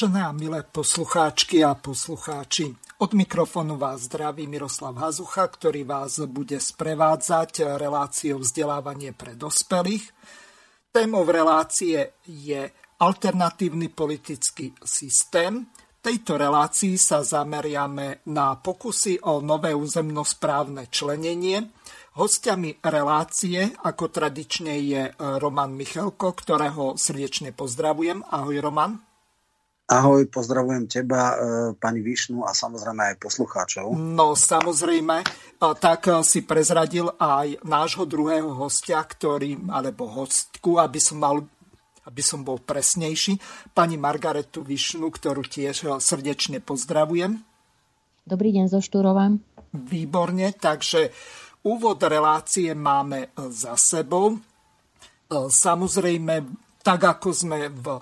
Vážené a milé poslucháčky a poslucháči, od mikrofónu vás zdraví Miroslav Hazucha, ktorý vás bude sprevádzať reláciou vzdelávanie pre dospelých. Témou relácie je alternatívny politický systém. V tejto relácii sa zameriame na pokusy o nové územnosprávne členenie. Hostiami relácie, ako tradične, je Roman Michalko, ktorého srdečne pozdravujem. Ahoj, Roman. Ahoj, pozdravujem teba, e, pani Višnu a samozrejme aj poslucháčov. No samozrejme, tak e, si prezradil aj nášho druhého hostia, ktorý, alebo hostku, aby som mal aby som bol presnejší, pani Margaretu Višnu, ktorú tiež e, srdečne pozdravujem. Dobrý deň zo Štúrova. Výborne, takže úvod relácie máme za sebou. Samozrejme, tak ako sme v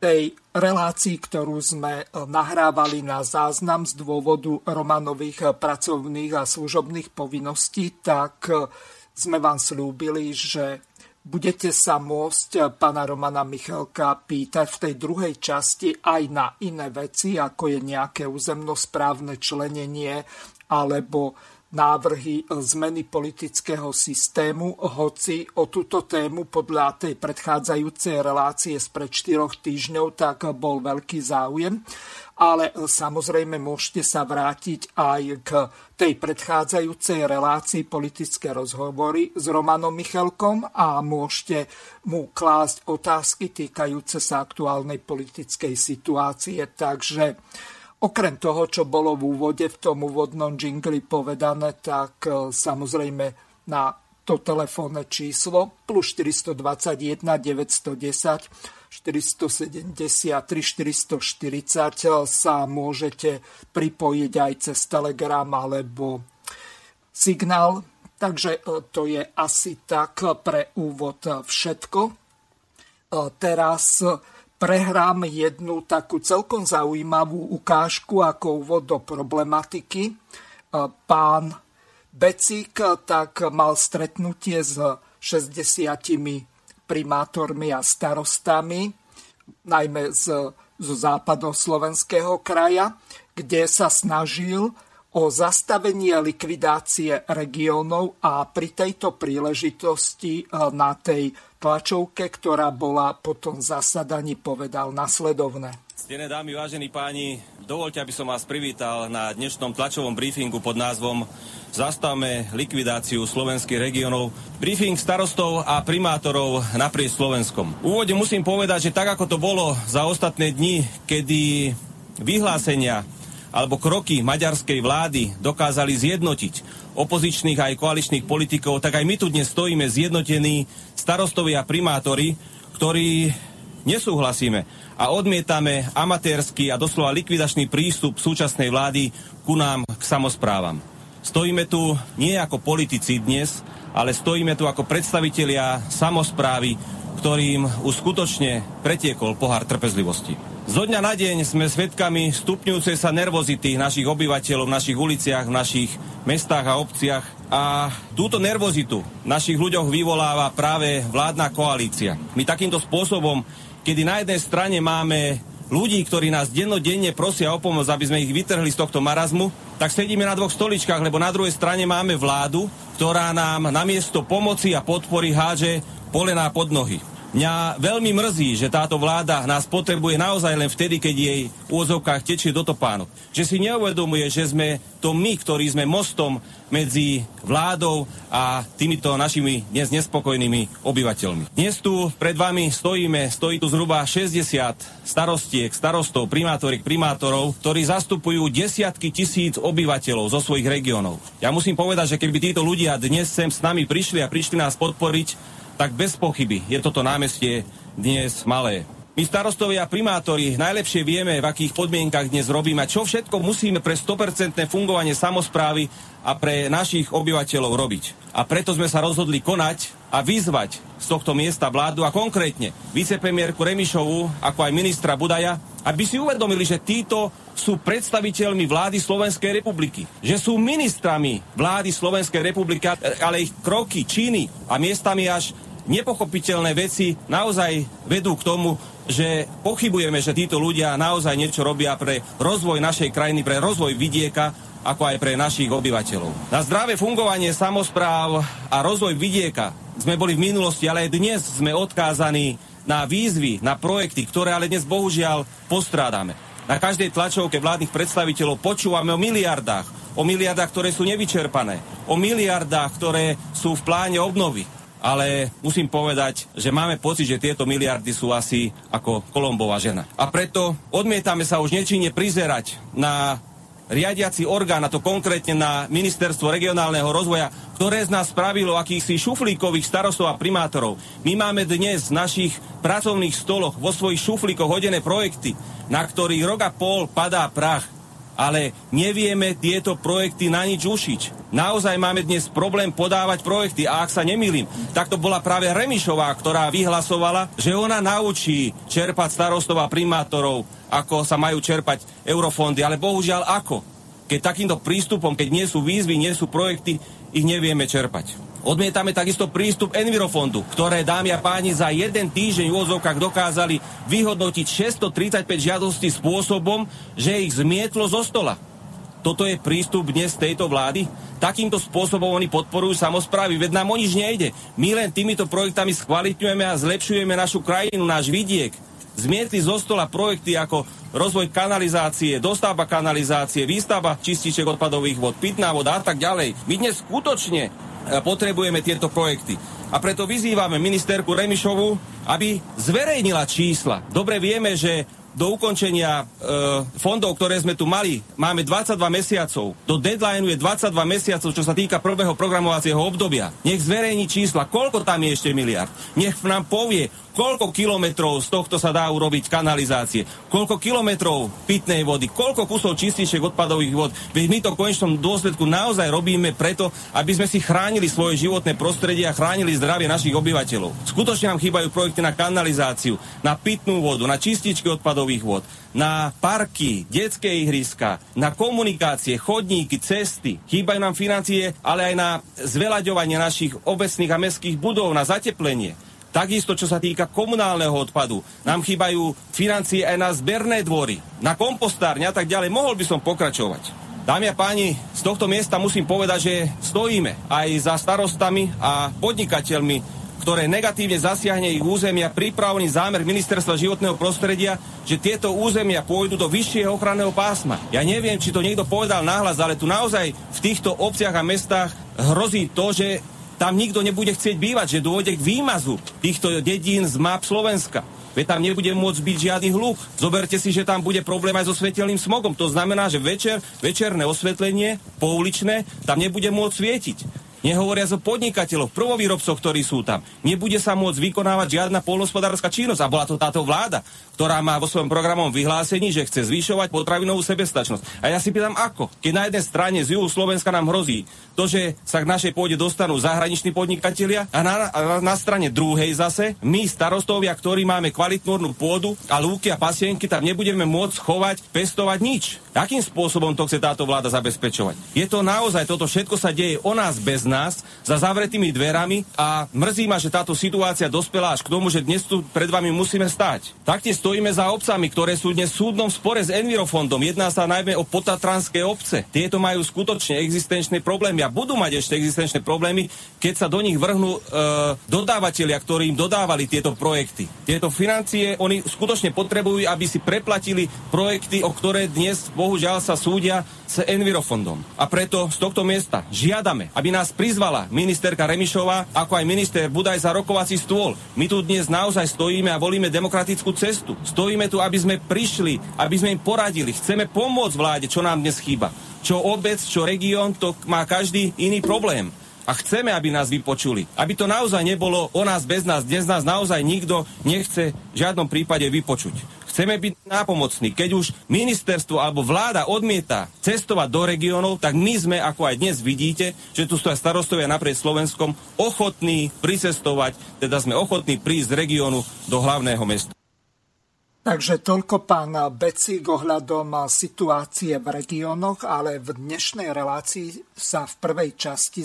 tej relácii, ktorú sme e, nahrávali na záznam z dôvodu Romanových e, pracovných a služobných povinností, tak e, sme vám slúbili, že budete sa môcť pána Romana Michalka pýtať v tej druhej časti aj na iné veci, ako je nejaké územnosprávne členenie alebo návrhy zmeny politického systému, hoci o túto tému podľa tej predchádzajúcej relácie z pred 4 týždňov tak bol veľký záujem. Ale samozrejme môžete sa vrátiť aj k tej predchádzajúcej relácii politické rozhovory s Romanom Michalkom a môžete mu klásť otázky týkajúce sa aktuálnej politickej situácie. Takže Okrem toho, čo bolo v úvode, v tom úvodnom jingli povedané, tak e, samozrejme na to telefónne číslo plus 421 910 473 440 sa môžete pripojiť aj cez Telegram alebo signál. Takže e, to je asi tak pre úvod všetko. E, teraz prehrám jednu takú celkom zaujímavú ukážku ako úvod do problematiky. E, pán Becik tak mal stretnutie s 60 primátormi a starostami, najmä z, zo západoslovenského kraja, kde sa snažil o zastavenie likvidácie regiónov a pri tejto príležitosti e, na tej tlačovke, ktorá bola potom zasadaní, povedal nasledovne. Stené dámy, vážení páni, dovolte, aby som vás privítal na dnešnom tlačovom briefingu pod názvom Zastavme likvidáciu slovenských regiónov. Briefing starostov a primátorov naprieč Slovenskom. V úvode musím povedať, že tak ako to bolo za ostatné dni, kedy vyhlásenia alebo kroky maďarskej vlády dokázali zjednotiť opozičných aj koaličných politikov, tak aj my tu dnes stojíme zjednotení starostovia a primátori, ktorí nesúhlasíme a odmietame amatérsky a doslova likvidačný prístup súčasnej vlády ku nám, k samozprávam. Stojíme tu nie ako politici dnes, ale stojíme tu ako predstavitelia samozprávy, ktorým už skutočne pretiekol pohár trpezlivosti. Zo dňa na deň sme svedkami stupňujúcej sa nervozity našich obyvateľov v našich uliciach, v našich mestách a obciach. A túto nervozitu našich ľuďoch vyvoláva práve vládna koalícia. My takýmto spôsobom, kedy na jednej strane máme ľudí, ktorí nás dennodenne prosia o pomoc, aby sme ich vytrhli z tohto marazmu, tak sedíme na dvoch stoličkách, lebo na druhej strane máme vládu, ktorá nám namiesto pomoci a podpory háže polená pod nohy. Mňa veľmi mrzí, že táto vláda nás potrebuje naozaj len vtedy, keď jej v úzovkách tečie do topánok. Že si neuvedomuje, že sme to my, ktorí sme mostom medzi vládou a týmito našimi dnes nespokojnými obyvateľmi. Dnes tu pred vami stojíme, stojí tu zhruba 60 starostiek, starostov, primátoriek, primátorov, ktorí zastupujú desiatky tisíc obyvateľov zo svojich regiónov. Ja musím povedať, že keby títo ľudia dnes sem s nami prišli a prišli nás podporiť, tak bez pochyby je toto námestie dnes malé. My starostovia primátori najlepšie vieme, v akých podmienkach dnes robíme, čo všetko musíme pre 100% fungovanie samozprávy a pre našich obyvateľov robiť. A preto sme sa rozhodli konať a vyzvať z tohto miesta vládu a konkrétne vicepremiérku Remišovu, ako aj ministra Budaja, aby si uvedomili, že títo sú predstaviteľmi vlády Slovenskej republiky, že sú ministrami vlády Slovenskej republiky, ale ich kroky, činy a miestami až nepochopiteľné veci naozaj vedú k tomu, že pochybujeme, že títo ľudia naozaj niečo robia pre rozvoj našej krajiny, pre rozvoj vidieka, ako aj pre našich obyvateľov. Na zdravé fungovanie samozpráv a rozvoj vidieka sme boli v minulosti, ale aj dnes sme odkázaní na výzvy, na projekty, ktoré ale dnes bohužiaľ postrádame. Na každej tlačovke vládnych predstaviteľov počúvame o miliardách, o miliardách, ktoré sú nevyčerpané, o miliardách, ktoré sú v pláne obnovy ale musím povedať, že máme pocit, že tieto miliardy sú asi ako Kolombová žena. A preto odmietame sa už nečine prizerať na riadiaci orgán, a to konkrétne na Ministerstvo regionálneho rozvoja, ktoré z nás spravilo akýchsi šuflíkových starostov a primátorov. My máme dnes v našich pracovných stoloch vo svojich šuflíkoch hodené projekty, na ktorých rok a pol padá prach ale nevieme tieto projekty na nič ušiť. Naozaj máme dnes problém podávať projekty a ak sa nemýlim, tak to bola práve Remišová, ktorá vyhlasovala, že ona naučí čerpať starostov a primátorov, ako sa majú čerpať eurofondy, ale bohužiaľ ako? Keď takýmto prístupom, keď nie sú výzvy, nie sú projekty, ich nevieme čerpať. Odmietame takisto prístup Envirofondu, ktoré dámy a páni za jeden týždeň v úvozovkách dokázali vyhodnotiť 635 žiadostí spôsobom, že ich zmietlo zo stola. Toto je prístup dnes tejto vlády? Takýmto spôsobom oni podporujú samozprávy, veď nám o nič nejde. My len týmito projektami skvalitňujeme a zlepšujeme našu krajinu, náš vidiek. Zmietli zo stola projekty ako rozvoj kanalizácie, dostavba kanalizácie, výstavba čističek odpadových vod, pitná voda a tak ďalej. My dnes skutočne potrebujeme tieto projekty. A preto vyzývame ministerku Remišovu, aby zverejnila čísla. Dobre vieme, že do ukončenia e, fondov, ktoré sme tu mali, máme 22 mesiacov. Do deadlineu je 22 mesiacov, čo sa týka prvého programovacieho obdobia. Nech zverejní čísla, koľko tam je ešte miliard. Nech nám povie, koľko kilometrov z tohto sa dá urobiť kanalizácie, koľko kilometrov pitnej vody, koľko kusov čističiek odpadových vod. Veď my to v konečnom dôsledku naozaj robíme preto, aby sme si chránili svoje životné prostredie a chránili zdravie našich obyvateľov. Skutočne nám chýbajú projekty na kanalizáciu, na pitnú vodu, na čističky odpadových vod, na parky, detské ihriska, na komunikácie, chodníky, cesty. Chýbajú nám financie, ale aj na zveľaďovanie našich obecných a mestských budov, na zateplenie. Takisto, čo sa týka komunálneho odpadu, nám chýbajú financie aj na zberné dvory, na kompostárne a tak ďalej. Mohol by som pokračovať. Dámy a páni, z tohto miesta musím povedať, že stojíme aj za starostami a podnikateľmi, ktoré negatívne zasiahne ich územia prípravný zámer Ministerstva životného prostredia, že tieto územia pôjdu do vyššieho ochranného pásma. Ja neviem, či to niekto povedal nahlas, ale tu naozaj v týchto obciach a mestách hrozí to, že tam nikto nebude chcieť bývať, že dôjde k výmazu týchto dedín z map Slovenska. Veď tam nebude môcť byť žiadny hluk. Zoberte si, že tam bude problém aj so svetelným smogom. To znamená, že večer, večerné osvetlenie, pouličné, tam nebude môcť svietiť. Nehovoria o podnikateľoch, prvovýrobcoch, ktorí sú tam. Nebude sa môcť vykonávať žiadna polnospodárska činnosť. A bola to táto vláda, ktorá má vo svojom programovom vyhlásení, že chce zvyšovať potravinovú sebestačnosť. A ja si pýtam, ako? Keď na jednej strane z juhu Slovenska nám hrozí to, že sa k našej pôde dostanú zahraniční podnikatelia a na, a na strane druhej zase my starostovia, ktorí máme kvalitnú pôdu a lúky a pasienky, tam nebudeme môcť chovať, pestovať nič. Akým spôsobom to chce táto vláda zabezpečovať? Je to naozaj, toto všetko sa deje o nás bez nás, za zavretými dverami a mrzí ma, že táto situácia dospela až k tomu, že dnes tu pred vami musíme stať. Taktiež stojíme za obcami, ktoré sú dnes v súdnom spore s Envirofondom. Jedná sa najmä o potatranské obce. Tieto majú skutočne existenčné problémy a budú mať ešte existenčné problémy, keď sa do nich vrhnú e, dodávateľia, ktorí im dodávali tieto projekty. Tieto financie oni skutočne potrebujú, aby si preplatili projekty, o ktoré dnes bohužiaľ sa súdia s Envirofondom. A preto z tohto miesta žiadame, aby nás prizvala ministerka Remišová, ako aj minister Budaj za rokovací stôl. My tu dnes naozaj stojíme a volíme demokratickú cestu. Stojíme tu, aby sme prišli, aby sme im poradili. Chceme pomôcť vláde, čo nám dnes chýba. Čo obec, čo región, to má každý iný problém. a chceme, aby nás vypočuli. Aby to naozaj nebolo o nás bez nás, dnes nás naozaj nikto nechce v žiadnom prípade vypočuť. Chceme byť nápomocní. Keď už ministerstvo alebo vláda odmieta cestovať do regiónov, tak my sme, ako aj dnes vidíte, že tu sú starostovia naprieč Slovenskom, ochotní pricestovať, teda sme ochotní prísť z regiónu do hlavného mesta. Takže toľko pán Becík ohľadom situácie v regiónoch, ale v dnešnej relácii sa v prvej časti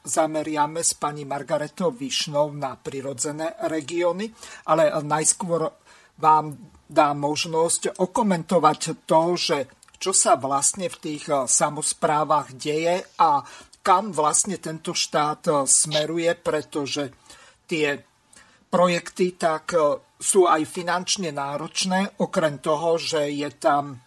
zameriame s pani Margaretou Višnou na prirodzené regióny, ale najskôr vám dá možnosť okomentovať to, že čo sa vlastne v tých eh, samozprávach deje a kam vlastne tento štát eh, smeruje, pretože tie projekty tak eh, sú aj finančne náročné, okrem toho, že je tam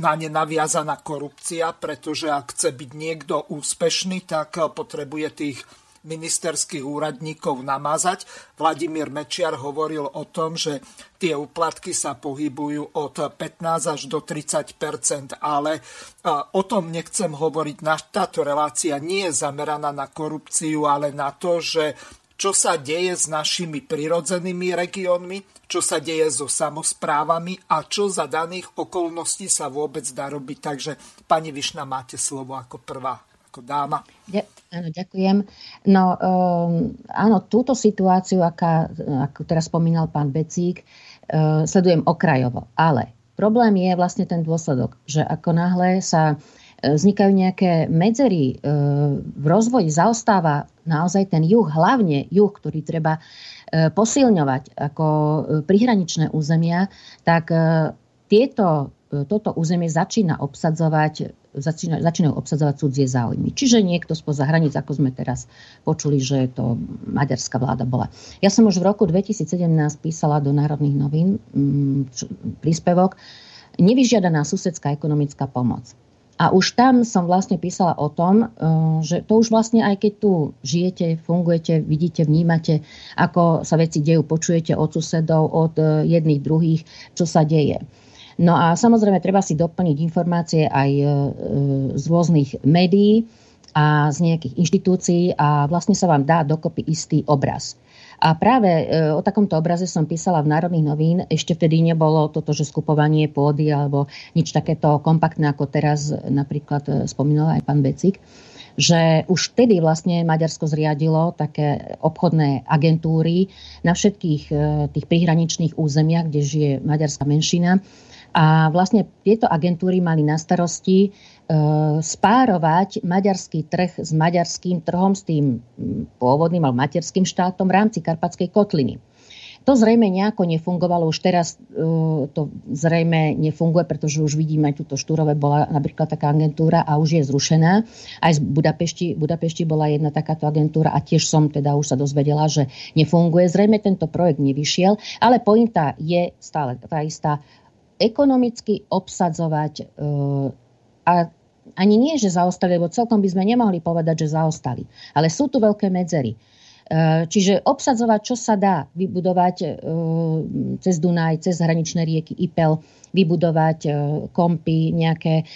na ne naviazaná korupcia, pretože ak chce byť niekto úspešný, tak potrebuje tých ministerských úradníkov namazať. Vladimír Mečiar hovoril o tom, že tie úplatky sa pohybujú od 15 až do 30% ale o tom nechcem hovoriť. Táto relácia nie je zameraná na korupciu, ale na to, že čo sa deje s našimi prirodzenými regiónmi, čo sa deje so samozprávami a čo za daných okolností sa vôbec dá robiť. Takže, pani Višna, máte slovo ako prvá ako dáma. Áno, ďakujem. No um, áno, túto situáciu, aká, ako teraz spomínal pán Becík, uh, sledujem okrajovo. Ale problém je vlastne ten dôsledok, že ako náhle sa uh, vznikajú nejaké medzery uh, v rozvoji, zaostáva naozaj ten juh, hlavne juh, ktorý treba uh, posilňovať ako prihraničné územia, tak tieto, toto územie začína obsadzovať začína, začínajú obsadzovať cudzie záujmy. Čiže niekto spoza hraníc, ako sme teraz počuli, že to maďarská vláda bola. Ja som už v roku 2017 písala do Národných novín mm, príspevok Nevyžiadaná susedská ekonomická pomoc. A už tam som vlastne písala o tom, e, že to už vlastne aj keď tu žijete, fungujete, vidíte, vnímate, ako sa veci dejú, počujete od susedov, od e, jedných, druhých, čo sa deje. No a samozrejme treba si doplniť informácie aj e, z rôznych médií a z nejakých inštitúcií a vlastne sa vám dá dokopy istý obraz. A práve e, o takomto obraze som písala v Národných novín. Ešte vtedy nebolo toto, že skupovanie pôdy alebo nič takéto kompaktné, ako teraz napríklad e, spomínal aj pán Becik že už vtedy vlastne Maďarsko zriadilo také obchodné agentúry na všetkých tých prihraničných územiach, kde žije maďarská menšina a vlastne tieto agentúry mali na starosti e, spárovať maďarský trh s maďarským trhom, s tým pôvodným alebo materským štátom v rámci Karpatskej kotliny. To zrejme nejako nefungovalo, už teraz uh, to zrejme nefunguje, pretože už vidíme, aj túto Štúrove bola napríklad taká agentúra a už je zrušená. Aj z Budapešti, Budapešti bola jedna takáto agentúra a tiež som teda už sa dozvedela, že nefunguje. Zrejme tento projekt nevyšiel, ale pointa je stále tá istá ekonomicky obsadzovať e, a ani nie, že zaostali, lebo celkom by sme nemohli povedať, že zaostali. Ale sú tu veľké medzery. E, čiže obsadzovať, čo sa dá, vybudovať e, cez Dunaj, cez hraničné rieky Ipel, vybudovať kompy, nejaké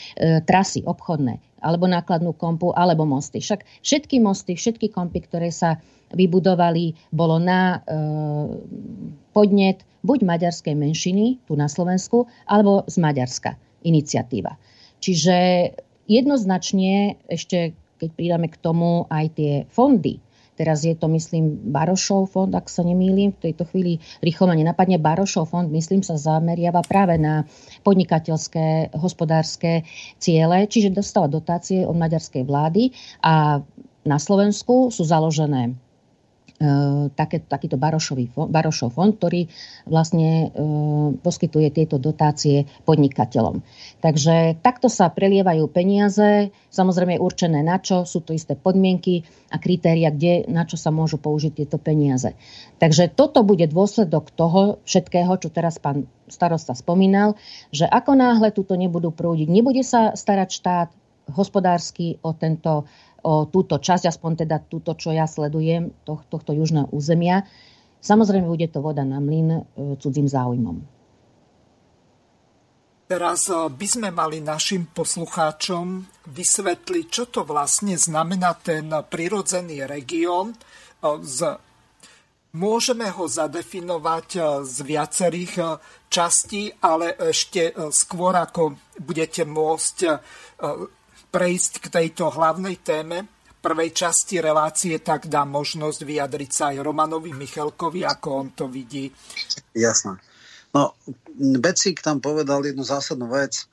trasy obchodné, alebo nákladnú kompu, alebo mosty. Však všetky mosty, všetky kompy, ktoré sa vybudovali, bolo na podnet buď maďarskej menšiny tu na Slovensku, alebo z Maďarska iniciatíva. Čiže jednoznačne ešte, keď pridáme k tomu aj tie fondy, Teraz je to, myslím, Barošov fond, ak sa nemýlim. V tejto chvíli rýchlo ma nenapadne. Barošov fond, myslím, sa zameriava práve na podnikateľské, hospodárske ciele, čiže dostáva dotácie od maďarskej vlády a na Slovensku sú založené E, také, takýto Barošový, Barošov fond, ktorý vlastne e, poskytuje tieto dotácie podnikateľom. Takže takto sa prelievajú peniaze, samozrejme určené na čo, sú to isté podmienky a kritéria, kde, na čo sa môžu použiť tieto peniaze. Takže toto bude dôsledok toho všetkého, čo teraz pán starosta spomínal, že ako náhle túto nebudú prúdiť, nebude sa starať štát hospodársky o tento o túto časť, aspoň teda túto, čo ja sledujem, to, tohto južného územia. Samozrejme, bude to voda na mlyn e, cudzím záujmom. Teraz by sme mali našim poslucháčom vysvetliť, čo to vlastne znamená ten prirodzený región. Môžeme ho zadefinovať z viacerých častí, ale ešte skôr ako budete môcť prejsť k tejto hlavnej téme prvej časti relácie, tak dá možnosť vyjadriť sa aj Romanovi Michalkovi, ako on to vidí. Jasné. No, Becík tam povedal jednu zásadnú vec.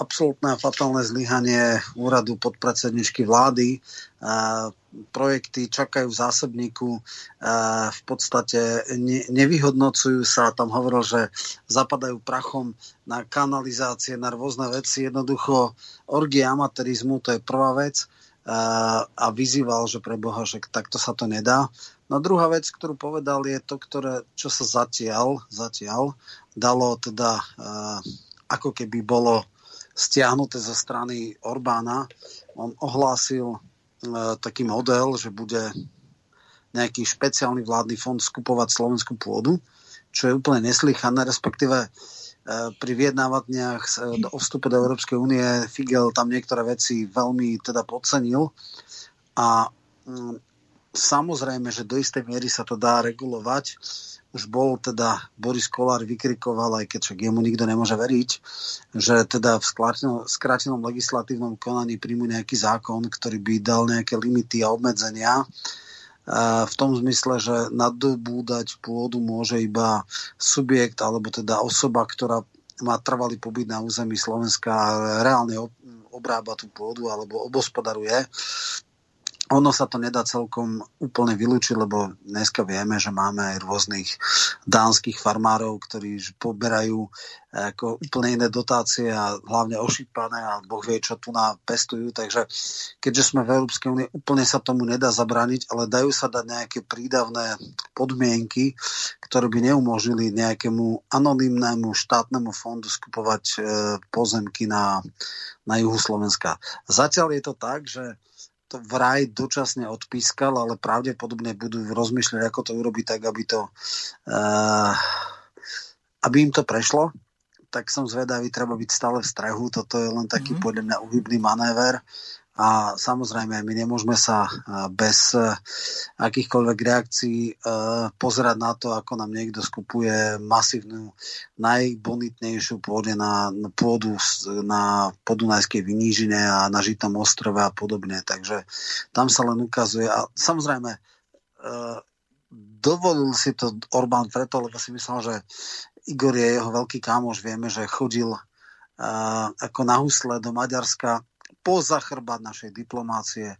Absolútne a fatálne zlyhanie úradu podpredsedničky vlády. Projekty čakajú v zásobníku, v podstate ne, nevyhodnocujú sa. Tam hovoril, že zapadajú prachom na kanalizácie, na rôzne veci. Jednoducho orgie amatérizmu, to je prvá vec a vyzýval, že pre Boha, že takto sa to nedá. No druhá vec, ktorú povedal, je to, ktoré, čo sa zatiaľ, zatiaľ dalo teda ako keby bolo stiahnuté zo strany Orbána. On ohlásil taký model, že bude nejaký špeciálny vládny fond skupovať slovenskú pôdu, čo je úplne neslychané, respektíve E, pri vyjednávaniach e, o vstupe do Európskej únie Figel tam niektoré veci veľmi teda podcenil a mm, samozrejme, že do istej miery sa to dá regulovať. Už bol teda Boris Kolár vykrikoval, aj keď však jemu nikto nemôže veriť, že teda v skrátenom legislatívnom konaní príjmu nejaký zákon, ktorý by dal nejaké limity a obmedzenia v tom zmysle, že nadobúdať pôdu môže iba subjekt alebo teda osoba, ktorá má trvalý pobyt na území Slovenska a reálne obrába tú pôdu alebo obospodaruje ono sa to nedá celkom úplne vylúčiť, lebo dneska vieme, že máme aj rôznych dánskych farmárov, ktorí poberajú eh, ako úplne iné dotácie a hlavne ošípané a Boh vie, čo tu na pestujú. Takže keďže sme v Európskej únie, úplne sa tomu nedá zabrániť, ale dajú sa dať nejaké prídavné podmienky, ktoré by neumožnili nejakému anonymnému štátnemu fondu skupovať eh, pozemky na, na juhu Slovenska. Zatiaľ je to tak, že to vraj dočasne odpískal, ale pravdepodobne budú rozmýšľať, ako to urobiť tak, aby to uh, aby im to prešlo. Tak som zvedavý, treba byť stále v strehu. Toto je len taký mm-hmm. podľa mňa uhybný manéver. A samozrejme, my nemôžeme sa bez akýchkoľvek reakcií pozerať na to, ako nám niekto skupuje masívnu, najbonitnejšiu pôde na, na pôdu na podunajskej vynížine a na Žitom ostrove a podobne. Takže tam sa len ukazuje. A samozrejme, dovolil si to Orbán preto, lebo si myslel, že Igor je jeho veľký kámoš. Vieme, že chodil ako na husle do Maďarska poza chrbát našej diplomácie,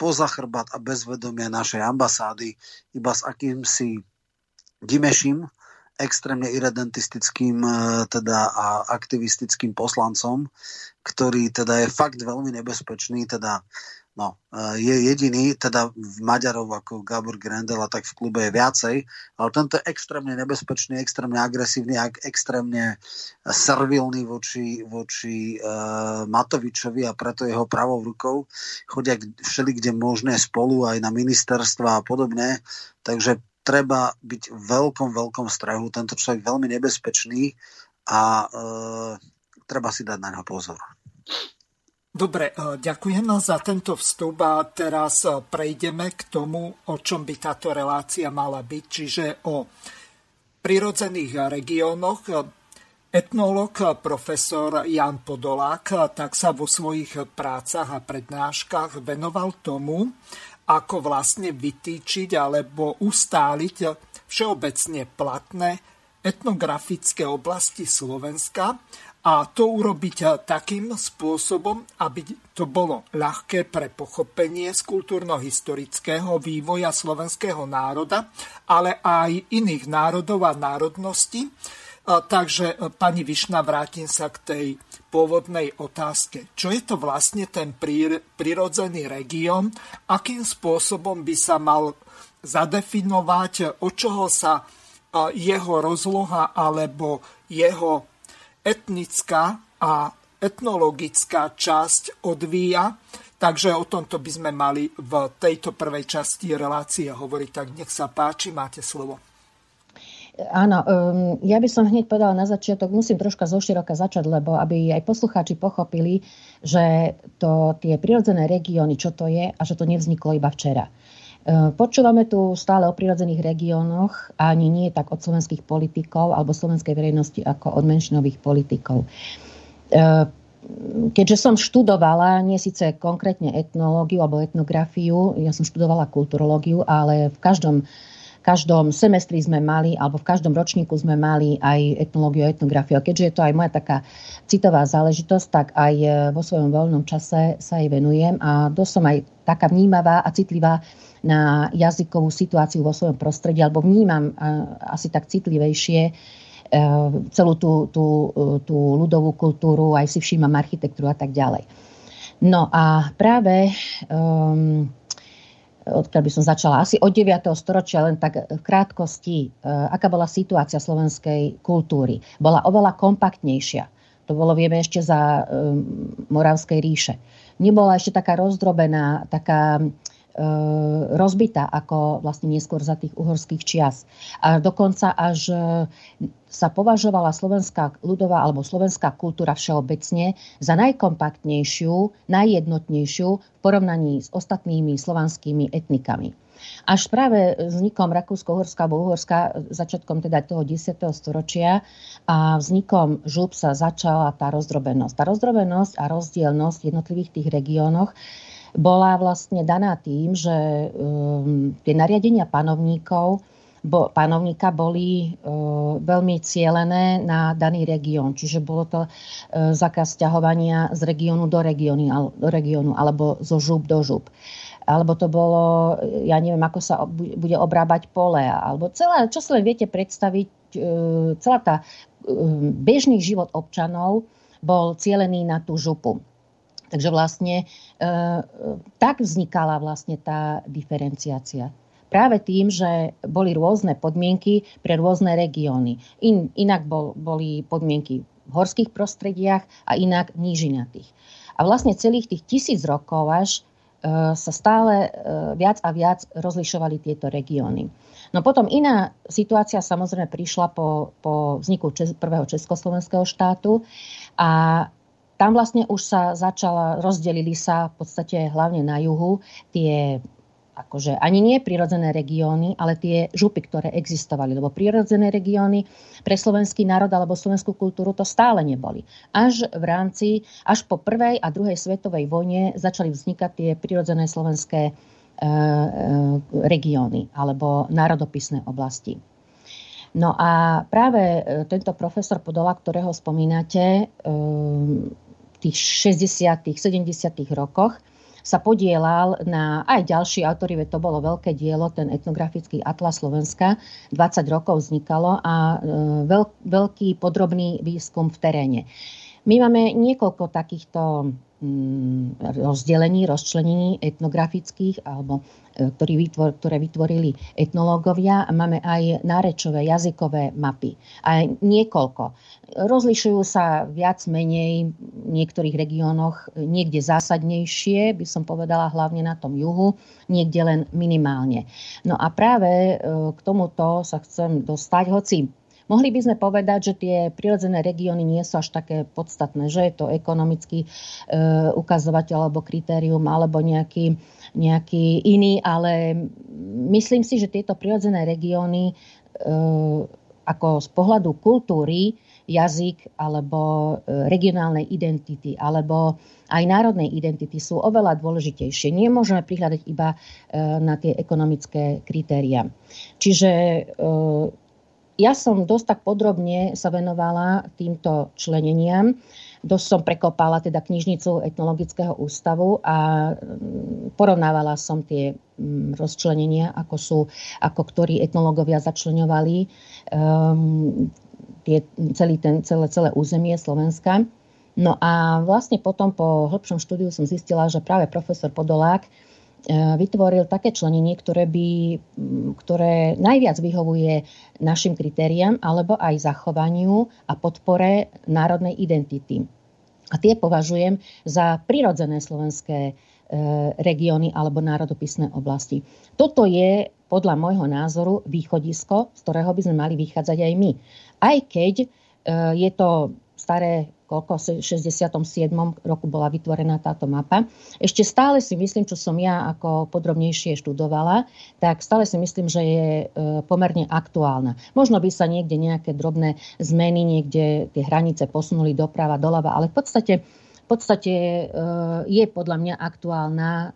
poza chrbát a bez vedomia našej ambasády, iba s akýmsi Dimešim, extrémne irredentistickým e, teda a aktivistickým poslancom, ktorý teda je fakt veľmi nebezpečný, teda No, e, je jediný, teda v Maďarov ako Gabor Grendel a tak v klube je viacej, ale tento je extrémne nebezpečný, extrémne agresívny a extrémne servilný voči, voči uh, Matovičovi a preto jeho pravou rukou chodia všeli kde možné spolu aj na ministerstva a podobne, takže treba byť v veľkom, veľkom strahu. Tento človek veľmi nebezpečný a uh, treba si dať na neho pozor. Dobre, e, ďakujem za tento vstup a teraz e, prejdeme k tomu, o čom by táto relácia mala byť, čiže o prirodzených regiónoch. Etnolog profesor Jan Podolák tak sa vo svojich prácach a prednáškach venoval tomu, ako vlastne vytýčiť alebo ustáliť všeobecne platné etnografické oblasti Slovenska a to urobiť eh, takým spôsobom, aby to bolo ľahké pre pochopenie z kultúrno-historického vývoja slovenského národa, ale aj iných národov a národností. Takže, eh, pani Višna, vrátim sa k tej pôvodnej otázke. Čo je to vlastne ten prirodzený región? Akým spôsobom by sa mal zadefinovať, od čoho sa eh, jeho rozloha alebo jeho etnická a etnologická časť odvíja. Takže o tomto by sme mali v tejto prvej časti relácie hovoriť. Tak nech sa páči, máte slovo. Áno, um, ja by som hneď povedala na začiatok, musím troška zoširoka začať, lebo aby aj poslucháči pochopili, že to, tie prirodzené regióny, čo to je a že to nevzniklo iba včera. Uh, počúvame tu stále o prirodzených regiónoch, ani nie tak od slovenských politikov alebo slovenskej verejnosti ako od menšinových politikov. Uh, keďže som študovala, nie síce konkrétne etnológiu alebo etnografiu, ja som študovala kulturológiu, ale v každom každom semestri sme mali, alebo v každom ročníku sme mali aj etnológiu a etnografiu. A keďže je to aj moja taká citová záležitosť, tak aj e, vo svojom voľnom čase sa jej venujem a dosť som aj taká vnímavá a citlivá na jazykovú situáciu vo svojom prostredí, alebo vnímam asi tak citlivejšie e, celú tú, tú, tú ľudovú kultúru, aj si všímam architektúru a tak ďalej. No a práve um, odkiaľ by som začala, asi od 9. storočia, len tak v krátkosti, e, aká bola situácia slovenskej kultúry. Bola oveľa kompaktnejšia. To bolo, vieme, ešte za um, Moravskej ríše. Nebola ešte taká rozdrobená, taká rozbitá ako vlastne neskôr za tých uhorských čias. A dokonca až e, sa považovala slovenská ľudová alebo slovenská kultúra všeobecne za najkompaktnejšiu, najjednotnejšiu v porovnaní s ostatnými slovanskými etnikami. Až práve vznikom Rakúsko-Uhorska alebo Uhorska začiatkom teda toho 10. storočia a vznikom žúb sa začala tá rozdrobenosť. Tá rozdrobenosť a rozdielnosť v jednotlivých tých regiónoch bola vlastne daná tým, že um, tie nariadenia panovníkov bo, panovníka boli uh, veľmi cielené na daný región. Čiže bolo to uh, zákaz ťahovania z regiónu do, regióny, al, do regiónu alebo zo žúb do žúb. Alebo to bolo, ja neviem, ako sa bude obrábať pole. Alebo celé, čo si len viete predstaviť, uh, celá tá uh, bežný život občanov bol cielený na tú župu. Takže vlastne e, tak vznikala vlastne tá diferenciácia. Práve tým, že boli rôzne podmienky pre rôzne regióny. In, inak bol, boli podmienky v horských prostrediach a inak nížinatých. A vlastne celých tých tisíc rokov až e, sa stále e, viac a viac rozlišovali tieto regióny. No potom iná situácia samozrejme prišla po, po vzniku čes, prvého Československého štátu a tam vlastne už sa začala, rozdelili sa v podstate hlavne na juhu tie akože ani nie prirodzené regióny, ale tie župy, ktoré existovali. Lebo prirodzené regióny pre slovenský národ alebo slovenskú kultúru to stále neboli. Až v rámci, až po prvej a druhej svetovej vojne začali vznikať tie prirodzené slovenské e, e, regióny alebo národopisné oblasti. No a práve e, tento profesor Podola, ktorého spomínate, e, tých 60 70 rokoch sa podielal na aj ďalší autory, to bolo veľké dielo, ten etnografický atlas Slovenska, 20 rokov vznikalo a e, veľ, veľký podrobný výskum v teréne. My máme niekoľko takýchto mm, rozdelení, rozčlenení etnografických alebo ktorý vytvor, ktoré vytvorili etnológovia máme aj nárečové, jazykové mapy. A niekoľko. Rozlišujú sa viac menej v niektorých regiónoch niekde zásadnejšie, by som povedala hlavne na tom juhu, niekde len minimálne. No a práve e, k tomuto sa chcem dostať, hoci Mohli by sme povedať, že tie prirodzené regióny nie sú až také podstatné, že je to ekonomický e, ukazovateľ alebo kritérium alebo nejaký nejaký iný, ale myslím si, že tieto prirodzené regióny e, ako z pohľadu kultúry, jazyk alebo e, regionálnej identity alebo aj národnej identity sú oveľa dôležitejšie. Nemôžeme prihľadať iba e, na tie ekonomické kritéria. Čiže ja som dosť tak podrobne sa venovala týmto členeniam dosť som prekopala teda knižnicu etnologického ústavu a mm, porovnávala som tie mm, rozčlenenia, ako sú, ako ktorí etnológovia začlenovali um, tie, celý ten, celé, celé územie Slovenska. No a vlastne potom po hĺbšom štúdiu som zistila, že práve profesor Podolák vytvoril také členenie, ktoré, by, ktoré najviac vyhovuje našim kritériám alebo aj zachovaniu a podpore národnej identity. A tie považujem za prirodzené slovenské e, regióny alebo národopisné oblasti. Toto je podľa môjho názoru východisko, z ktorého by sme mali vychádzať aj my. Aj keď e, je to staré koľko, v 67. roku bola vytvorená táto mapa. Ešte stále si myslím, čo som ja ako podrobnejšie študovala, tak stále si myslím, že je e, pomerne aktuálna. Možno by sa niekde nejaké drobné zmeny, niekde tie hranice posunuli doprava, doľava, ale v podstate podstate e, je podľa mňa aktuálna e,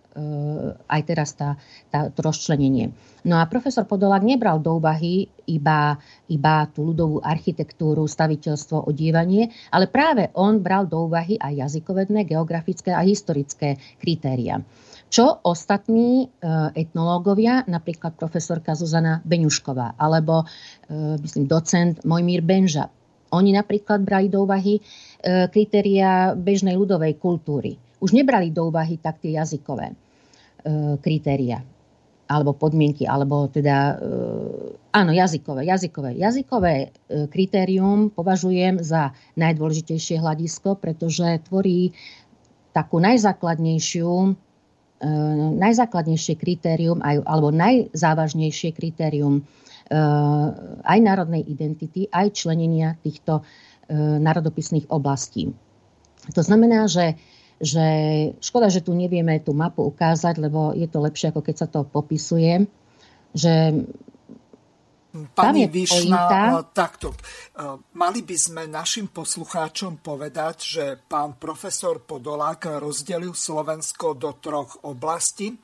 aj teraz tá, tá, to rozčlenenie. No a profesor Podolák nebral do úvahy iba, iba tú ľudovú architektúru, staviteľstvo, odievanie, ale práve on bral do úvahy aj jazykovedné, geografické a historické kritéria. Čo ostatní e, etnológovia, napríklad profesorka Zuzana Beňušková alebo myslím docent Mojmír Benža, oni napríklad brali do úvahy E, kritéria bežnej ľudovej kultúry. Už nebrali do úvahy tak tie jazykové e, kritéria alebo podmienky, alebo teda, e, áno, jazykové, jazykové. Jazykové kritérium považujem za najdôležitejšie hľadisko, pretože tvorí takú najzákladnejšiu, najzákladnejšie kritérium, alebo najzávažnejšie kritérium aj národnej identity, aj členenia týchto E, národopisných oblastí. To znamená, že, že škoda, že tu nevieme tú mapu ukázať, lebo je to lepšie, ako keď sa to popisuje, že Pani Výšna, e, takto. Mali by sme našim poslucháčom povedať, že pán profesor Podolák rozdelil Slovensko do troch oblastí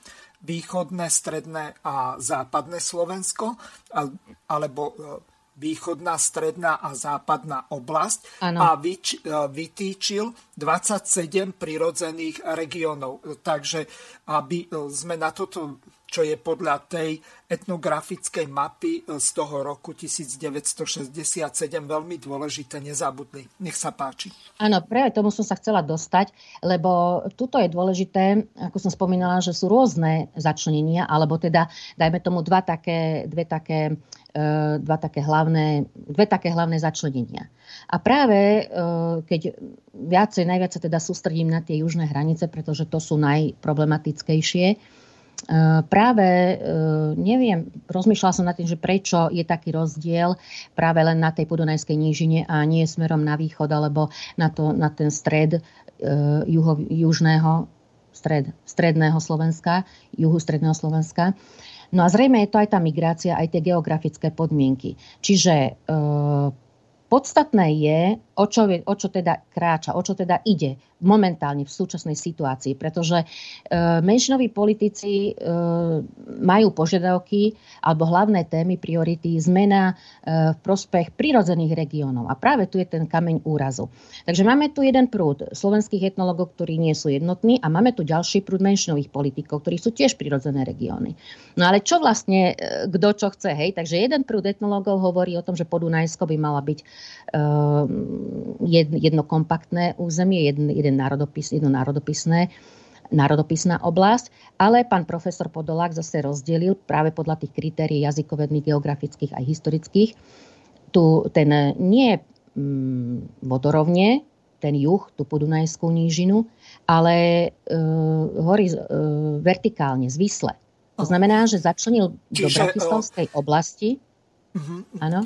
východné, stredné a západné Slovensko, alebo východná, stredná a západná oblasť ano. a vyč, e, vytýčil 27 prirodzených regiónov. Takže aby e, sme na toto čo je podľa tej etnografickej mapy z toho roku 1967 veľmi dôležité, nezabudli. Nech sa páči. Áno, práve tomu som sa chcela dostať, lebo tuto je dôležité, ako som spomínala, že sú rôzne začlenenia, alebo teda, dajme tomu, dva také, dve také e, dva také hlavné, dve také hlavné začlenenia. A práve e, keď viacej, najviac sa teda sústredím na tie južné hranice, pretože to sú najproblematickejšie, E, práve e, neviem, rozmýšľala som nad tým, že prečo je taký rozdiel práve len na tej podunajskej nížine a nie smerom na východ alebo na, to, na ten stred e, juho, južného, stred, stredného Slovenska, juhu stredného Slovenska. No a zrejme je to aj tá migrácia, aj tie geografické podmienky. Čiže Podstatné je, o čo, o čo teda kráča, o čo teda ide momentálne v súčasnej situácii, pretože e, menšinoví politici e, majú požiadavky alebo hlavné témy, priority, zmena e, v prospech prirodzených regiónov. A práve tu je ten kameň úrazu. Takže máme tu jeden prúd slovenských etnologov, ktorí nie sú jednotní a máme tu ďalší prúd menšinových politikov, ktorí sú tiež prirodzené regióny. No ale čo vlastne, kto čo chce, hej? Takže jeden prúd etnologov hovorí o tom, že Podunajsko by mala byť jedno kompaktné územie, jeden jeden národopis, jedno národopisné národopisná oblasť, ale pán profesor Podolák zase rozdelil práve podľa tých kritérií jazykovedných, geografických a historických. Tu ten nie mm, vodorovne, ten juh, tú podunajskú nížinu, ale e, hory e, vertikálne, zvisle. To znamená, že začlenil Čiže, do Bratislavskej oblasti. Uh-huh. Áno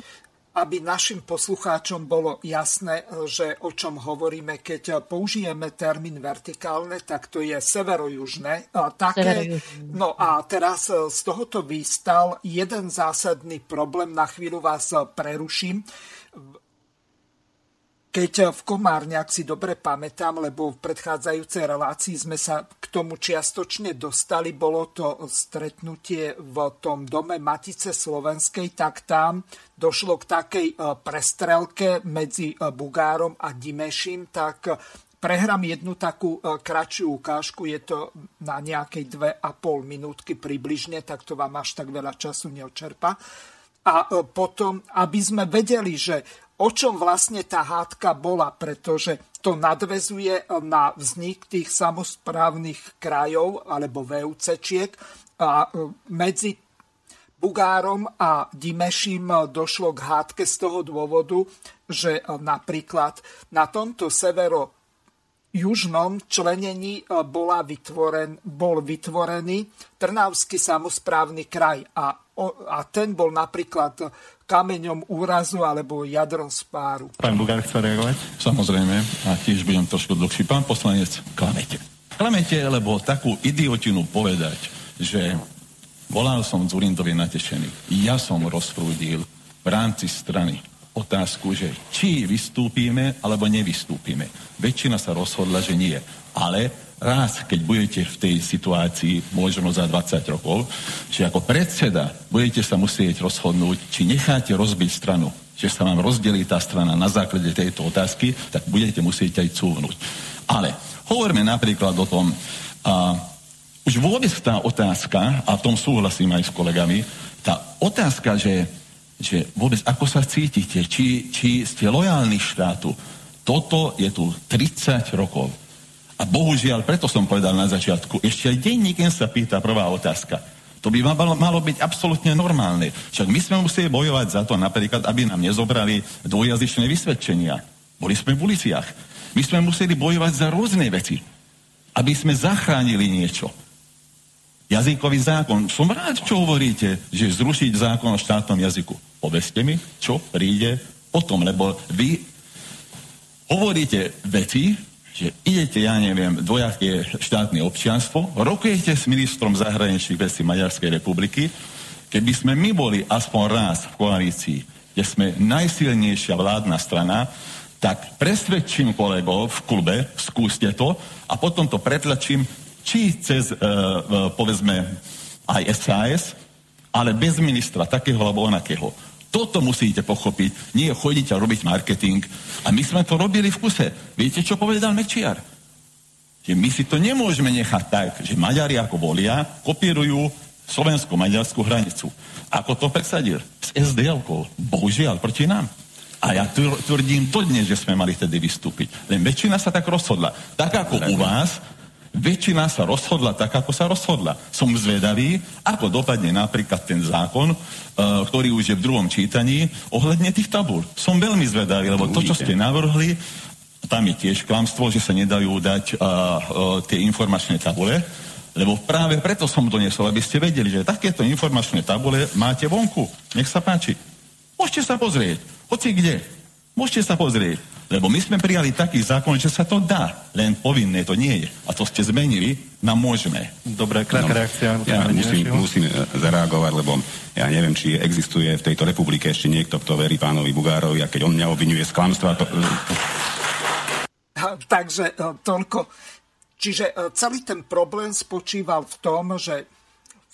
aby našim poslucháčom bolo jasné, že o čom hovoríme, keď použijeme termín vertikálne, tak to je severojužné. Také, no a teraz z tohoto vystal jeden zásadný problém, na chvíľu vás preruším. Keď v Komárne, ak si dobre pamätám, lebo v predchádzajúcej relácii sme sa k tomu čiastočne dostali, bolo to stretnutie v tom dome Matice Slovenskej, tak tam došlo k takej e, prestrelke medzi e, Bugárom a Dimešim, tak prehrám jednu takú e, kratšiu ukážku, je to na nejakej dve a pol minútky približne, tak to vám až tak veľa času neočerpa. A potom, aby sme vedeli, že o čom vlastne tá hádka bola, pretože to nadvezuje na vznik tých samozprávnych krajov alebo VUCčiek a e, medzi Bugárom a Dimeším došlo k hádke z toho dôvodu, že napríklad na tomto severo južnom členení bola vytvoren, bol vytvorený Trnavský samozprávny kraj a, a ten bol napríklad kameňom úrazu alebo jadrom spáru. Pán Bugár chce reagovať? Samozrejme, a tiež budem trošku dlhší. Pán poslanec, klamete. Klamete, lebo takú idiotinu povedať, že volal som Zurindovi natešený. Ja som rozprúdil v rámci strany otázku, že či vystúpime alebo nevystúpime. Väčšina sa rozhodla, že nie. Ale raz, keď budete v tej situácii, možno za 20 rokov, že ako predseda budete sa musieť rozhodnúť, či necháte rozbiť stranu, že sa vám rozdelí tá strana na základe tejto otázky, tak budete musieť aj cúvnuť. Ale hovoríme napríklad o tom, a, už vôbec tá otázka, a v tom súhlasím aj s kolegami, tá otázka, že že vôbec ako sa cítite, či, či ste lojálni štátu. Toto je tu 30 rokov. A bohužiaľ, preto som povedal na začiatku, ešte aj denníkem sa pýta prvá otázka. To by malo, malo byť absolútne normálne. Však my sme museli bojovať za to napríklad, aby nám nezobrali dvojazyčné vysvedčenia. Boli sme v uliciach. My sme museli bojovať za rôzne veci, aby sme zachránili niečo jazykový zákon. Som rád, čo hovoríte, že zrušiť zákon o štátnom jazyku. Poveste mi, čo príde potom, lebo vy hovoríte veci, že idete, ja neviem, dvojaké štátne občianstvo, rokujete s ministrom zahraničných vecí Maďarskej republiky, keby sme my boli aspoň raz v koalícii, kde sme najsilnejšia vládna strana, tak presvedčím kolegov v klube, skúste to a potom to pretlačím či cez, uh, uh, povedzme, aj SAS, ale bez ministra takého alebo onakého. Toto musíte pochopiť. Nie chodiť a robiť marketing. A my sme to robili v kuse. Viete, čo povedal Mečiar? Že my si to nemôžeme nechať tak, že Maďari ako volia, kopírujú slovensko-maďarskú hranicu. Ako to presadil? S SDL-kou. Bohužiaľ, proti nám. A ja tvrdím to dnes, že sme mali tedy vystúpiť. Len väčšina sa tak rozhodla. Tak ako u vás, väčšina sa rozhodla tak, ako sa rozhodla. Som zvedavý, ako dopadne napríklad ten zákon, uh, ktorý už je v druhom čítaní, ohľadne tých tabúr. Som veľmi zvedavý, lebo to, čo ste navrhli, tam je tiež klamstvo, že sa nedajú dať uh, uh, tie informačné tabule, lebo práve preto som to nesol, aby ste vedeli, že takéto informačné tabule máte vonku. Nech sa páči. Môžete sa pozrieť. Hoci kde. Môžete sa pozrieť. Lebo my sme prijali taký zákon, že sa to dá, len povinné to nie je. A to ste zmenili, nám môžeme. Dobre, krátka no, reakcia. Ja musím, musím e, zareagovať, lebo ja neviem, či existuje v tejto republike ešte niekto, kto verí pánovi Bugárovi a keď on mňa obvinuje z klamstva... To... Takže e, toľko. Čiže e, celý ten problém spočíval v tom, že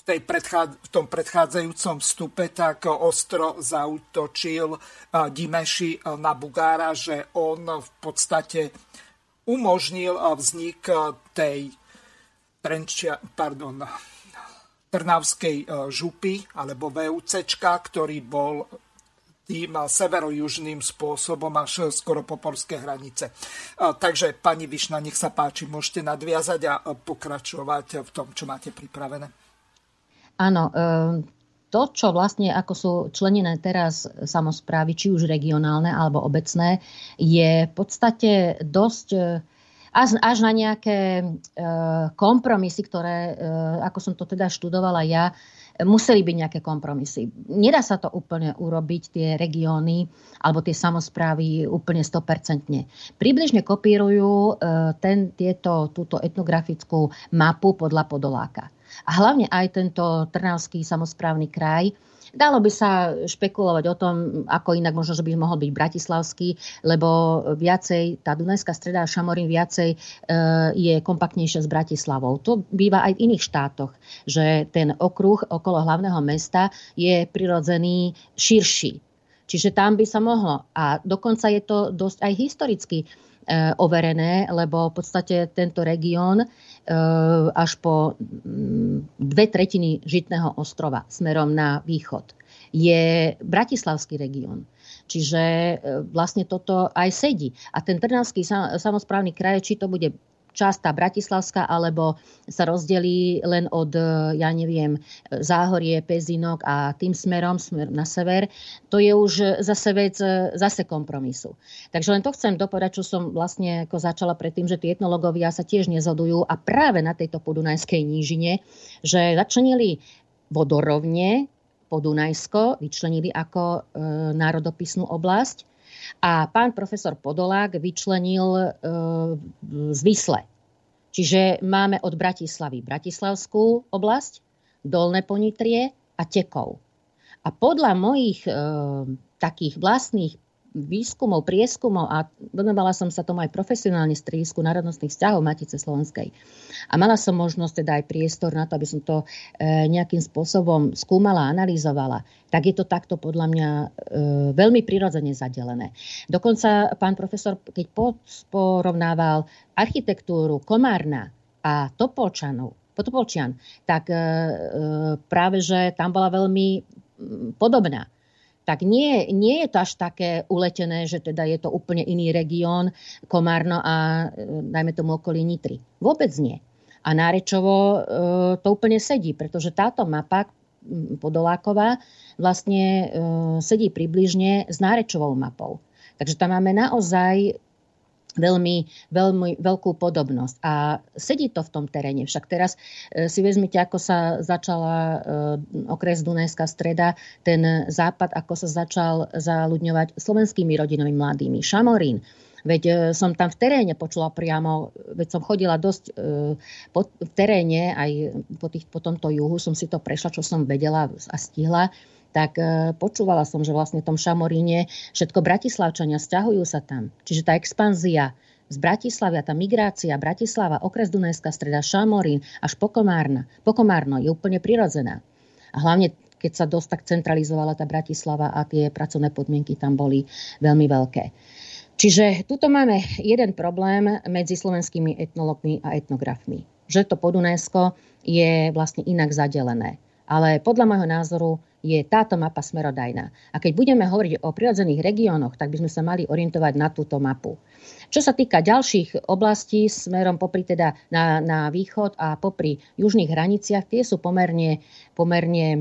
v, tej v tom predchádzajúcom vstupe tak ostro zautočil Dimeši na Bugára, že on v podstate umožnil vznik tej Trenčia, pardon, Trnavskej župy alebo VUC, ktorý bol tým severojužným spôsobom až skoro po polské hranice. Takže, pani Višna, nech sa páči, môžete nadviazať a pokračovať v tom, čo máte pripravené. Áno, ehm, to, čo vlastne ako sú členené teraz samozprávy, či už regionálne alebo obecné, je v podstate dosť e, až, na nejaké e, kompromisy, ktoré, ako som to teda študovala ja, museli byť nejaké kompromisy. Nedá sa to úplne urobiť, tie regióny alebo tie samozprávy úplne 100%. Približne kopírujú ten, tieto, túto etnografickú mapu podľa Podoláka a hlavne aj tento Trnavský samozprávny kraj. Dalo by sa špekulovať o tom, ako inak možno, že by mohol byť bratislavský, lebo viacej, tá Dunajská streda a Šamorín viacej e, je kompaktnejšia s Bratislavou. To býva aj v iných štátoch, že ten okruh okolo hlavného mesta je prirodzený širší. Čiže tam by sa mohlo. A dokonca je to dosť aj historicky E, overené, lebo v podstate tento región až po mm, dve tretiny Žitného ostrova smerom na východ je Bratislavský región. Čiže e, vlastne toto aj sedí. A ten Trnavský samozprávny kraj, či to bude časť tá bratislavská, alebo sa rozdelí len od, e, ja neviem, Záhorie, Pezinok a tým smerom, smer na sever, to je už zase vec zase kompromisu. Takže len to chcem dopovedať, čo som vlastne ako začala predtým, že tí etnológovia sa tiež nezhodujú a práve na tejto podunajskej nížine, že začlenili vodorovne Podunajsko vyčlenili ako e, národopisnú oblasť a pán profesor Podolák vyčlenil e, Zvisle. Čiže máme od Bratislavy Bratislavskú oblasť, Dolné Ponitrie a Tekov. A podľa mojich e, takých vlastných výskumov, prieskumov a venovala som sa tomu aj profesionálne stredisku národnostných vzťahov Matice Slovenskej. A mala som možnosť teda aj priestor na to, aby som to e, nejakým spôsobom skúmala, analyzovala. Tak je to takto podľa mňa e, veľmi prirodzene zadelené. Dokonca pán profesor, keď porovnával architektúru Komárna a Topolčanov, Topolčian, tak e, práve, že tam bola veľmi podobná tak nie, nie je to až také uletené, že teda je to úplne iný región, Komárno a e, dajme tomu okolí Nitry. Vôbec nie. A Nárečovo e, to úplne sedí, pretože táto mapa Podoláková vlastne e, sedí približne s Nárečovou mapou. Takže tam máme naozaj veľmi, veľmi veľkú podobnosť. A sedí to v tom teréne. Však teraz e, si vezmite, ako sa začala e, okres Dunajská streda, ten západ, ako sa začal zaľudňovať slovenskými rodinami mladými. Šamorín. Veď e, som tam v teréne počula priamo, veď som chodila dosť po, v teréne, aj po, tých, po tomto juhu som si to prešla, čo som vedela a stihla tak e, počúvala som, že vlastne v tom Šamoríne všetko Bratislavčania stiahujú sa tam. Čiže tá expanzia z Bratislavia, tá migrácia Bratislava, okres Dunajská streda, Šamorín až po, Komárna, po Komárno je úplne prirodzená. A hlavne keď sa dosť tak centralizovala tá Bratislava a tie pracovné podmienky tam boli veľmi veľké. Čiže tuto máme jeden problém medzi slovenskými etnologmi a etnografmi. Že to Podunajsko je vlastne inak zadelené. Ale podľa môjho názoru je táto mapa smerodajná. A keď budeme hovoriť o prirodzených regiónoch, tak by sme sa mali orientovať na túto mapu. Čo sa týka ďalších oblastí smerom popri teda na, na východ a popri južných hraniciach, tie sú pomerne, pomerne e,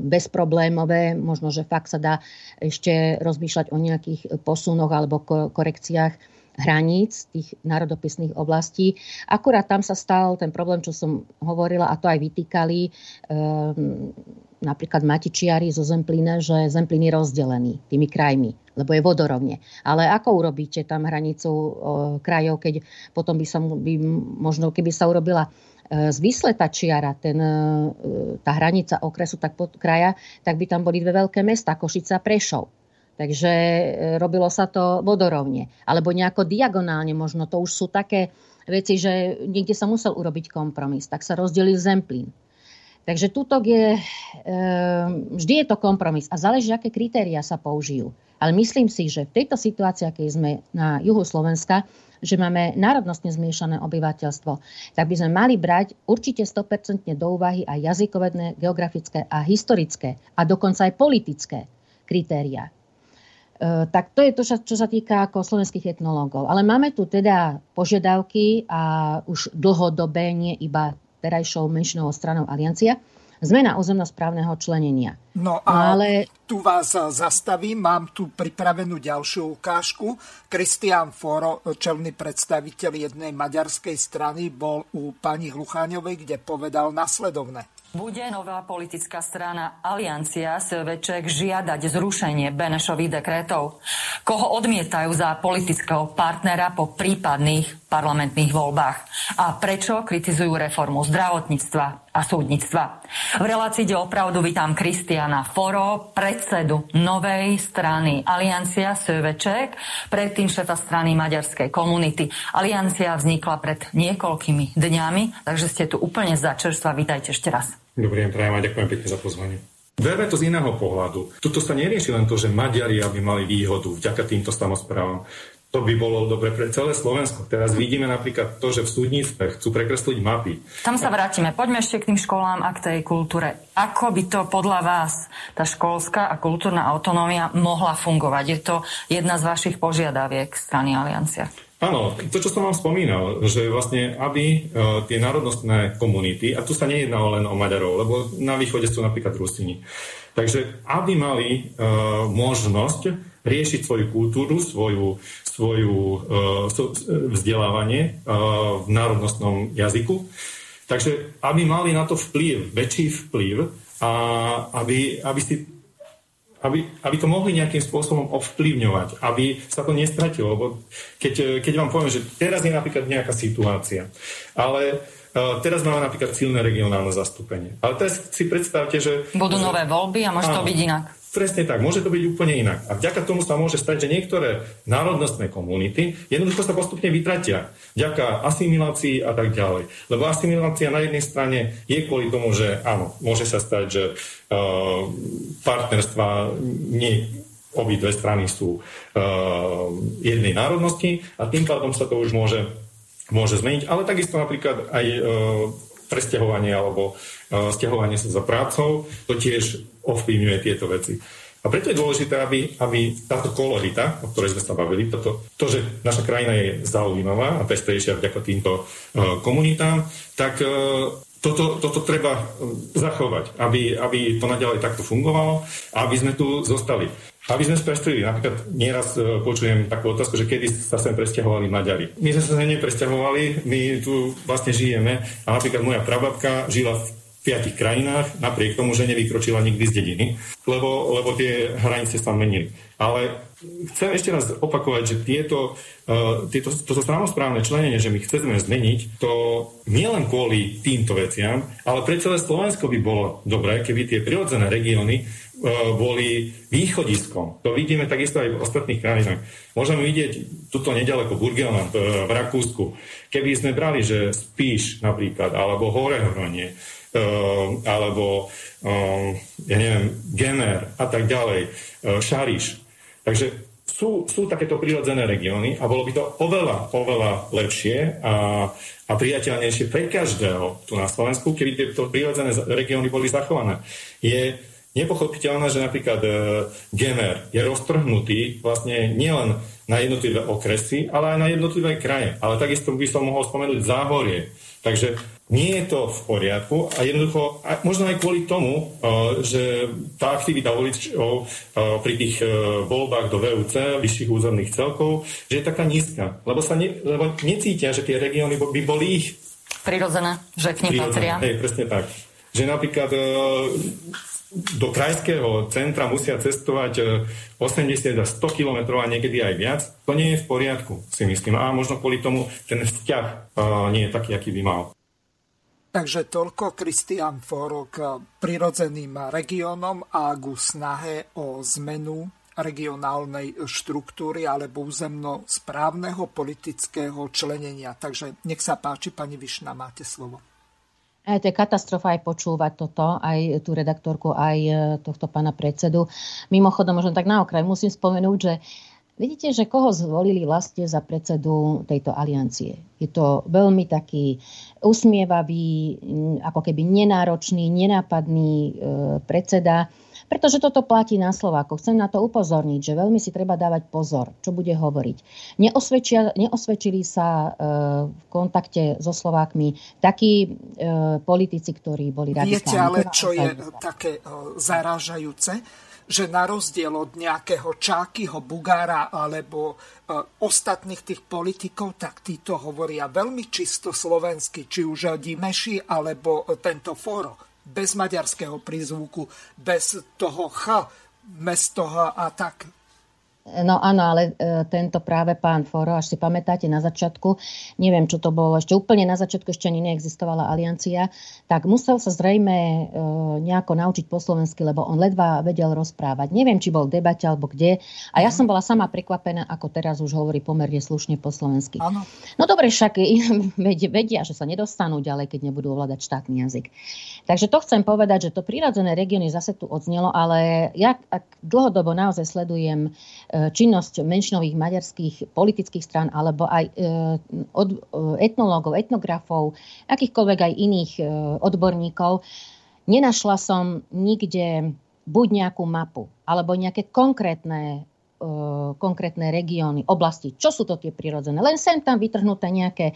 bezproblémové. Možno, že fakt sa dá ešte rozmýšľať o nejakých posunoch alebo korekciách hraníc tých národopisných oblastí. Akurát tam sa stal ten problém, čo som hovorila, a to aj vytýkali um, napríklad Matičiari zo Zemplína, že Zemplín je rozdelený tými krajmi, lebo je vodorovne. Ale ako urobíte tam hranicu o, krajov, keď potom by sa by možno, keby sa urobila e, z Vysleta čiara, ten, e, tá hranica okresu tak pod kraja, tak by tam boli dve veľké mesta, Košica a Prešov. Takže e, robilo sa to vodorovne. Alebo nejako diagonálne možno. To už sú také veci, že niekde sa musel urobiť kompromis. Tak sa rozdelil Zemplín. Takže tuto je, e, vždy je to kompromis a záleží, aké kritéria sa použijú. Ale myslím si, že v tejto situácii, keď sme na juhu Slovenska, že máme národnostne zmiešané obyvateľstvo, tak by sme mali brať určite 100% do úvahy aj jazykovedné, geografické a historické a dokonca aj politické kritéria. E, tak to je to, čo sa týka ako slovenských etnológov. Ale máme tu teda požiadavky a už dlhodobé, nie iba terajšou menšinovou stranou Aliancia, zmena územnosprávneho členenia. No a Ale... tu vás zastavím, mám tu pripravenú ďalšiu ukážku. Kristián Foro, čelný predstaviteľ jednej maďarskej strany, bol u pani Hlucháňovej, kde povedal nasledovne. Bude nová politická strana Aliancia Svetček žiadať zrušenie Benešových dekrétov? Koho odmietajú za politického partnera po prípadných parlamentných voľbách? A prečo kritizujú reformu zdravotníctva a súdnictva? V relácii ide opravdu vítam Kristiana Foro, predsedu novej strany Aliancia Svetček, predtým šefa strany maďarskej komunity. Aliancia vznikla pred niekoľkými dňami, takže ste tu úplne začerstva. Vítajte ešte raz. Dobrý deň, prajem a ďakujem pekne za pozvanie. Verme to z iného pohľadu. Tuto sa nerieši len to, že Maďari aby mali výhodu vďaka týmto samozprávam. To by bolo dobre pre celé Slovensko. Teraz vidíme napríklad to, že v súdnictve chcú prekresliť mapy. Tam sa vrátime. Poďme ešte k tým školám a k tej kultúre. Ako by to podľa vás tá školská a kultúrna autonómia mohla fungovať? Je to jedna z vašich požiadaviek strany Aliancia? Áno, to, čo som vám spomínal, že vlastne, aby uh, tie národnostné komunity, a tu sa nejedná len o Maďarov, lebo na východe sú napríklad Rusini, takže aby mali uh, možnosť riešiť svoju kultúru, svoju, svoju uh, vzdelávanie uh, v národnostnom jazyku, takže aby mali na to vplyv, väčší vplyv a aby, aby si aby, aby to mohli nejakým spôsobom ovplyvňovať, aby sa to nestratilo. Lebo keď, keď vám poviem, že teraz je napríklad nejaká situácia, ale uh, teraz máme napríklad silné regionálne zastúpenie. Ale teraz si predstavte, že... Budú nové voľby a môže áno, to byť inak. Presne tak, môže to byť úplne inak. A vďaka tomu sa môže stať, že niektoré národnostné komunity jednoducho sa postupne vytratia. Vďaka asimilácii a tak ďalej. Lebo asimilácia na jednej strane je kvôli tomu, že áno, môže sa stať, že uh, partnerstva nie dve strany sú uh, jednej národnosti a tým pádom sa to už môže, môže zmeniť. Ale takisto napríklad aj uh, presťahovanie alebo uh, stiahovanie sa za prácou, to tiež ovplyvňuje tieto veci. A preto je dôležité, aby, aby táto kolorita, o ktorej sme sa bavili, toto, to, že naša krajina je zaujímavá a pestrejšia vďaka týmto uh, komunitám, tak uh, toto, toto treba zachovať, aby, aby to naďalej takto fungovalo a aby sme tu zostali. Aby sme spestrili, napríklad nieraz počujem takú otázku, že kedy sa sem presťahovali Maďari. My sme sa sem nepresťahovali, my tu vlastne žijeme a napríklad moja prababka žila v piatich krajinách, napriek tomu, že nevykročila nikdy z dediny, lebo, lebo tie hranice sa menili. Ale chcem ešte raz opakovať, že tieto, uh, tieto, toto samozprávne členenie, že my chceme zmeniť, to nielen kvôli týmto veciam, ale pre celé Slovensko by bolo dobré, keby tie prirodzené regióny boli východiskom. To vidíme takisto aj v ostatných krajinách. Môžeme vidieť tuto nedaleko Burgelman v Rakúsku. Keby sme brali, že Spíš napríklad, alebo Horehronie, Ehm, alebo ja neviem, Gemer a tak ďalej, Šariš. Takže sú, sú takéto prirodzené regióny a bolo by to oveľa, oveľa lepšie a, a priateľnejšie pre každého tu na Slovensku, keby tieto prirodzené regióny boli zachované. Je nepochopiteľné, že napríklad e, Gemer je roztrhnutý vlastne nielen na jednotlivé okresy, ale aj na jednotlivé kraje. Ale takisto by som mohol spomenúť Záhorie. Takže nie je to v poriadku a jednoducho, a možno aj kvôli tomu, uh, že tá aktivita voličov uh, pri tých voľbách do VUC, vyšších územných celkov, že je taká nízka. Lebo, sa ne, lebo necítia, že tie regióny by boli ich. Prirodzené, že k nim patria. Hej, presne tak. Že napríklad do krajského centra musia cestovať 80 až 100 km a niekedy aj viac. To nie je v poriadku, si myslím. A možno kvôli tomu ten vzťah nie je taký, aký by mal. Takže toľko Kristian Foro k prirodzeným regiónom a ku snahe o zmenu regionálnej štruktúry alebo územno-správneho politického členenia. Takže nech sa páči, pani Višna, máte slovo. To je katastrofa aj počúvať toto, aj tú redaktorku, aj e, tohto pána predsedu. Mimochodom, možno tak na okraj musím spomenúť, že Vidíte, že koho zvolili vlastne za predsedu tejto aliancie. Je to veľmi taký usmievavý, ako keby nenáročný, nenápadný e, predseda, pretože toto platí na Slovákoch. Chcem na to upozorniť, že veľmi si treba dávať pozor, čo bude hovoriť. neosvedčili sa e, v kontakte so Slovákmi takí e, politici, ktorí boli radikálni. Viete ale, čo je také zarážajúce? že na rozdiel od nejakého Čákyho, Bugára alebo e, ostatných tých politikov, tak títo hovoria veľmi čisto slovensky, či už Dimeši alebo tento Foro, bez maďarského prízvuku, bez toho Ch, mesto H a tak. No áno, ale e, tento práve pán Foro, až si pamätáte na začiatku, neviem, čo to bolo, ešte úplne na začiatku ešte ani neexistovala aliancia, tak musel sa zrejme e, nejako naučiť po slovensky, lebo on ledva vedel rozprávať. Neviem, či bol v debate alebo kde. A ja mhm. som bola sama prekvapená, ako teraz už hovorí pomerne slušne po slovensky. Áno. No dobre, však vedia, že sa nedostanú ďalej, keď nebudú ovládať štátny jazyk. Takže to chcem povedať, že to prírodzené regióny zase tu odznelo, ale ja ak dlhodobo naozaj sledujem činnosť menšinových maďarských politických strán alebo aj e, od e, etnológov, etnografov, akýchkoľvek aj iných odborníkov, nenašla som nikde buď nejakú mapu alebo nejaké konkrétne konkrétne regióny, oblasti. Čo sú to tie prirodzené? Len sem tam vytrhnuté nejaké,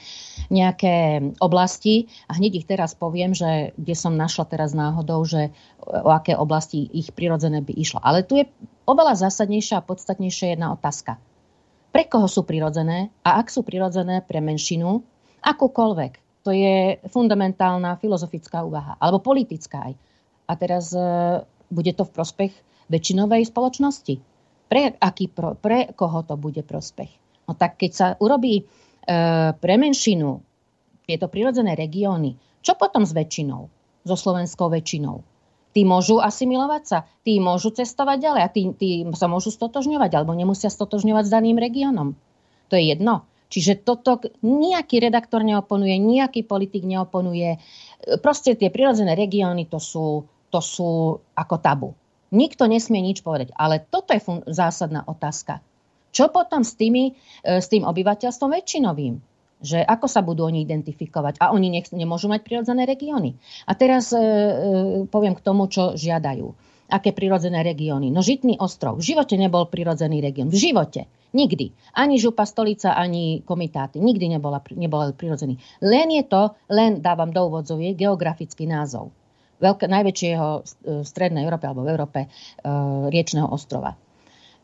nejaké oblasti a hneď ich teraz poviem, že kde som našla teraz náhodou, že o aké oblasti ich prirodzené by išlo. Ale tu je oveľa zásadnejšia a podstatnejšia jedna otázka. Pre koho sú prirodzené a ak sú prirodzené pre menšinu, akúkoľvek. To je fundamentálna filozofická úvaha, alebo politická aj. A teraz e, bude to v prospech väčšinovej spoločnosti pre, aký pro, pre koho to bude prospech? No tak keď sa urobí e, pre menšinu tieto prirodzené regióny, čo potom s väčšinou? So slovenskou väčšinou? Tí môžu asimilovať sa, tí môžu cestovať ďalej a tí, tí sa môžu stotožňovať alebo nemusia stotožňovať s daným regiónom. To je jedno. Čiže toto nejaký redaktor neoponuje, nejaký politik neoponuje. Proste tie prirodzené regióny to sú, to sú ako tabu. Nikto nesmie nič povedať. Ale toto je fun- zásadná otázka. Čo potom s, tými, e, s tým obyvateľstvom väčšinovým? Že ako sa budú oni identifikovať? A oni nech, nemôžu mať prirodzené regióny. A teraz e, e, poviem k tomu, čo žiadajú. Aké prirodzené regióny? No Žitný ostrov. V živote nebol prirodzený región. V živote. Nikdy. Ani župa stolica, ani komitáty. Nikdy nebola, nebola prirodzený. Len je to, len dávam do úvodzovie, geografický názov veľké, najväčšieho v Strednej Európe alebo v Európe e, riečného ostrova.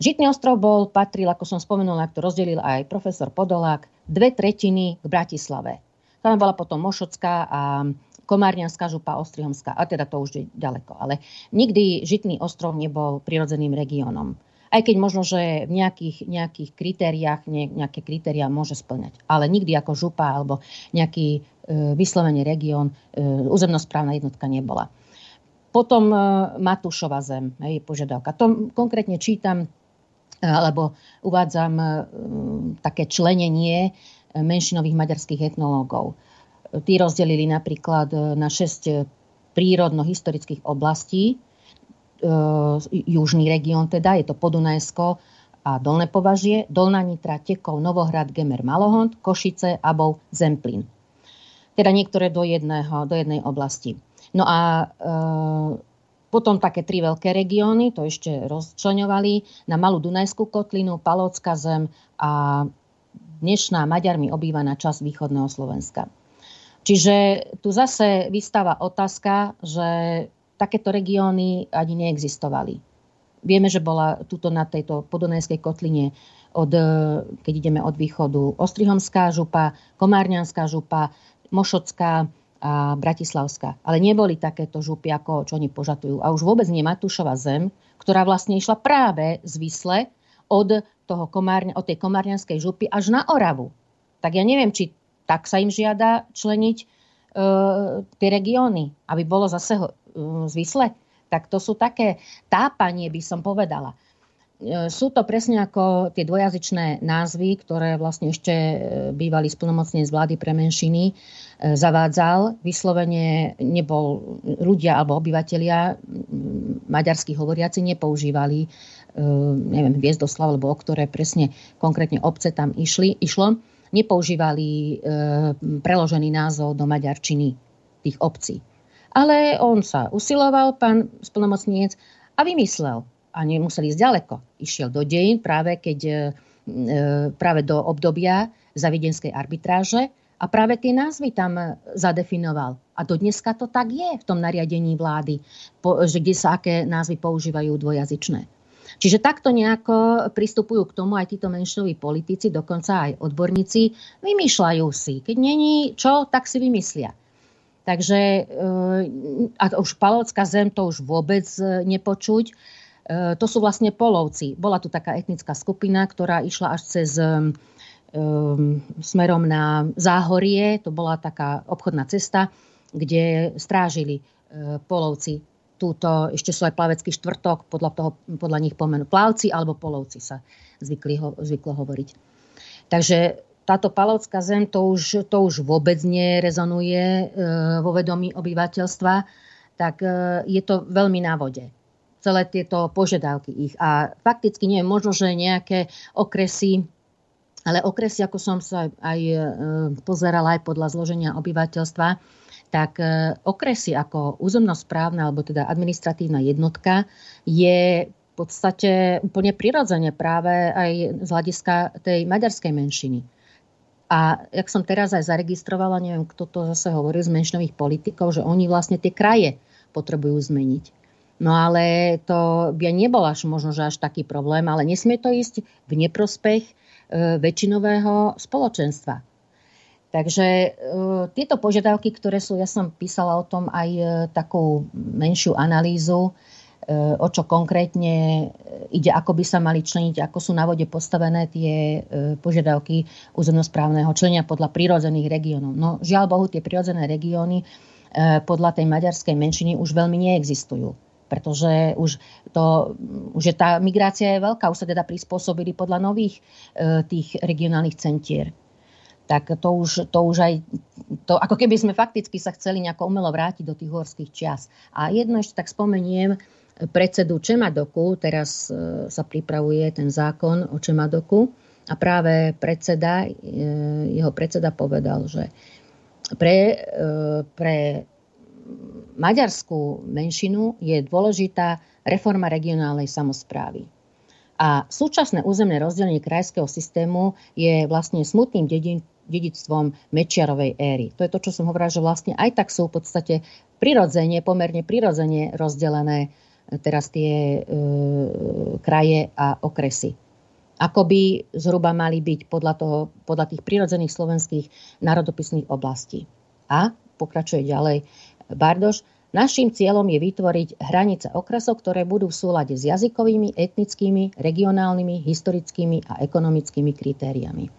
Žitný ostrov bol, patril, ako som spomenul, ak to rozdelil aj profesor Podolák, dve tretiny k Bratislave. Tam bola potom Mošocká a Komárňanská župa, Ostrihomská, a teda to už je ďaleko. Ale nikdy Žitný ostrov nebol prirodzeným regiónom. Aj keď možno, že v nejakých, nejakých kritériách ne, nejaké kritéria môže splňať. Ale nikdy ako župa alebo nejaký E, vyslovene región, e, územnosprávna jednotka nebola. Potom e, Matúšova zem, je požiadavka. To konkrétne čítam, alebo uvádzam také členenie menšinových maďarských etnológov. Tí rozdelili napríklad na 6 prírodno-historických oblastí, južný región teda, je to Podunajsko a Dolné považie, Dolná Nitra, Tekov, Novohrad, Gemer, Malohond, Košice, Abov, Zemplín teda niektoré do, jedného, do jednej oblasti. No a e, potom také tri veľké regióny, to ešte rozčleňovali, na Malú Dunajskú kotlinu, Palocká zem a dnešná Maďarmi obývaná časť východného Slovenska. Čiže tu zase vystáva otázka, že takéto regióny ani neexistovali. Vieme, že bola tuto na tejto podunajskej kotline od, keď ideme od východu Ostrihomská župa, Komárňanská župa, Mošocká a Bratislavská. Ale neboli takéto župy, ako čo oni požatujú. A už vôbec nie Matúšova zem, ktorá vlastne išla práve z Vysle od, toho komárne, od tej komárňanskej župy až na Oravu. Tak ja neviem, či tak sa im žiada členiť e, tie regióny, aby bolo zase e, z Vysle. Tak to sú také tápanie, by som povedala. E, sú to presne ako tie dvojazyčné názvy, ktoré vlastne ešte e, splnomocne z vlády pre menšiny, e, zavádzal. Vyslovene nebol ľudia alebo obyvateľia maďarských hovoriaci nepoužívali neviem, Viezdoslav, alebo o ktoré presne konkrétne obce tam išli, išlo, nepoužívali preložený názov do maďarčiny tých obcí. Ale on sa usiloval, pán splnomocniec, a vymyslel a nemuseli ísť ďaleko. Išiel do dejín práve, keď, e, e, práve do obdobia zavidenskej arbitráže a práve tie názvy tam zadefinoval. A do dneska to tak je v tom nariadení vlády, že kde sa aké názvy používajú dvojazyčné. Čiže takto nejako pristupujú k tomu aj títo menšinoví politici, dokonca aj odborníci, vymýšľajú si. Keď není čo, tak si vymyslia. Takže e, a už Palovská zem to už vôbec nepočuť. E, to sú vlastne polovci. Bola tu taká etnická skupina, ktorá išla až cez um, smerom na Záhorie, to bola taká obchodná cesta, kde strážili uh, polovci túto, ešte sú aj plavecký štvrtok, podľa, toho, podľa nich pomenú plavci alebo polovci sa zvykli ho, zvyklo hovoriť. Takže táto palovská zem to už, to už vôbec nerezonuje e, vo vedomí obyvateľstva, tak e, je to veľmi na vode celé tieto požiadavky ich. A fakticky nie, možno, že nejaké okresy, ale okresy, ako som sa aj e, pozerala aj podľa zloženia obyvateľstva, tak e, okresy ako územnosprávna alebo teda administratívna jednotka je podstate úplne prirodzene práve aj z hľadiska tej maďarskej menšiny. A jak som teraz aj zaregistrovala, neviem, kto to zase hovoril z menšinových politikov, že oni vlastne tie kraje potrebujú zmeniť. No ale to by nebol až možno, že až taký problém, ale nesmie to ísť v neprospech e, väčšinového spoločenstva. Takže e, tieto požiadavky, ktoré sú, ja som písala o tom aj e, takú menšiu analýzu, e, o čo konkrétne ide, ako by sa mali členiť, ako sú na vode postavené tie e, požiadavky územnosprávneho členia podľa prírodzených regiónov. No žiaľ Bohu, tie prírodzené regióny e, podľa tej maďarskej menšiny už veľmi neexistujú pretože už, to, už je tá migrácia je veľká, už sa teda prispôsobili podľa nových e, tých regionálnych centier tak to už, to už aj, to, ako keby sme fakticky sa chceli nejako umelo vrátiť do tých horských čias. A jedno ešte tak spomeniem, predsedu Čemadoku, teraz e, sa pripravuje ten zákon o Čemadoku a práve predseda, e, jeho predseda povedal, že pre, e, pre maďarskú menšinu je dôležitá reforma regionálnej samozprávy. A súčasné územné rozdelenie krajského systému je vlastne smutným dedin, dedictvom Mečiarovej éry. To je to, čo som hovorila, že vlastne aj tak sú v podstate prirodzene, pomerne prirodzene rozdelené e, teraz tie e, kraje a okresy. Ako by zhruba mali byť podľa, toho, podľa tých prirodzených slovenských národopisných oblastí. A pokračuje ďalej Bardoš, Naším cieľom je vytvoriť hranice okresov, ktoré budú v súlade s jazykovými, etnickými, regionálnymi, historickými a ekonomickými kritériami.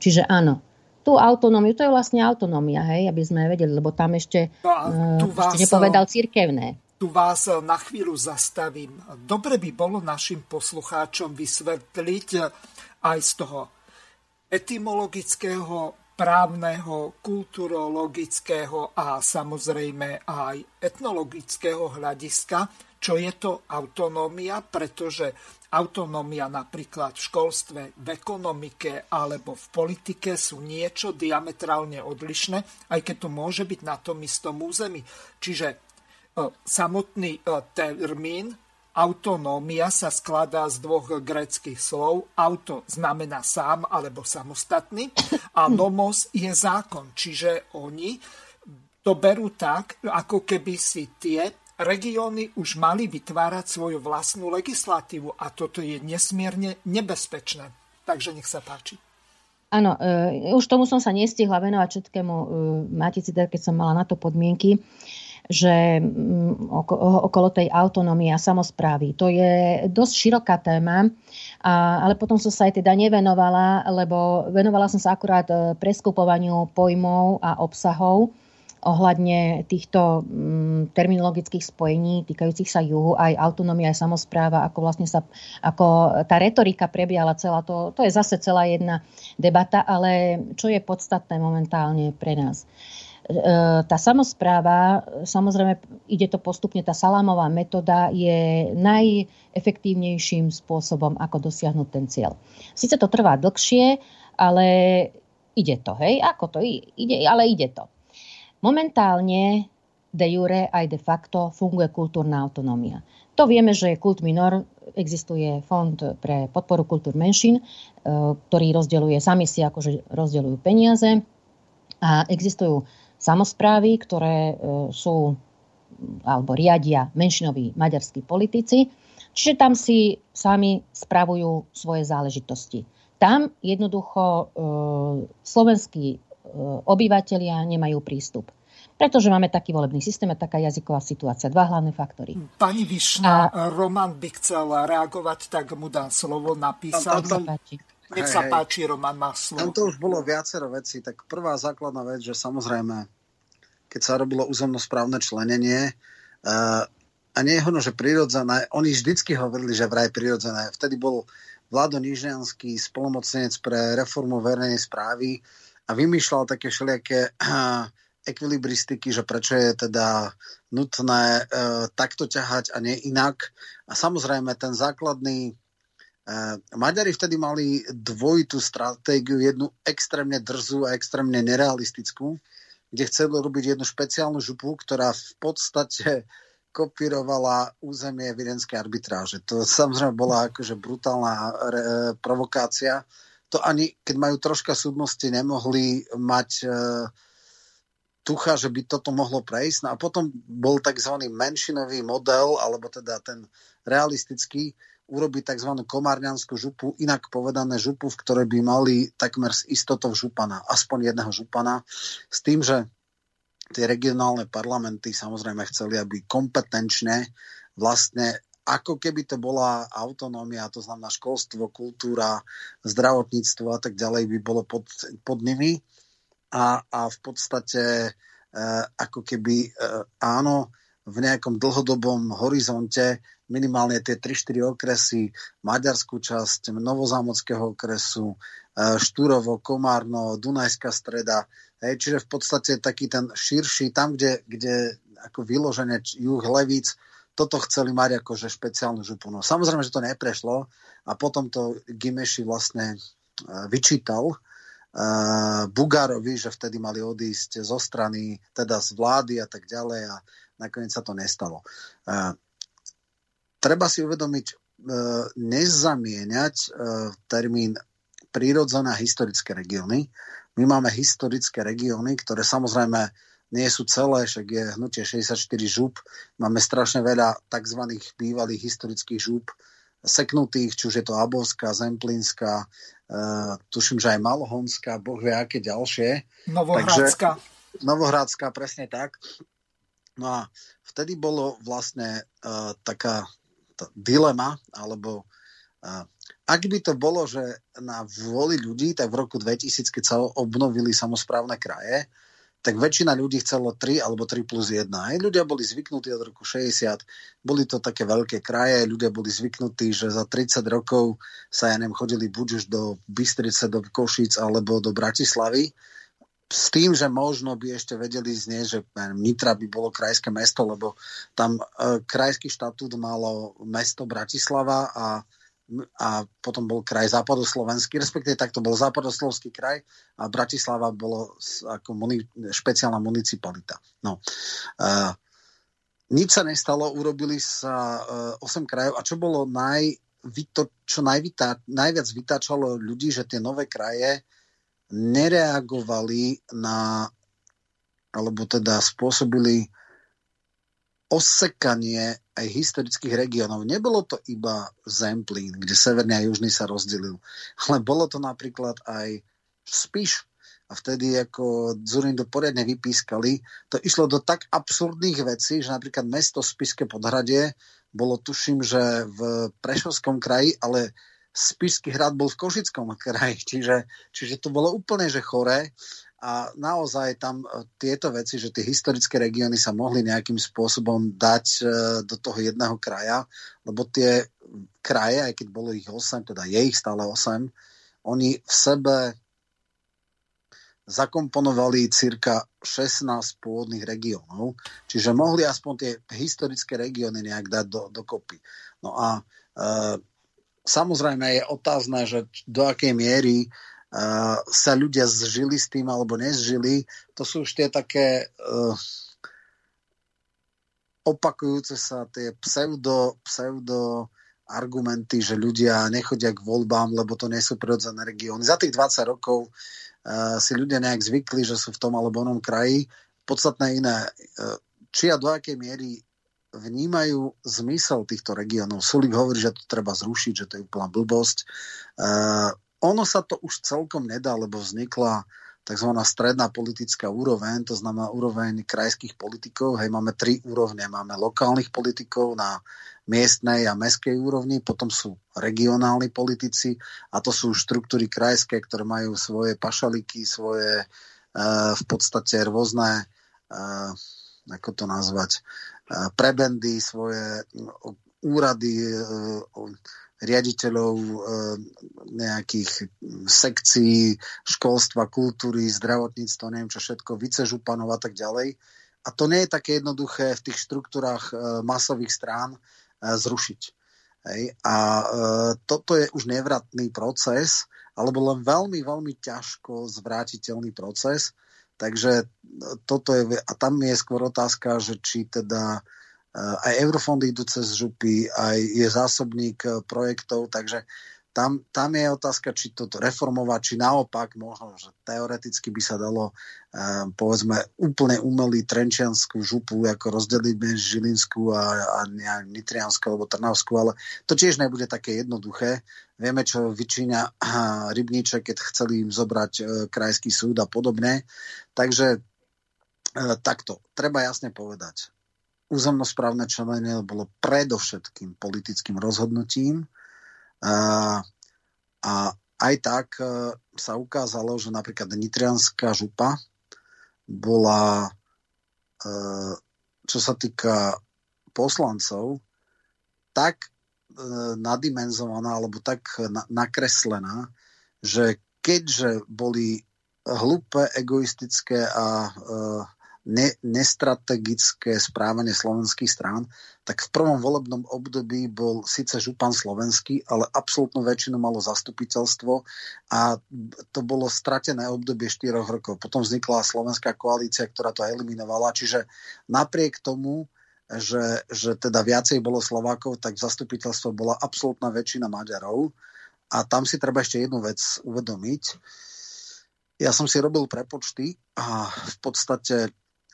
Čiže áno, tú autonómiu, to je vlastne autonómia, hej, aby sme vedeli, lebo tam ešte, no tu vás, ešte nepovedal církevné. Tu vás na chvíľu zastavím. Dobre by bolo našim poslucháčom vysvetliť aj z toho etymologického, právneho, kulturologického a samozrejme aj etnologického hľadiska, čo je to autonómia, pretože autonómia napríklad v školstve, v ekonomike alebo v politike sú niečo diametrálne odlišné, aj keď to môže byť na tom istom území. Čiže e, samotný e, termín autonómia sa skladá z dvoch greckých slov. Auto znamená sám alebo samostatný a nomos je zákon. Čiže oni to berú tak, ako keby si tie regióny už mali vytvárať svoju vlastnú legislatívu a toto je nesmierne nebezpečné. Takže nech sa páči. Áno, uh, už tomu som sa nestihla venovať všetkému uh, Matici, keď som mala na to podmienky, že um, okolo tej autonómie a samozprávy. To je dosť široká téma, a, ale potom som sa aj teda nevenovala, lebo venovala som sa akurát uh, preskupovaniu pojmov a obsahov ohľadne týchto mm, terminologických spojení týkajúcich sa juhu, aj autonómia, aj samozpráva, ako vlastne sa, ako tá retorika prebiehala celá, to, to je zase celá jedna debata, ale čo je podstatné momentálne pre nás? E, tá samozpráva, samozrejme ide to postupne, tá salámová metóda je najefektívnejším spôsobom, ako dosiahnuť ten cieľ. Sice to trvá dlhšie, ale ide to, hej, ako to ide, ale ide to. Momentálne de jure aj de facto funguje kultúrna autonómia. To vieme, že Kult Minor existuje fond pre podporu kultúr menšín, e, ktorý rozdeľuje, sami si akože rozdeľujú peniaze a existujú samozprávy, ktoré e, sú alebo riadia menšinoví maďarskí politici, čiže tam si sami spravujú svoje záležitosti. Tam jednoducho e, slovenskí obyvateľia nemajú prístup. Pretože máme taký volebný systém a taká jazyková situácia. Dva hlavné faktory. Pani Višna, a... Roman by chcel reagovať, tak mu dám slovo, napísal. Tam, tam, Nech sa hej, páči, Roman má slovo. Tam to už bolo viacero vecí. Tak prvá základná vec, že samozrejme, keď sa robilo územnosprávne členenie, uh, a nie je hodno, že prirodzené, oni vždycky hovorili, že vraj prirodzené. Vtedy bol Vlado Nižňanský spolomocnenec pre reformu verejnej správy a vymýšľal také všelijaké ekvilibristiky, že prečo je teda nutné e, takto ťahať a nie inak. A samozrejme ten základný... E, Maďari vtedy mali dvojitú stratégiu, jednu extrémne drzú a extrémne nerealistickú, kde chceli robiť jednu špeciálnu župu, ktorá v podstate kopírovala územie viedenskej arbitráže. To samozrejme bola akože brutálna re, provokácia. To ani keď majú troška súdnosti, nemohli mať e, tucha, že by toto mohlo prejsť. No a potom bol tzv. menšinový model, alebo teda ten realistický, urobiť tzv. komárňanskú župu, inak povedané župu, v ktorej by mali takmer s istotou župana, aspoň jedného župana, s tým, že tie regionálne parlamenty samozrejme chceli, aby kompetenčne vlastne ako keby to bola autonómia, to znamená školstvo, kultúra, zdravotníctvo a tak ďalej by bolo pod, pod nimi a, a v podstate e, ako keby e, áno, v nejakom dlhodobom horizonte minimálne tie 3-4 okresy, Maďarskú časť, Novozámockého okresu, e, Štúrovo, Komárno, Dunajská streda, Hej, čiže v podstate taký ten širší, tam, kde, kde ako vyložené juh Levíc, toto chceli mať akože špeciálnu župu. No samozrejme, že to neprešlo a potom to Gimeši vlastne uh, vyčítal uh, Bugárovi, že vtedy mali odísť zo strany, teda z vlády a tak ďalej a nakoniec sa to nestalo. Uh, treba si uvedomiť, uh, nezamieňať uh, termín prírodzené a historické regióny, my máme historické regióny, ktoré samozrejme nie sú celé, však je hnutie 64 žúb. Máme strašne veľa tzv. bývalých historických žúb, seknutých, či už je to Abovská, Zemplínska, uh, tuším, že aj Malohonská, boh vie aké ďalšie. Novohradská. Takže, Novohradská, presne tak. No a vtedy bolo vlastne uh, taká dilema, alebo uh, ak by to bolo, že na vôli ľudí, tak v roku 2000, keď sa obnovili samozprávne kraje, tak väčšina ľudí chcelo 3 alebo 3 plus 1. Aj ľudia boli zvyknutí od roku 60, boli to také veľké kraje, ľudia boli zvyknutí, že za 30 rokov sa, ja neviem, chodili buď už do Bystrice, do Košic alebo do Bratislavy, s tým, že možno by ešte vedeli znieť, že Nitra by bolo krajské mesto, lebo tam e, krajský štatút malo mesto Bratislava a a potom bol kraj západoslovenský, respektíve takto bol západoslovenský kraj a Bratislava bolo ako muni, špeciálna municipalita. No. Uh, nič sa nestalo, urobili sa uh, 8 krajov a čo bolo naj, vyto, čo najvytá, najviac vytáčalo ľudí, že tie nové kraje nereagovali na alebo teda spôsobili osekanie aj historických regiónov. Nebolo to iba Zemplín, kde severný a južný sa rozdelil, ale bolo to napríklad aj Spiš. A vtedy ako Zurindu poriadne vypískali, to išlo do tak absurdných vecí, že napríklad mesto Spišské podhradie bolo tuším, že v Prešovskom kraji, ale Spišský hrad bol v Košickom kraji, čiže, čiže to bolo úplne že choré a naozaj tam e, tieto veci, že tie historické regióny sa mohli nejakým spôsobom dať e, do toho jedného kraja, lebo tie kraje, aj keď bolo ich 8, teda je ich stále 8, oni v sebe zakomponovali cirka 16 pôvodných regiónov, čiže mohli aspoň tie historické regióny nejak dať do, dokopy. No a e, samozrejme je otázne, že do akej miery sa ľudia zžili s tým alebo nezžili. To sú už tie také uh, opakujúce sa tie pseudo, pseudo argumenty, že ľudia nechodia k voľbám, lebo to nie sú prirodzené regióny. Za tých 20 rokov uh, si ľudia nejak zvykli, že sú v tom alebo onom kraji. Podstatné iné, uh, či a do akej miery vnímajú zmysel týchto regiónov. Sulik hovorí, že to treba zrušiť, že to je úplná blbosť. Uh, ono sa to už celkom nedá, lebo vznikla tzv. stredná politická úroveň, to znamená úroveň krajských politikov. Hej, máme tri úrovne. Máme lokálnych politikov na miestnej a meskej úrovni, potom sú regionálni politici a to sú štruktúry krajské, ktoré majú svoje pašaliky, svoje e, v podstate rôzne, e, ako to nazvať, prebendy, svoje úrady, e, riaditeľov e, nejakých sekcií školstva, kultúry, zdravotníctva, neviem čo všetko, vicežupanov a tak ďalej. A to nie je také jednoduché v tých štruktúrach e, masových strán zrušiť. Hej. A toto je už nevratný proces, alebo len veľmi, veľmi ťažko zvrátiteľný proces. Takže toto je, a tam je skôr otázka, že či teda aj eurofondy idú cez župy, aj je zásobník projektov, takže tam, tam je otázka, či to reformovať, či naopak možno, že teoreticky by sa dalo eh, povedzme úplne umelý trenčianskú župu ako rozdeliť medzi Žilinskú a, a Nitrianskú alebo Trnavskú, ale to tiež nebude také jednoduché. Vieme, čo vyčíňa Rybníček, keď chceli im zobrať eh, krajský súd a podobne. Takže eh, takto, treba jasne povedať. Územnosprávne členenie bolo predovšetkým politickým rozhodnutím, a, aj tak e, sa ukázalo, že napríklad Nitrianská župa bola, e, čo sa týka poslancov, tak e, nadimenzovaná alebo tak nakreslená, že keďže boli hlúpe, egoistické a ne, nestrategické správanie slovenských strán, tak v prvom volebnom období bol síce župan slovenský, ale absolútnu väčšinu malo zastupiteľstvo a to bolo stratené obdobie 4 rokov. Potom vznikla slovenská koalícia, ktorá to eliminovala, čiže napriek tomu, že, že teda viacej bolo Slovákov, tak v zastupiteľstve bola absolútna väčšina Maďarov. A tam si treba ešte jednu vec uvedomiť. Ja som si robil prepočty a v podstate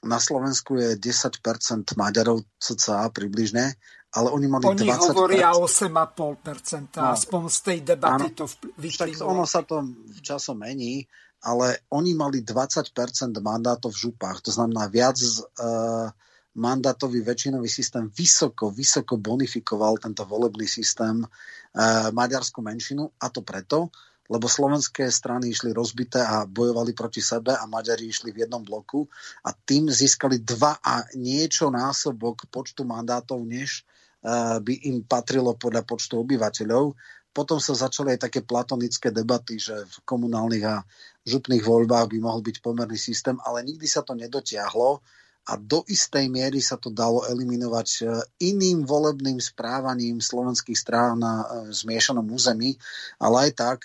na Slovensku je 10% Maďarov cca približne, ale oni mali oni 20%. hovoria 8,5%, no, aspoň z tej debaty áno, to vyplynulo. ono sa to časom mení, ale oni mali 20% mandátov v župách, to znamená viac uh, mandátový väčšinový systém vysoko, vysoko bonifikoval tento volebný systém uh, maďarskú menšinu a to preto, lebo slovenské strany išli rozbité a bojovali proti sebe a Maďari išli v jednom bloku a tým získali dva a niečo násobok počtu mandátov, než uh, by im patrilo podľa počtu obyvateľov. Potom sa začali aj také platonické debaty, že v komunálnych a župných voľbách by mohol byť pomerný systém, ale nikdy sa to nedotiahlo a do istej miery sa to dalo eliminovať e, iným volebným správaním slovenských strán na e, zmiešanom území, ale aj tak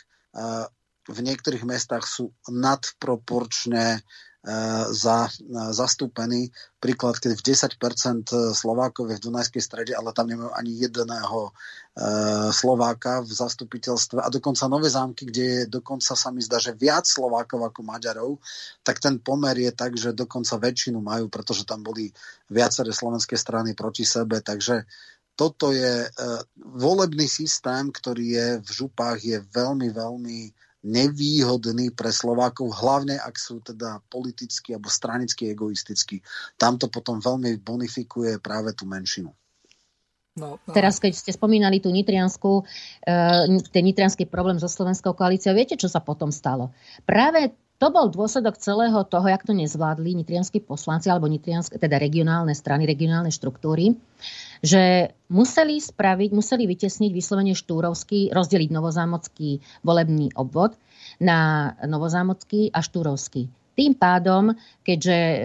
v niektorých mestách sú nadproporčne za, zastúpení. Príklad, keď v 10% Slovákov je v Dunajskej strede, ale tam nemajú ani jedného Slováka v zastupiteľstve a dokonca Nové zámky, kde je dokonca sa mi zdá, že viac Slovákov ako Maďarov, tak ten pomer je tak, že dokonca väčšinu majú, pretože tam boli viaceré slovenské strany proti sebe, takže toto je uh, volebný systém, ktorý je v župách, je veľmi, veľmi nevýhodný pre Slovákov, hlavne ak sú teda politicky alebo stranicky egoistickí. Tam to potom veľmi bonifikuje práve tú menšinu. No, no. Teraz, keď ste spomínali tú nitriansku, e, ten nitrianský problém so slovenskou koalíciou, viete, čo sa potom stalo? Práve to bol dôsledok celého toho, jak to nezvládli nitrianskí poslanci alebo nitrianské, teda regionálne strany, regionálne štruktúry, že museli spraviť, museli vytesniť vyslovene štúrovský, rozdeliť novozámocký volebný obvod na novozámocký a štúrovský. Tým pádom, keďže e,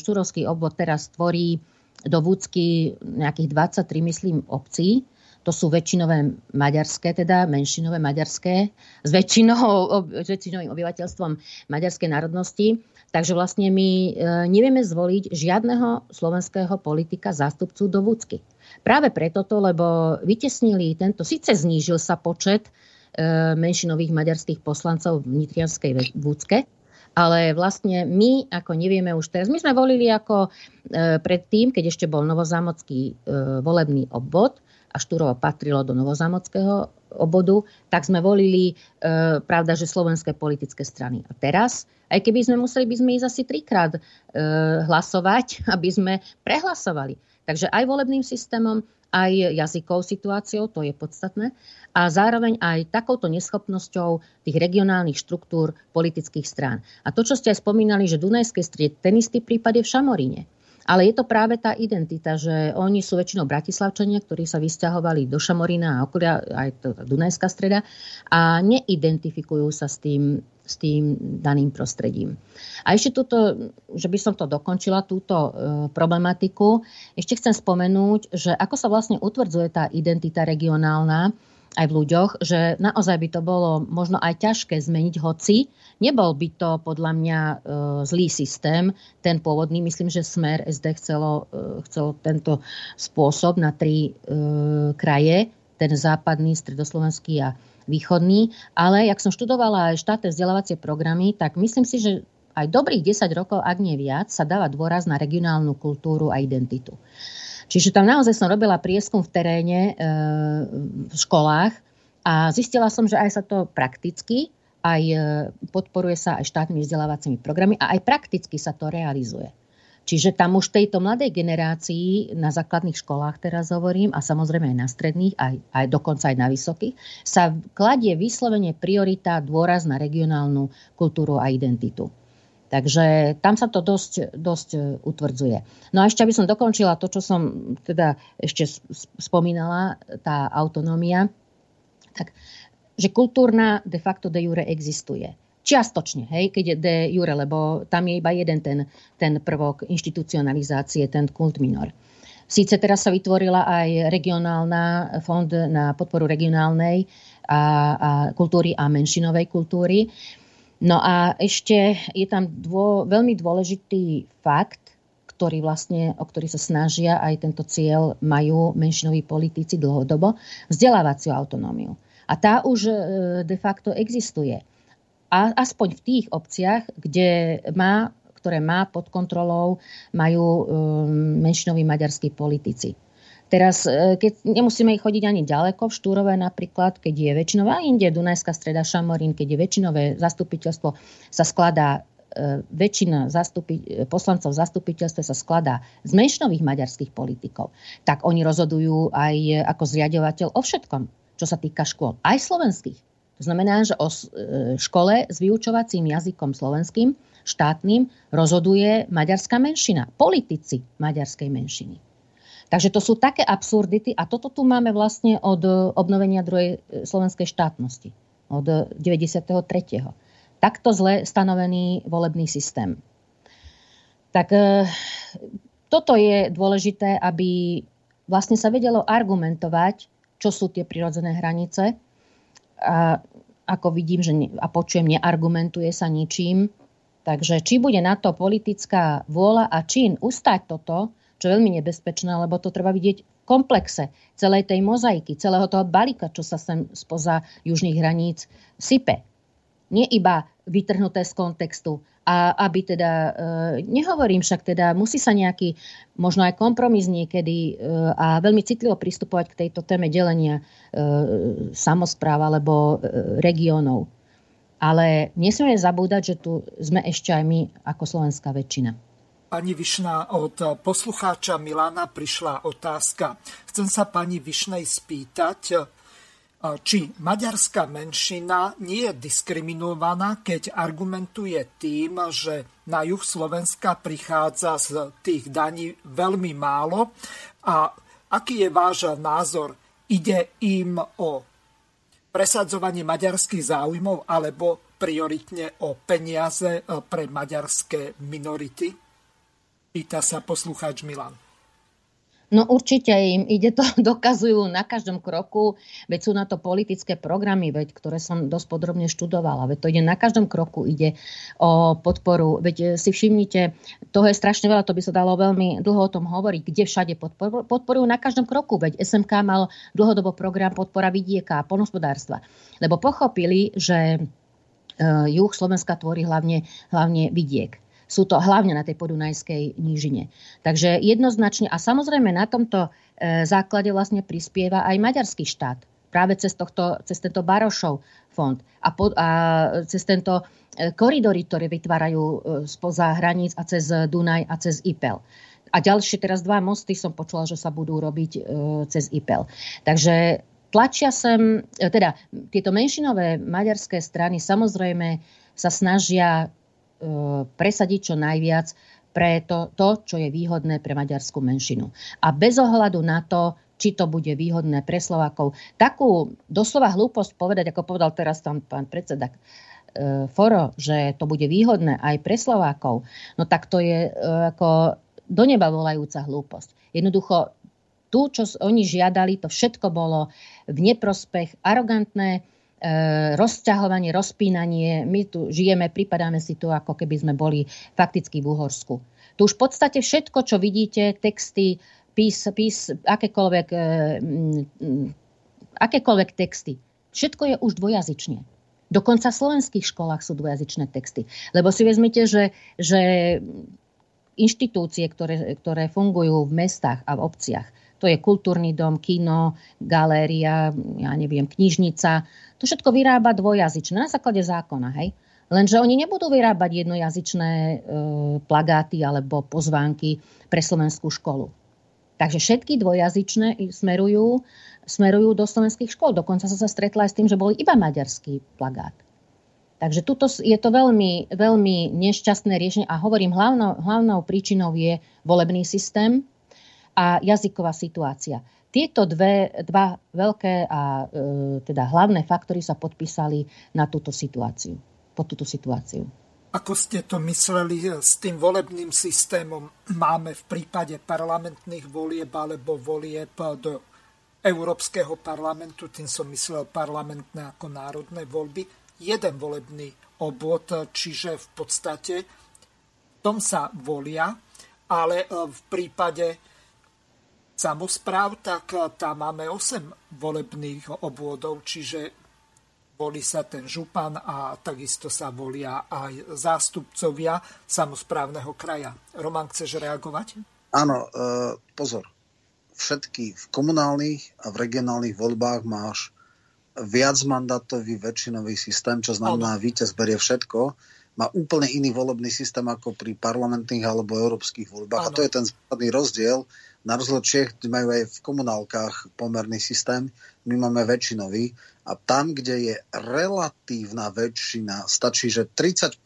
štúrovský obvod teraz tvorí do Vúcky nejakých 23, myslím, obcí, to sú väčšinové maďarské, teda menšinové maďarské, s, väčšinou, s väčšinovým obyvateľstvom maďarskej národnosti. Takže vlastne my e, nevieme zvoliť žiadneho slovenského politika zástupcu do Vúcky. Práve preto to, lebo vytesnili tento, síce znížil sa počet e, menšinových maďarských poslancov v Nitrianskej Vúcke, ale vlastne my ako nevieme už teraz. My sme volili ako e, predtým, keď ešte bol novozámocký volebný obvod, a Štúrovo patrilo do novozamockého obodu, tak sme volili, e, pravda, že slovenské politické strany. A teraz, aj keby sme museli, by sme ísť asi trikrát e, hlasovať, aby sme prehlasovali. Takže aj volebným systémom, aj jazykou situáciou, to je podstatné, a zároveň aj takouto neschopnosťou tých regionálnych štruktúr politických strán. A to, čo ste aj spomínali, že Dunajskej stried, ten istý prípad je v Šamoríne. Ale je to práve tá identita, že oni sú väčšinou bratislavčania, ktorí sa vysťahovali do Šamorína a okolia, aj to, Dunajská streda, a neidentifikujú sa s tým, s tým daným prostredím. A ešte túto, že by som to dokončila, túto e, problematiku, ešte chcem spomenúť, že ako sa vlastne utvrdzuje tá identita regionálna, aj v ľuďoch, že naozaj by to bolo možno aj ťažké zmeniť, hoci nebol by to podľa mňa e, zlý systém, ten pôvodný, myslím, že Smer SD chcelo, e, chcelo tento spôsob na tri e, kraje, ten západný, stredoslovenský a východný, ale jak som študovala aj štátne vzdelávacie programy, tak myslím si, že aj dobrých 10 rokov, ak nie viac, sa dáva dôraz na regionálnu kultúru a identitu. Čiže tam naozaj som robila prieskum v teréne e, v školách a zistila som, že aj sa to prakticky, aj e, podporuje sa aj štátnymi vzdelávacími programy a aj prakticky sa to realizuje. Čiže tam už tejto mladej generácii na základných školách teraz hovorím a samozrejme aj na stredných, aj, aj dokonca aj na vysokých, sa kladie vyslovene priorita dôraz na regionálnu kultúru a identitu. Takže tam sa to dosť, dosť e, utvrdzuje. No a ešte, aby som dokončila to, čo som teda ešte spomínala, tá autonómia, tak, že kultúrna de facto de jure existuje. Čiastočne, hej, keď je de jure, lebo tam je iba jeden ten, ten prvok inštitucionalizácie, ten kult minor. Síce teraz sa vytvorila aj regionálna fond na podporu regionálnej a, a kultúry a menšinovej kultúry, No a ešte je tam dô, veľmi dôležitý fakt, ktorý vlastne, o ktorý sa snažia aj tento cieľ majú menšinoví politici dlhodobo, vzdelávaciu autonómiu. A tá už e, de facto existuje. A aspoň v tých obciach, kde má, ktoré má pod kontrolou, majú um, menšinoví maďarskí politici. Teraz, e, keď nemusíme ich chodiť ani ďaleko, v Štúrové napríklad, keď je väčšinová, inde Dunajská streda Šamorín, keď je väčšinové zastupiteľstvo, sa skladá e, väčšina zastupi, poslancov v zastupiteľstve sa skladá z menšinových maďarských politikov, tak oni rozhodujú aj ako zriadovateľ o všetkom, čo sa týka škôl, aj slovenských. To znamená, že o e, škole s vyučovacím jazykom slovenským, štátnym, rozhoduje maďarská menšina, politici maďarskej menšiny. Takže to sú také absurdity a toto tu máme vlastne od obnovenia druhej e, slovenskej štátnosti, od 93. Takto zle stanovený volebný systém. Tak e, toto je dôležité, aby vlastne sa vedelo argumentovať, čo sú tie prirodzené hranice. A ako vidím že a počujem, neargumentuje sa ničím. Takže či bude na to politická vôľa a čin ustať toto, čo je veľmi nebezpečné, lebo to treba vidieť v komplexe celej tej mozaiky, celého toho balíka, čo sa sem spoza južných hraníc sype. Nie iba vytrhnuté z kontextu. A aby teda, e, nehovorím však teda, musí sa nejaký, možno aj kompromis niekedy e, a veľmi citlivo pristupovať k tejto téme delenia e, samozpráv alebo regiónov. Ale nesmieme zabúdať, že tu sme ešte aj my ako slovenská väčšina. Pani Višná, od poslucháča Milana prišla otázka. Chcem sa pani Višnej spýtať, či maďarská menšina nie je diskriminovaná, keď argumentuje tým, že na juh Slovenska prichádza z tých daní veľmi málo. A aký je váš názor? Ide im o presadzovanie maďarských záujmov alebo prioritne o peniaze pre maďarské minority? Pýta sa poslucháč Milan. No určite im ide to, dokazujú na každom kroku, veď sú na to politické programy, veď, ktoré som dosť podrobne študovala, veď to ide na každom kroku, ide o podporu, veď si všimnite, toho je strašne veľa, to by sa dalo veľmi dlho o tom hovoriť, kde všade podporujú, podporujú na každom kroku, veď SMK mal dlhodobo program podpora vidieka a polnospodárstva, lebo pochopili, že uh, juh Slovenska tvorí hlavne, hlavne vidiek sú to hlavne na tej podunajskej nížine. Takže jednoznačne a samozrejme na tomto e, základe vlastne prispieva aj maďarský štát. Práve cez, tohto, cez tento Barošov fond a, po, a cez tento e, koridory, ktoré vytvárajú e, spoza hraníc a cez Dunaj a cez IPEL. A ďalšie teraz dva mosty som počula, že sa budú robiť cez IPEL. Takže tlačia sem, teda tieto menšinové maďarské strany samozrejme sa snažia presadiť čo najviac pre to, to, čo je výhodné pre maďarskú menšinu. A bez ohľadu na to, či to bude výhodné pre Slovákov. Takú doslova hlúposť povedať, ako povedal teraz tam pán predseda e, Foro, že to bude výhodné aj pre Slovákov, no tak to je e, ako do neba volajúca hlúposť. Jednoducho Tu, čo oni žiadali, to všetko bolo v neprospech, arogantné, rozťahovanie, rozpínanie. My tu žijeme, pripadáme si tu, ako keby sme boli fakticky v Uhorsku. Tu už v podstate všetko, čo vidíte, texty, pís, pís, akékoľvek, e, akékoľvek texty, všetko je už dvojazyčne. Dokonca v slovenských školách sú dvojazyčné texty. Lebo si vezmite, že, že inštitúcie, ktoré, ktoré fungujú v mestách a v obciach, to je kultúrny dom, kino, galéria, ja neviem, knižnica. To všetko vyrába dvojazyčné na základe zákona, hej? Lenže oni nebudú vyrábať jednojazyčné e, plagáty alebo pozvánky pre slovenskú školu. Takže všetky dvojazyčné smerujú, smerujú do slovenských škôl. Dokonca som sa stretla aj s tým, že bol iba maďarský plagát. Takže tuto je to veľmi, veľmi nešťastné riešenie a hovorím, hlavnou, hlavnou príčinou je volebný systém, a jazyková situácia. Tieto dve, dva veľké a e, teda hlavné faktory sa podpísali na túto situáciu, po túto situáciu. Ako ste to mysleli s tým volebným systémom? Máme v prípade parlamentných volieb alebo volieb do Európskeho parlamentu, tým som myslel parlamentné ako národné voľby, jeden volebný obvod, čiže v podstate tom sa volia, ale e, v prípade samozpráv, tak eh, tam máme 8 volebných obvodov, čiže volí sa ten župan a takisto sa volia aj zástupcovia samozprávneho kraja. Roman, chceš reagovať? Áno, e, pozor. Všetky v komunálnych a v regionálnych voľbách máš viacmandátový väčšinový systém, čo znamená, víťaz berie všetko má úplne iný volebný systém ako pri parlamentných alebo európskych voľbách. Ano. A to je ten základný rozdiel. Na rozdiel Čech majú aj v komunálkach pomerný systém, my máme väčšinový. A tam, kde je relatívna väčšina, stačí, že 30%,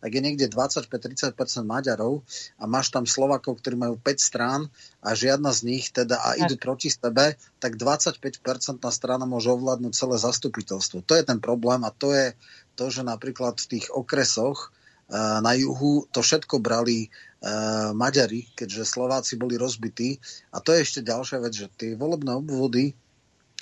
ak je niekde 25-30% Maďarov a máš tam Slovakov, ktorí majú 5 strán a žiadna z nich teda a idú proti sebe, tak 25% strana môže ovládnuť celé zastupiteľstvo. To je ten problém a to je to, že napríklad v tých okresoch na juhu to všetko brali uh, Maďari, keďže Slováci boli rozbití. A to je ešte ďalšia vec, že tie volebné obvody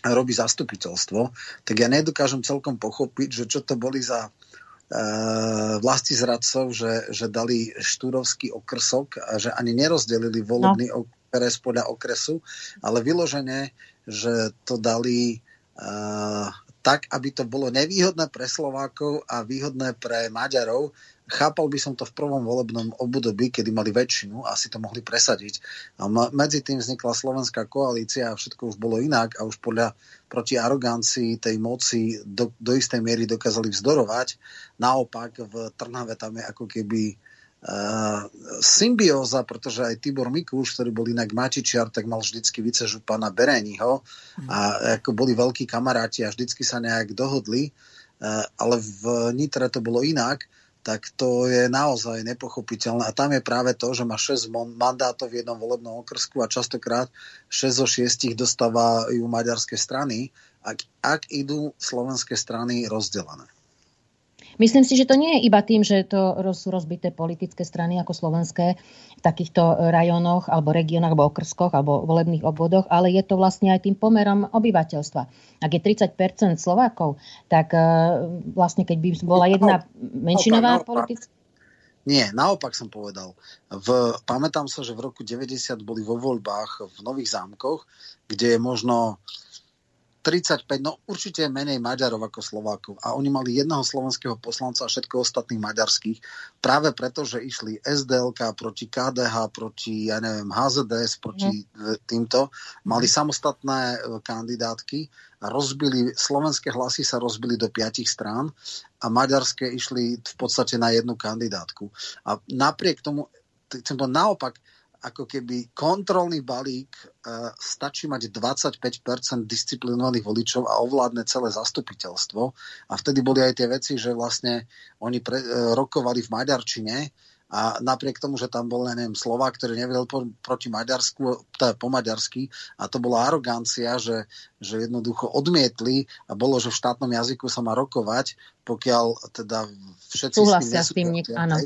robí zastupiteľstvo, tak ja nedokážem celkom pochopiť, že čo to boli za uh, vlasti zradcov, že, že dali štúrovský okrsok a že ani nerozdelili volebný no. okres podľa okresu, ale vyložene, že to dali uh, tak, aby to bolo nevýhodné pre Slovákov a výhodné pre Maďarov. Chápal by som to v prvom volebnom období, kedy mali väčšinu a si to mohli presadiť. A medzi tým vznikla slovenská koalícia a všetko už bolo inak a už podľa proti arogancii tej moci do, do istej miery dokázali vzdorovať. Naopak v Trnave tam je ako keby uh, symbióza, pretože aj Tibor Mikuš, ktorý bol inak Matičiar, tak mal vždycky vicežupana Bereniho a ako boli veľkí kamaráti a vždycky sa nejak dohodli, uh, ale v Nitre to bolo inak, tak to je naozaj nepochopiteľné. A tam je práve to, že má 6 mandátov v jednom volebnom okrsku a častokrát 6 zo 6 dostávajú maďarské strany, ak, ak idú slovenské strany rozdelené. Myslím si, že to nie je iba tým, že to sú rozbité politické strany ako slovenské v takýchto rajónoch alebo regiónoch alebo okrskoch alebo volebných obvodoch, ale je to vlastne aj tým pomerom obyvateľstva. Ak je 30% Slovákov, tak e, vlastne keď by bola jedna menšinová politická nie, naopak som povedal. V, pamätám sa, že v roku 90 boli vo voľbách v Nových zámkoch, kde je možno 35, no určite menej Maďarov ako Slovákov. A oni mali jedného slovenského poslanca a všetko ostatných maďarských. Práve preto, že išli SDLK proti KDH, proti, ja neviem, HZDS, proti mm. týmto. Mali mm. samostatné e, kandidátky rozbili, slovenské hlasy sa rozbili do piatich strán a maďarské išli v podstate na jednu kandidátku. A napriek tomu, chcem to naopak, ako keby kontrolný balík uh, stačí mať 25% disciplinovaných voličov a ovládne celé zastupiteľstvo. A vtedy boli aj tie veci, že vlastne oni pre, uh, rokovali v Maďarčine a napriek tomu, že tam bol, neviem, Slovák, ktorý nevedel po, proti Maďarsku, teda po maďarsky, a to bola arogancia, že, že jednoducho odmietli a bolo, že v štátnom jazyku sa má rokovať, pokiaľ teda všetci Súhlasia s tým, áno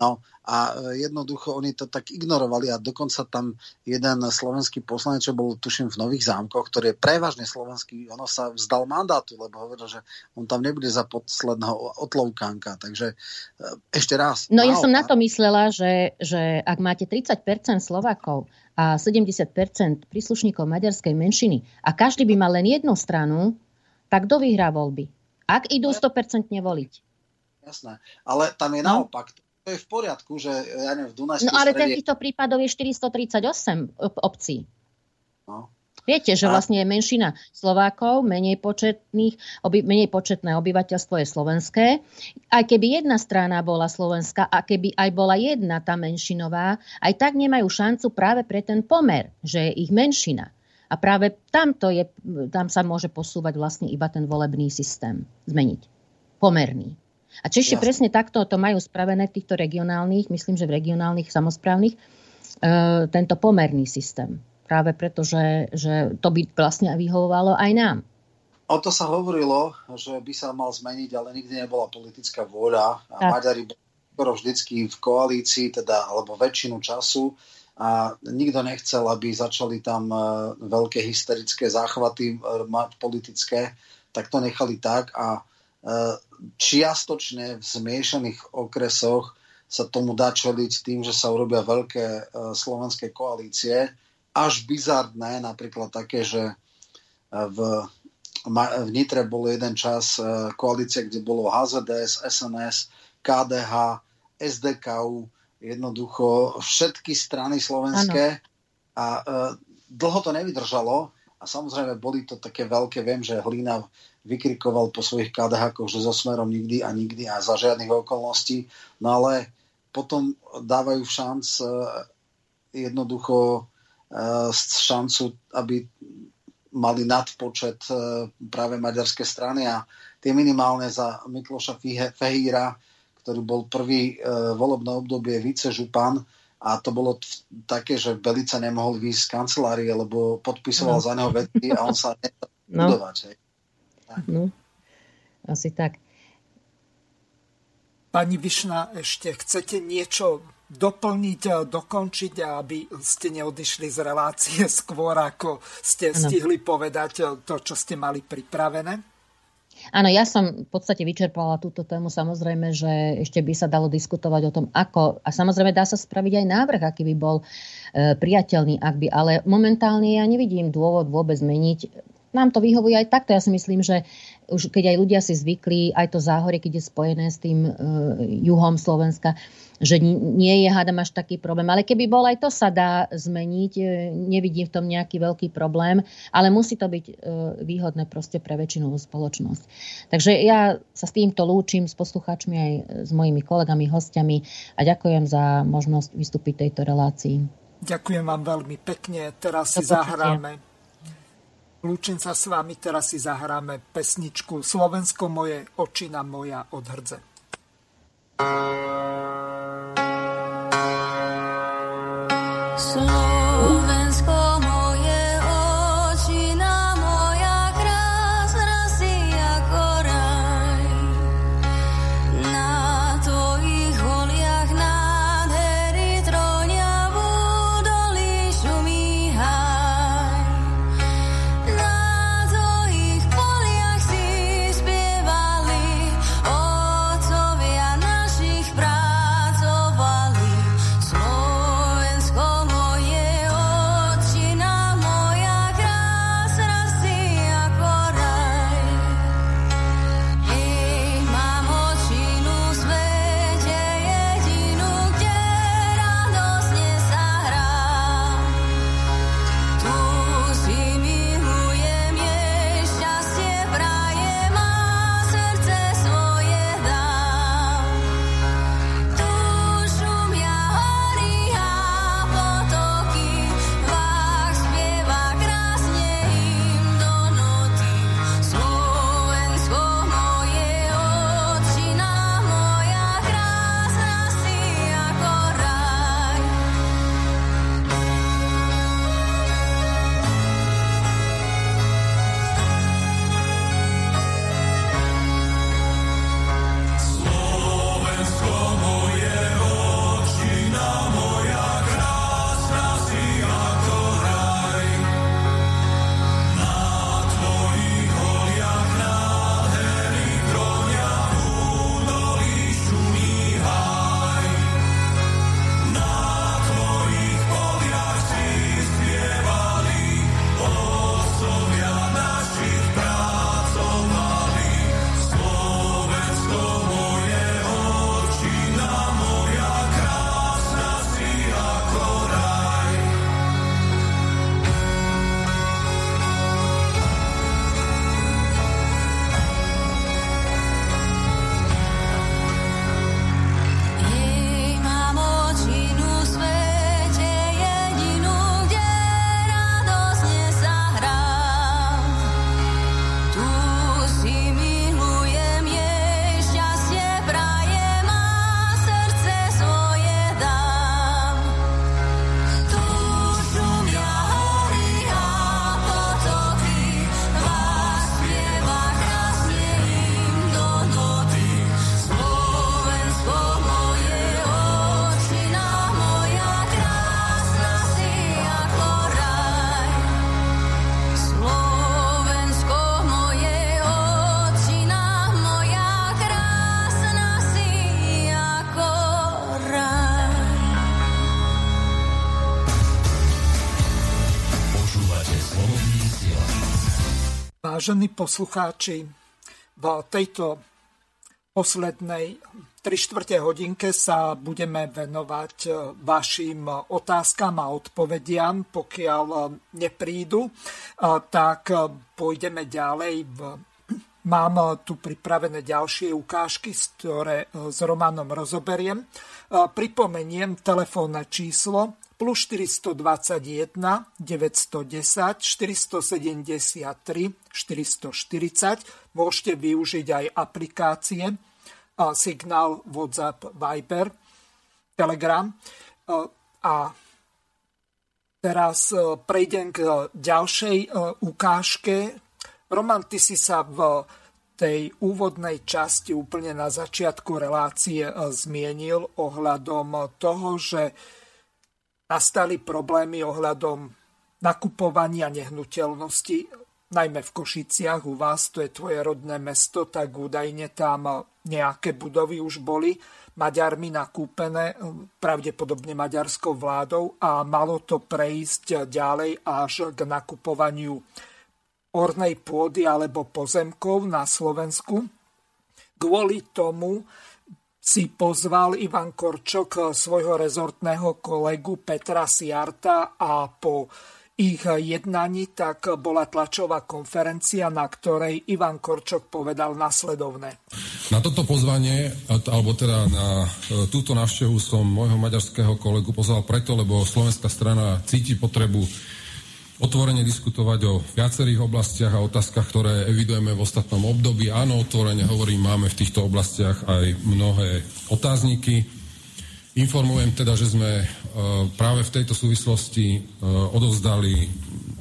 No a e, jednoducho oni to tak ignorovali a dokonca tam jeden slovenský poslanec, čo bol tuším v Nových zámkoch, ktorý je prevažne slovenský, ono sa vzdal mandátu, lebo hovoril, že on tam nebude za posledného otlovkánka. Takže e, ešte raz. No ja som na to myslela, že, že ak máte 30% Slovakov a 70% príslušníkov maďarskej menšiny a každý by mal len jednu stranu, tak kto vyhrá voľby? Ak idú 100% voliť. Jasné, ale tam je no. naopak je v poriadku, že ja neviem, v Dunajskej No ale strede... týchto prípadov je 438 obcí. No. Viete, že vlastne je menšina Slovákov, menej, početných, oby, menej početné obyvateľstvo je slovenské. Aj keby jedna strana bola slovenská a keby aj bola jedna tá menšinová, aj tak nemajú šancu práve pre ten pomer, že je ich menšina. A práve tamto je, tam sa môže posúvať vlastne iba ten volebný systém. Zmeniť. Pomerný. A Češi Jasne. presne takto to majú spravené v týchto regionálnych, myslím, že v regionálnych samozprávnych, e, tento pomerný systém. Práve preto, že, že to by vlastne vyhovovalo aj nám. O to sa hovorilo, že by sa mal zmeniť, ale nikdy nebola politická vôľa. A tak. Maďari boli skoro vždycky v koalícii, teda, alebo väčšinu času a nikto nechcel, aby začali tam e, veľké hysterické záchvaty e, mať politické, tak to nechali tak a čiastočne v zmiešaných okresoch sa tomu dá čeliť tým, že sa urobia veľké e, slovenské koalície, až bizardné, napríklad také, že e, v, v Nitre bol jeden čas e, koalície, kde bolo HZDS, SNS, KDH, SDKU, jednoducho všetky strany slovenské. Ano. a dlho to nevydržalo. A samozrejme boli to také veľké, viem, že Hlina vykrikoval po svojich kdh že so smerom nikdy a nikdy a za žiadnych okolností. No ale potom dávajú šanc e, jednoducho e, šancu, aby mali nadpočet e, práve maďarské strany a tie minimálne za Mikloša Fehíra, ktorý bol prvý volebné obdobie vicežupan, a to bolo také, že Belica nemohol výjsť z kancelárie, lebo podpisoval no. za neho vety a on sa nedal no. budovať. No, asi tak. Pani Višna, ešte chcete niečo doplniť, dokončiť, aby ste neodišli z relácie skôr, ako ste ano. stihli povedať to, čo ste mali pripravené? Áno, ja som v podstate vyčerpala túto tému. Samozrejme, že ešte by sa dalo diskutovať o tom, ako... A samozrejme dá sa spraviť aj návrh, aký by bol e, priateľný, ak by... Ale momentálne ja nevidím dôvod vôbec meniť nám to vyhovuje aj takto. Ja si myslím, že už keď aj ľudia si zvykli, aj to záhorie, keď je spojené s tým uh, juhom Slovenska, že nie je, hádam, až taký problém. Ale keby bol, aj to sa dá zmeniť. E, nevidím v tom nejaký veľký problém, ale musí to byť uh, výhodné proste pre väčšinovú spoločnosť. Takže ja sa s týmto lúčim s poslucháčmi aj s mojimi kolegami, hostiami a ďakujem za možnosť vystúpiť tejto relácii. Ďakujem vám veľmi pekne. Teraz si zahráme Lúčim sa s vami, teraz si zahráme pesničku Slovensko moje, očina moja od hrdze. Slovensko vážení poslucháči, v tejto poslednej 3 čtvrte hodinke sa budeme venovať e, vašim otázkam a odpovediam. Pokiaľ e, neprídu, e, tak pôjdeme ďalej. Mám tu pripravené ďalšie ukážky, ktoré s Romanom rozoberiem. Pripomeniem telefónne číslo plus 421 910 473 440. Môžete využiť aj aplikácie Signál, WhatsApp, Viber, Telegram. A teraz prejdem k ďalšej ukážke. Roman, ty si sa v tej úvodnej časti úplne na začiatku relácie zmienil ohľadom toho, že nastali problémy ohľadom nakupovania nehnuteľnosti, najmä v Košiciach u vás, to je tvoje rodné mesto, tak údajne tam nejaké budovy už boli Maďarmi nakúpené, pravdepodobne maďarskou vládou a malo to prejsť ďalej až k nakupovaniu ornej pôdy alebo pozemkov na Slovensku. Kvôli tomu si pozval Ivan Korčok svojho rezortného kolegu Petra Siarta a po ich jednaní tak bola tlačová konferencia, na ktorej Ivan Korčok povedal nasledovné. Na toto pozvanie, alebo teda na e, túto návštevu som môjho maďarského kolegu pozval preto, lebo slovenská strana cíti potrebu otvorene diskutovať o viacerých oblastiach a otázkach, ktoré evidujeme v ostatnom období. Áno, otvorene hovorím, máme v týchto oblastiach aj mnohé otázniky. Informujem teda, že sme e, práve v tejto súvislosti e, odovzdali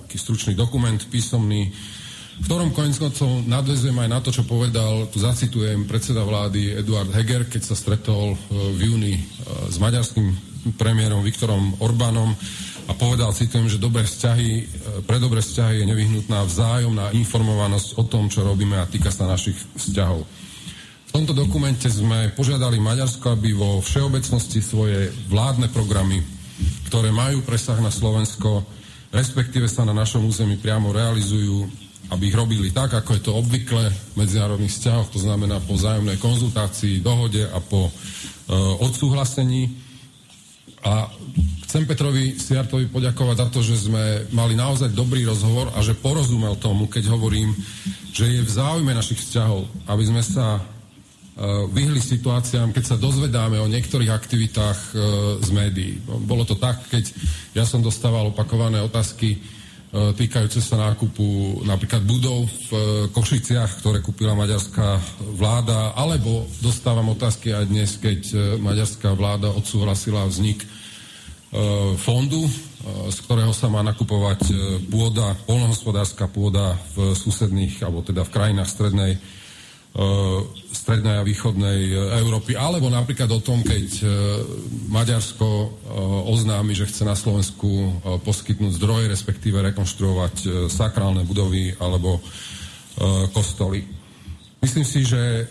taký stručný dokument písomný, v ktorom konec koncov nadvezujem aj na to, čo povedal, tu zacitujem predseda vlády Eduard Heger, keď sa stretol e, v júni s maďarským premiérom Viktorom Orbánom a povedal, citujem, že dobré vzťahy, e, pre dobré vzťahy je nevyhnutná vzájomná informovanosť o tom, čo robíme a týka sa našich vzťahov. V tomto dokumente sme požiadali Maďarsko, aby vo všeobecnosti svoje vládne programy, ktoré majú presah na Slovensko, respektíve sa na našom území priamo realizujú, aby ich robili tak, ako je to obvykle v medzinárodných vzťahoch, to znamená po vzájomnej konzultácii, dohode a po e, odsúhlasení. A Chcem Petrovi Siartovi poďakovať za to, že sme mali naozaj dobrý rozhovor a že porozumel tomu, keď hovorím, že je v záujme našich vzťahov, aby sme sa uh, vyhli situáciám, keď sa dozvedáme o niektorých aktivitách uh, z médií. Bolo to tak, keď ja som dostával opakované otázky týkajúce sa nákupu napríklad budov v Košiciach, ktoré kúpila maďarská vláda, alebo dostávam otázky aj dnes, keď maďarská vláda odsúhlasila vznik E, fondu, e, z ktorého sa má nakupovať e, pôda, polnohospodárska pôda v susedných, alebo teda v krajinách strednej, strednej a východnej Európy, alebo napríklad o tom, keď Maďarsko oznámi, že chce na Slovensku poskytnúť zdroje, respektíve rekonštruovať sakrálne budovy alebo kostoly. Myslím si, že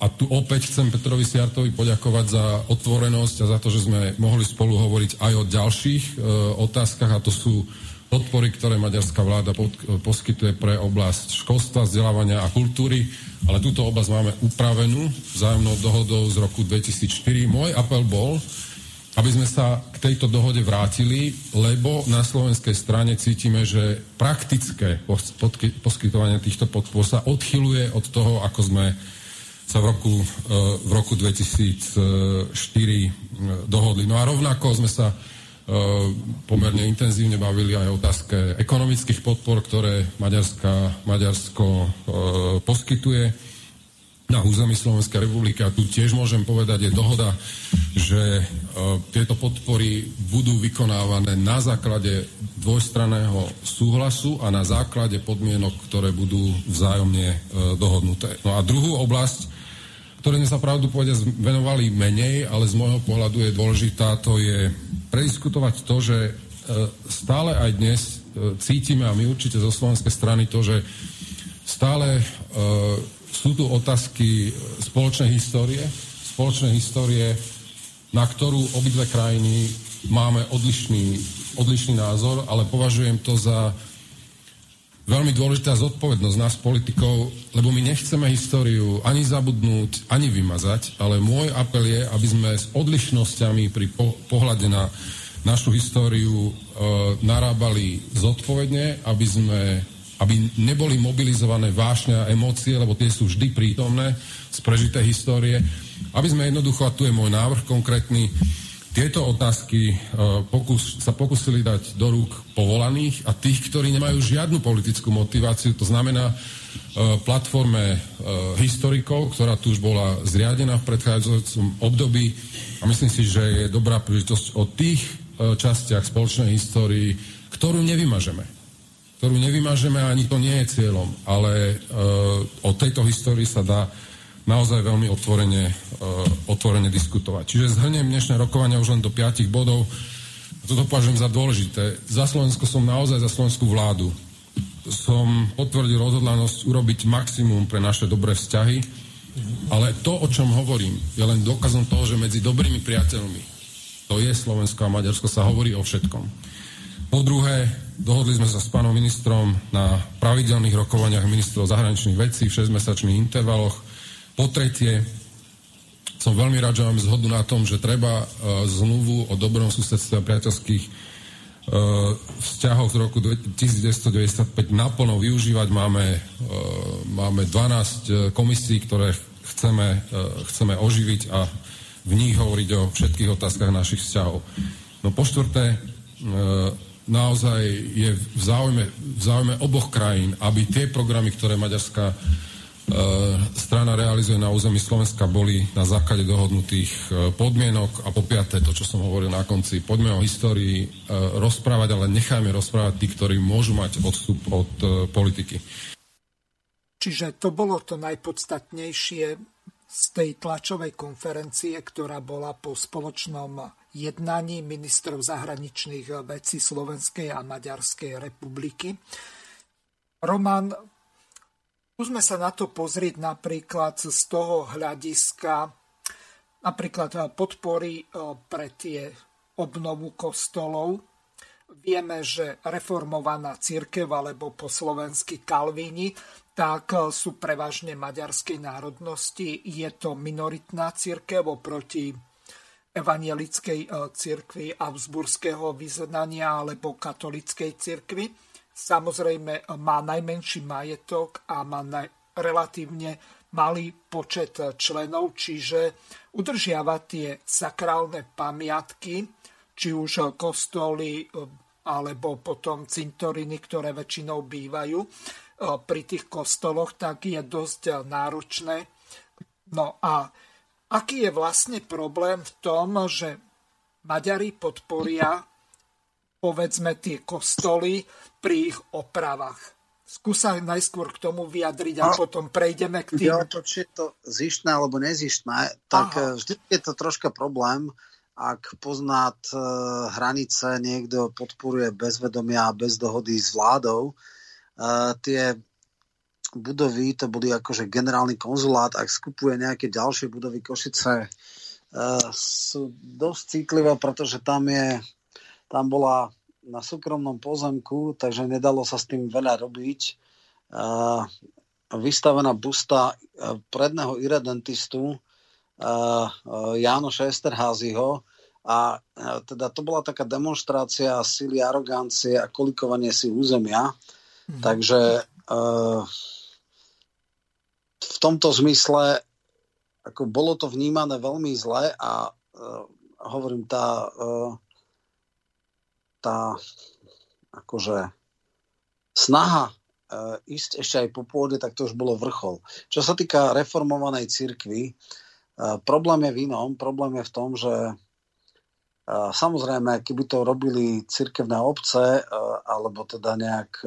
a tu opäť chcem Petrovi Siartovi poďakovať za otvorenosť a za to, že sme mohli spolu hovoriť aj o ďalších e, otázkach a to sú podpory, ktoré maďarská vláda pod, e, poskytuje pre oblasť školstva, vzdelávania a kultúry, ale túto oblasť máme upravenú vzájomnou dohodou z roku 2004. Môj apel bol, aby sme sa k tejto dohode vrátili, lebo na slovenskej strane cítime, že praktické poskytovanie týchto podpor sa odchyluje od toho, ako sme sa v roku, e, v roku 2004 e, dohodli. No a rovnako sme sa pomerne intenzívne bavili aj o otázke ekonomických podpor, ktoré Maďarska, Maďarsko poskytuje na území Slovenskej republiky. A tu tiež môžem povedať, je dohoda, že tieto podpory budú vykonávané na základe dvojstraného súhlasu a na základe podmienok, ktoré budú vzájomne dohodnuté. No a druhú oblasť, ktoré sme sa pravdu povedať venovali menej, ale z môjho pohľadu je dôležitá, to je prediskutovať to, že e, stále aj dnes e, cítime, a my určite zo slovenskej strany to, že stále e, sú tu otázky spoločnej histórie, spoločnej histórie, na ktorú obidve krajiny máme odlišný, odlišný názor, ale považujem to za veľmi dôležitá zodpovednosť nás politikov, lebo my nechceme históriu ani zabudnúť, ani vymazať, ale môj apel je, aby sme s odlišnosťami pri po- pohľade na našu históriu e, narábali zodpovedne, aby sme aby neboli mobilizované vášne a emócie, lebo tie sú vždy prítomné z prežitej histórie. Aby sme jednoducho, a tu je môj návrh konkrétny, tieto otázky uh, pokus, sa pokusili dať do rúk povolaných a tých, ktorí nemajú žiadnu politickú motiváciu, to znamená uh, platforme uh, historikov, ktorá tu už bola zriadená v predchádzajúcom období a myslím si, že je dobrá príležitosť o tých častiach spoločnej histórii, ktorú nevymažeme. Ktorú nevymažeme ani to nie je cieľom, ale o tejto histórii sa dá naozaj veľmi otvorene, uh, otvorene diskutovať. Čiže zhrniem dnešné rokovania už len do piatich bodov. Toto považujem za dôležité. Za Slovensko som naozaj za slovenskú vládu. Som potvrdil odhodlanosť urobiť maximum pre naše dobré vzťahy, ale to, o čom hovorím, je len dokazom toho, že medzi dobrými priateľmi, to je Slovensko a Maďarsko, sa hovorí o všetkom. Po druhé, dohodli sme sa s pánom ministrom na pravidelných rokovaniach ministrov zahraničných vecí v 6-mesačných intervaloch po tretie, som veľmi rád, že máme zhodu na tom, že treba uh, zmluvu o dobrom susedstve a priateľských uh, vzťahoch z roku 1995 naplno využívať. Máme, uh, máme 12 komisí, ktoré chceme, chceme oživiť a v nich hovoriť o všetkých otázkach našich vzťahov. No po štvrté, naozaj je v záujme, v záujme oboch krajín, aby tie programy, ktoré Maďarská E, strana realizuje na území Slovenska, boli na základe dohodnutých e, podmienok a po piaté, to, čo som hovoril na konci, poďme o histórii e, rozprávať, ale nechajme rozprávať tí, ktorí môžu mať odstup od politiky. Čiže to bolo to najpodstatnejšie z tej tlačovej konferencie, ktorá bola po spoločnom jednaní ministrov zahraničných vecí Slovenskej a Maďarskej republiky. Roman, Skúsme sa na to pozrieť napríklad z toho hľadiska napríklad eh, podpory eh, pre tie obnovu kostolov. Vieme, že reformovaná církev alebo po slovensky kalvíni, tak eh, sú prevažne maďarskej národnosti. Je to minoritná církev oproti evanielickej církvi Augsburského vyznania alebo katolickej církvi samozrejme má najmenší majetok a má naj, relatívne malý počet členov, čiže udržiava tie sakrálne pamiatky, či už kostoly alebo potom cintoriny, ktoré väčšinou bývajú e, pri tých kostoloch, tak je dosť náročné. No a aký je vlastne problém v tom, že Maďari podporia povedzme tie kostoly pri ich opravách. Skúsa najskôr k tomu vyjadriť a, a potom prejdeme k tým... Ja to, či je to zištné alebo nezištné, tak Aha. vždy je to troška problém, ak poznať e, hranice niekto podporuje bez vedomia a bez dohody s vládou. E, tie budovy, to boli akože generálny konzulát, ak skupuje nejaké ďalšie budovy Košice, e, sú dosť citlivé, pretože tam je tam bola na súkromnom pozemku, takže nedalo sa s tým veľa robiť. Vystavená busta predného iredentistu Jánoša Esterházyho a teda to bola taká demonstrácia sily, arogancie a kolikovanie si územia. Mm. Takže v tomto zmysle ako bolo to vnímané veľmi zle a hovorím, tá tá akože snaha e, ísť ešte aj po pôde, tak to už bolo vrchol. Čo sa týka reformovanej cirkvi, e, problém je v inom. Problém je v tom, že e, samozrejme, keby to robili cirkevné obce, alebo teda nejak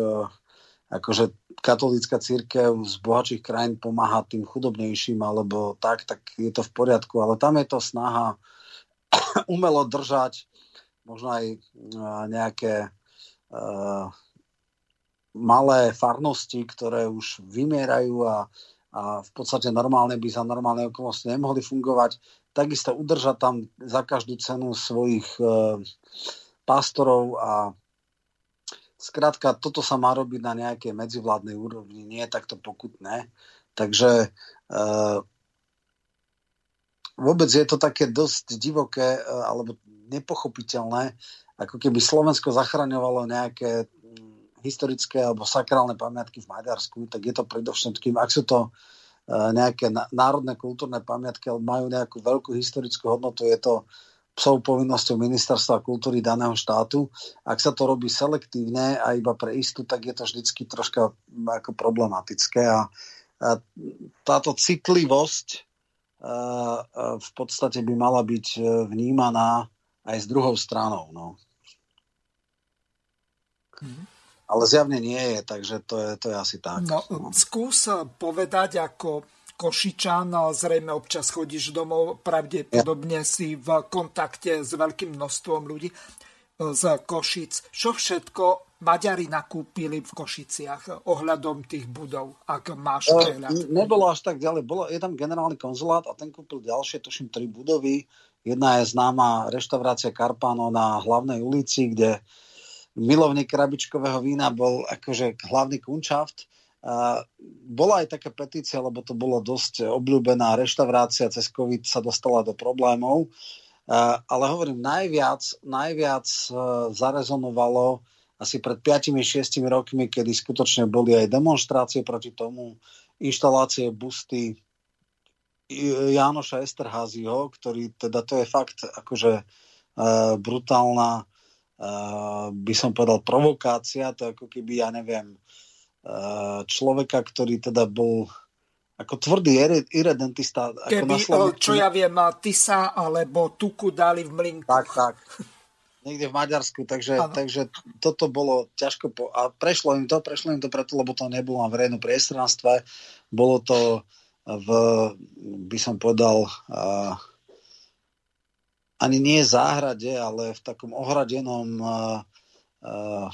akože katolícka církev z bohatších krajín pomáha tým chudobnejším alebo tak, tak je to v poriadku. Ale tam je to snaha umelo držať možno aj nejaké malé farnosti, ktoré už vymierajú a, a v podstate normálne by za normálne okolnosti nemohli fungovať. Takisto udržať tam za každú cenu svojich uh, pastorov a Skrátka, toto sa má robiť na nejakej medzivládnej úrovni, nie je takto pokutné. Takže e, vôbec je to také dosť divoké e, alebo nepochopiteľné, ako keby Slovensko zachraňovalo nejaké historické alebo sakrálne pamiatky v Maďarsku, tak je to predovšetkým, ak sú to e, nejaké národné kultúrne pamiatky, alebo majú nejakú veľkú historickú hodnotu, je to psov povinnosťou ministerstva kultúry daného štátu. Ak sa to robí selektívne a iba pre istú, tak je to vždycky troška ako problematické a, a táto citlivosť v podstate by mala byť e, vnímaná aj s druhou stranou. No. Mm ale zjavne nie je, takže to je, to je asi tak. No, skús povedať ako Košičan, zrejme občas chodíš domov, pravdepodobne ja. si v kontakte s veľkým množstvom ľudí z Košic. Čo všetko Maďari nakúpili v Košiciach ohľadom tých budov, ak máš e, prehľad? Nebolo až tak ďalej. Bolo, je tam generálny konzulát a ten kúpil ďalšie, tuším, tri budovy. Jedna je známa reštaurácia Karpano na hlavnej ulici, kde milovník krabičkového vína bol akože hlavný kunčaft. Uh, bola aj taká petícia, lebo to bolo dosť obľúbená reštaurácia, cez COVID sa dostala do problémov. Uh, ale hovorím, najviac, najviac uh, zarezonovalo asi pred 5-6 rokmi, kedy skutočne boli aj demonstrácie proti tomu, inštalácie busty Jánoša Esterházyho, ktorý teda to je fakt akože uh, brutálna by som povedal, provokácia, to ako keby, ja neviem, človeka, ktorý teda bol ako tvrdý irredentista. Keby, ako čo ja viem, Tisa alebo Tuku dali v mlinku. Tak, tak. Niekde v Maďarsku, takže, takže toto bolo ťažko. Po... A prešlo im to, prešlo im to preto, lebo to nebolo na verejnom priestranstve. Bolo to v, by som povedal, uh, ani nie záhrade, ale v takom ohradenom uh, uh,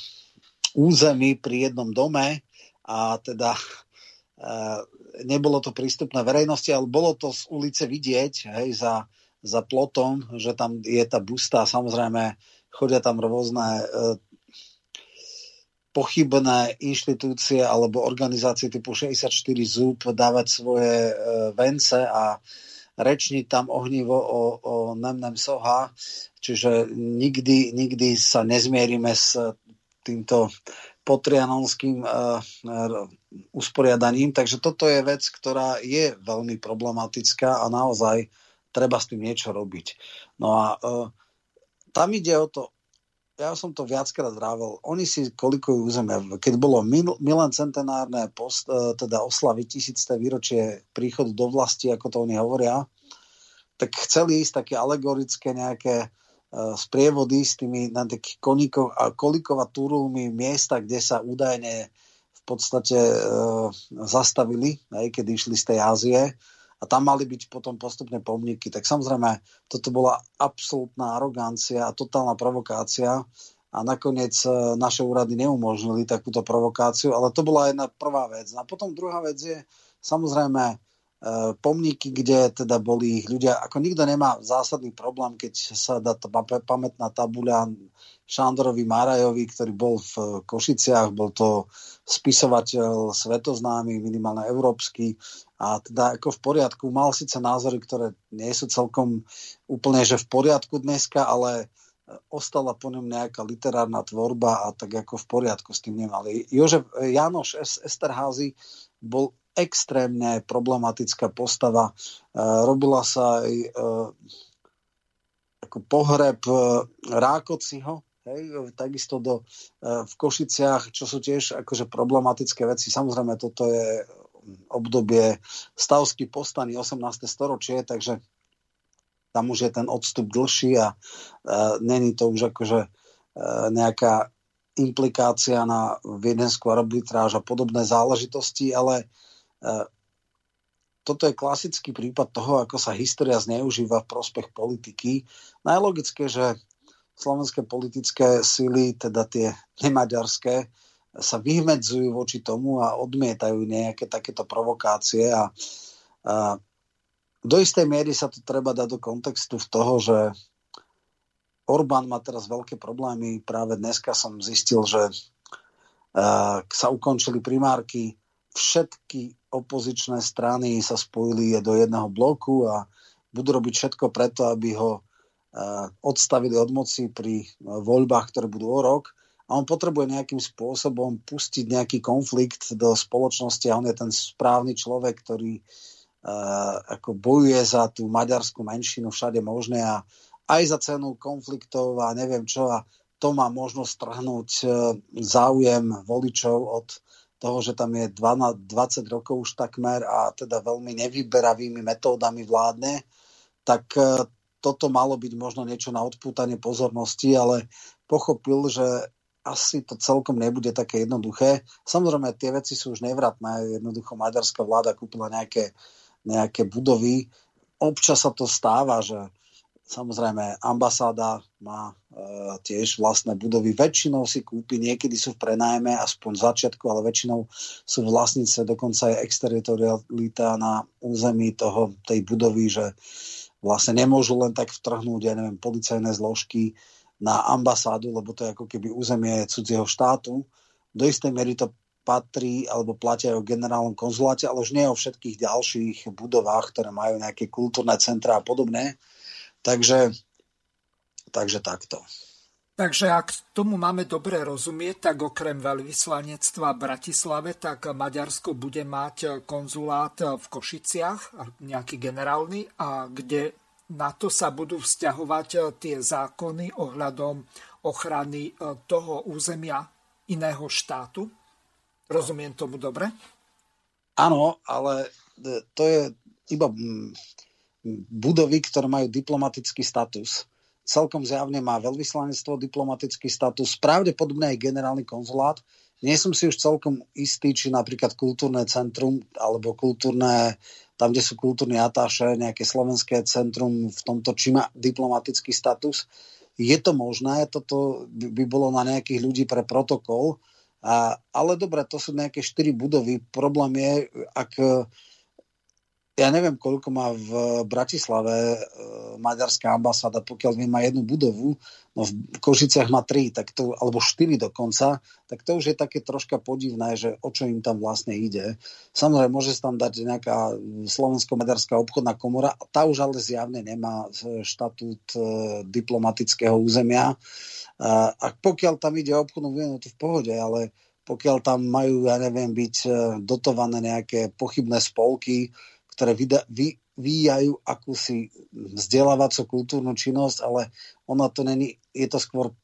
území pri jednom dome a teda uh, nebolo to prístupné verejnosti, ale bolo to z ulice vidieť hej, za, za plotom, že tam je tá busta a samozrejme chodia tam rôzne uh, pochybné inštitúcie alebo organizácie typu 64 zúb dávať svoje uh, vence a rečniť tam ohnivo o, o Nemnem Soha, čiže nikdy, nikdy sa nezmierime s týmto potrianonským uh, usporiadaním. Takže toto je vec, ktorá je veľmi problematická a naozaj treba s tým niečo robiť. No a uh, tam ide o to, ja som to viackrát vrával, oni si kolikujú územia. Keď bolo mil, milen centenárne post, teda oslavy tisícté výročie príchodu do vlasti, ako to oni hovoria, tak chceli ísť také alegorické nejaké sprievody s tými na takých koníkov a kolikov a turulmi miesta, kde sa údajne v podstate uh, zastavili, aj keď išli z tej Ázie a tam mali byť potom postupne pomníky. Tak samozrejme, toto bola absolútna arogancia a totálna provokácia a nakoniec e, naše úrady neumožnili takúto provokáciu, ale to bola jedna prvá vec. A potom druhá vec je samozrejme e, pomníky, kde teda boli ľudia, ako nikto nemá zásadný problém, keď sa dá tá pamätná tabuľa Šandorovi Marajovi, ktorý bol v Košiciach, bol to spisovateľ svetoznámy, minimálne európsky, a teda ako v poriadku, mal síce názory, ktoré nie sú celkom úplne, že v poriadku dneska, ale ostala po ňom nejaká literárna tvorba a tak ako v poriadku s tým nemali. Jožef Janoš Esterházy bol extrémne problematická postava. E, robila sa aj e, ako pohreb e, Rákociho, hej, takisto do, v Košiciach, čo sú tiež akože problematické veci. Samozrejme, toto je obdobie stavský postaný 18. storočie, takže tam už je ten odstup dlhší a uh, není to už akože uh, nejaká implikácia na viedenskú arbitráž a podobné záležitosti, ale uh, toto je klasický prípad toho, ako sa história zneužíva v prospech politiky. Najlogické, že slovenské politické síly, teda tie nemaďarské, sa vyhmedzujú voči tomu a odmietajú nejaké takéto provokácie a, a do istej miery sa to treba dať do kontextu v toho, že Orbán má teraz veľké problémy. Práve dneska som zistil, že sa ukončili primárky, všetky opozičné strany sa spojili do jedného bloku a budú robiť všetko preto, aby ho odstavili od moci pri voľbách, ktoré budú o rok. A on potrebuje nejakým spôsobom pustiť nejaký konflikt do spoločnosti a on je ten správny človek, ktorý uh, ako bojuje za tú maďarskú menšinu všade možné a aj za cenu konfliktov a neviem čo. A to má možnosť strhnúť uh, záujem voličov od toho, že tam je 20 rokov už takmer a teda veľmi nevyberavými metódami vládne, tak uh, toto malo byť možno niečo na odpútanie pozornosti, ale pochopil, že asi to celkom nebude také jednoduché. Samozrejme, tie veci sú už nevratné. Jednoducho maďarská vláda kúpila nejaké, nejaké budovy. Občas sa to stáva, že samozrejme ambasáda má e, tiež vlastné budovy. Väčšinou si kúpi, niekedy sú v prenájme, aspoň v začiatku, ale väčšinou sú vlastnice, dokonca aj exteritorialita na území toho, tej budovy, že vlastne nemôžu len tak vtrhnúť, ja neviem, policajné zložky, na ambasádu, lebo to je ako keby územie cudzieho štátu. Do istej miery to patrí alebo platia o generálnom konzuláte, ale už nie o všetkých ďalších budovách, ktoré majú nejaké kultúrne centra a podobné. Takže, takže takto. Takže ak tomu máme dobre rozumieť, tak okrem veľvyslanectva v Bratislave, tak Maďarsko bude mať konzulát v Košiciach, nejaký generálny, a kde na to sa budú vzťahovať tie zákony ohľadom ochrany e, toho územia iného štátu. Rozumiem tomu dobre? Áno, ale e, to je iba budovy, ktoré majú diplomatický status. Celkom zjavne má veľvyslanectvo diplomatický status, pravdepodobne aj generálny konzulát. Nie som si už celkom istý, či napríklad kultúrne centrum alebo kultúrne tam, kde sú kultúrne atáše, nejaké slovenské centrum v tomto, či má diplomatický status. Je to možné, toto by bolo na nejakých ľudí pre protokol, a, ale dobre, to sú nejaké štyri budovy. Problém je, ak ja neviem, koľko má v Bratislave e, maďarská ambasáda, pokiaľ viem, má jednu budovu, no v Košiciach má tri, tak to, alebo štyri dokonca, tak to už je také troška podivné, že o čo im tam vlastne ide. Samozrejme, môže sa tam dať nejaká slovensko-maďarská obchodná komora, tá už ale zjavne nemá štatút e, diplomatického územia. A pokiaľ tam ide o obchodnú výmenu, to v pohode, ale pokiaľ tam majú, ja neviem, byť e, dotované nejaké pochybné spolky, ktoré vyvíjajú akúsi vzdelávacú kultúrnu činnosť, ale ona to není, je to skôr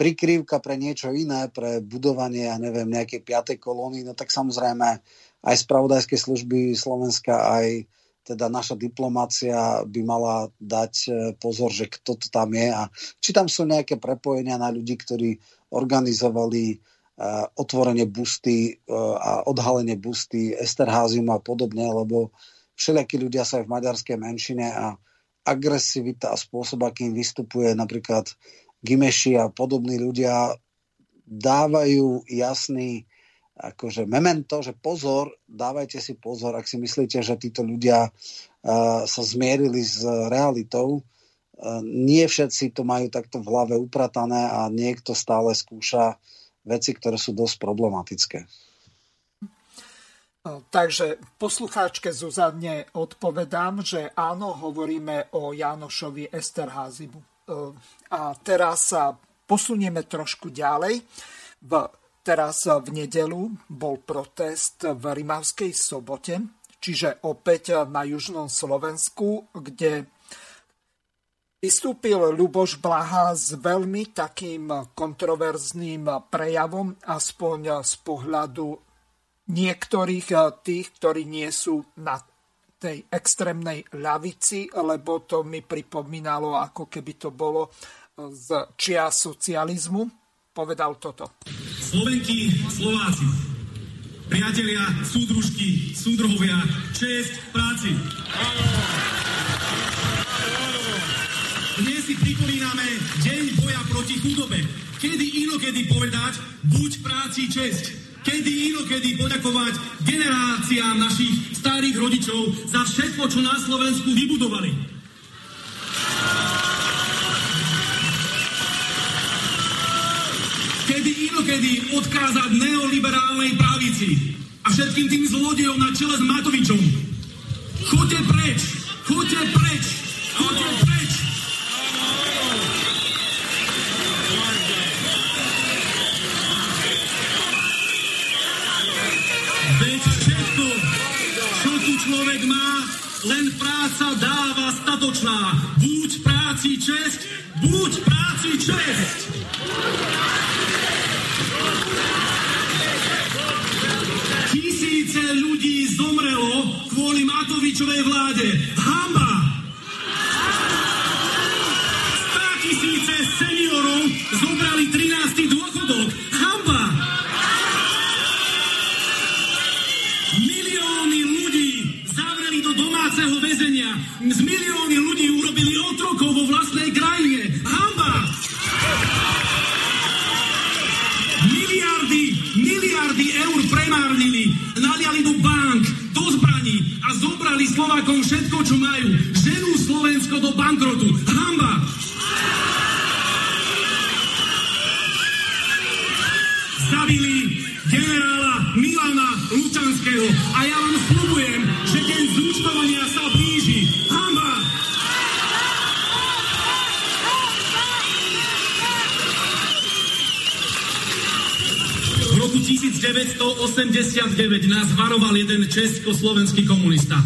prikrývka pre niečo iné, pre budovanie, ja neviem, nejakej piatej kolóny, no tak samozrejme aj spravodajské služby Slovenska, aj teda naša diplomácia by mala dať e, pozor, že kto to tam je a či tam sú nejaké prepojenia na ľudí, ktorí organizovali otvorenie busty e, a odhalenie busty Esterházium a podobne, lebo všelijakí ľudia sa aj v maďarskej menšine a agresivita a spôsob, akým vystupuje napríklad Gimeši a podobní ľudia dávajú jasný akože memento, že pozor, dávajte si pozor, ak si myslíte, že títo ľudia uh, sa zmierili s realitou. Uh, nie všetci to majú takto v hlave upratané a niekto stále skúša veci, ktoré sú dosť problematické. Takže poslucháčke Zuzadne odpovedám, že áno, hovoríme o Jánošovi Esterházimu. A teraz sa posunieme trošku ďalej. V, teraz v nedelu bol protest v Rimavskej sobote, čiže opäť na južnom Slovensku, kde Vystúpil Luboš Blaha s veľmi takým kontroverzným prejavom, aspoň z pohľadu niektorých tých, ktorí nie sú na tej extrémnej ľavici, lebo to mi pripomínalo, ako keby to bolo z čia socializmu. Povedal toto. Slovenky, Slováci, priatelia, súdružky, súdruhovia, čest práci. Dnes si pripomíname Deň boja proti chudobe. Kedy inokedy povedať, buď práci česť. Kedy inokedy poďakovať generáciám našich starých rodičov za všetko, čo na Slovensku vybudovali. Kedy inokedy odkázať neoliberálnej pravici a všetkým tým zlodejom na čele s Matovičom. Choďte preč! Choďte preč! Choďte preč! Človek má, len práca dáva statočná. Buď práci čest, buď práci čest! Tisíce ľudí zomrelo kvôli Matovičovej vláde. Hamba! Stá tisíce seniorov zobrali 13. dôchodok. Z milióny ľudí urobili otrokov vo vlastnej krajine. Hamba! Miliardy, miliardy eur premárnili, naliali do bank, do zbraní a zobrali Slovákom všetko, čo majú. Ženú Slovensko do bankrotu. Hamba! Zabili generála Milana Lučanského a ja vám 1989 nás varoval jeden československý komunista.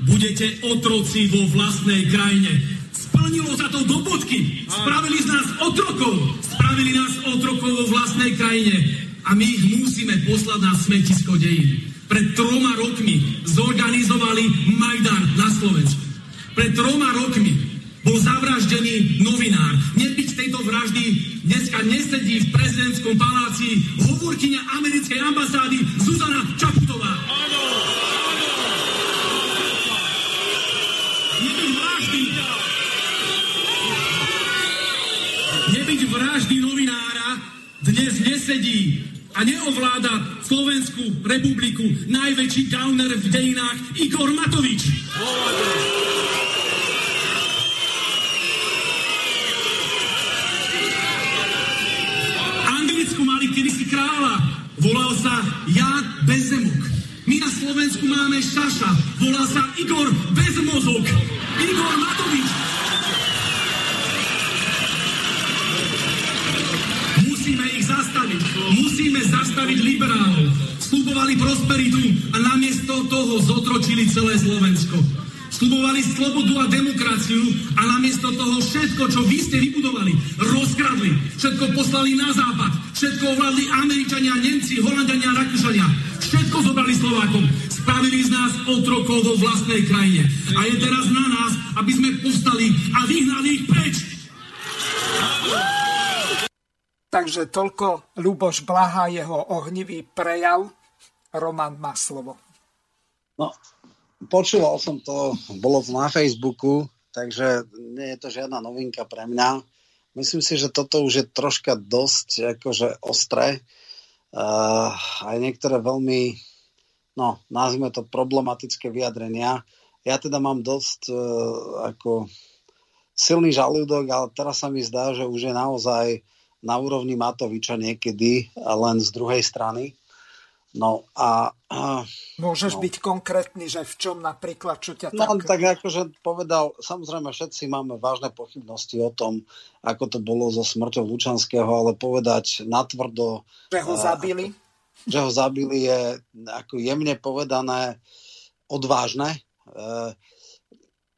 Budete otroci vo vlastnej krajine. Splnilo sa to do bodky. Spravili z nás otrokov. Spravili nás otrokov vo vlastnej krajine. A my ich musíme poslať na smetisko dejín. Pred troma rokmi zorganizovali Majdan na Slovensku. Pred troma rokmi bol zavraždený novinár. Nebyť tejto vraždy dneska nesedí v prezidentskom paláci hovorkyňa americkej ambasády Zuzana Čaputová. Nebyť vraždy Nebyť vraždy novinára dnes nesedí a neovláda Slovenskú republiku najväčší gauner v dejinách Igor Matovič. Anglicku kráľa. Volal sa Jan Bezemok. My na Slovensku máme Šaša. Volá sa Igor Bezmozok. Igor Matovič. Musíme ich zastaviť. Musíme zastaviť liberálov. Slubovali prosperitu a namiesto toho zotročili celé Slovensko. Slubovali slobodu a demokraciu a namiesto toho všetko, čo vy ste vybudovali, rozkradli. Všetko poslali na západ. Všetko ovládli Američania, Nemci, Holandania, Rakúšania. Všetko zobrali Slovákom. Spravili z nás otrokov vo vlastnej krajine. A je teraz na nás, aby sme povstali a vyhnali ich preč. Takže toľko Luboš Blaha, jeho ohnivý prejav. Roman má slovo. No, počúval som to, bolo to na Facebooku, takže nie je to žiadna novinka pre mňa. Myslím si, že toto už je troška dosť akože ostré. Uh, aj niektoré veľmi, no, nazvime to problematické vyjadrenia. Ja teda mám dosť uh, ako silný žalúdok, ale teraz sa mi zdá, že už je naozaj na úrovni Matoviča niekedy, len z druhej strany. No a... Môžeš no. byť konkrétny, že v čom napríklad, čo ťa No tak... tak akože povedal, samozrejme všetci máme vážne pochybnosti o tom, ako to bolo so smrťou Lučanského, ale povedať natvrdo... Že ho zabili? Že ho zabili je ako jemne povedané odvážne. E,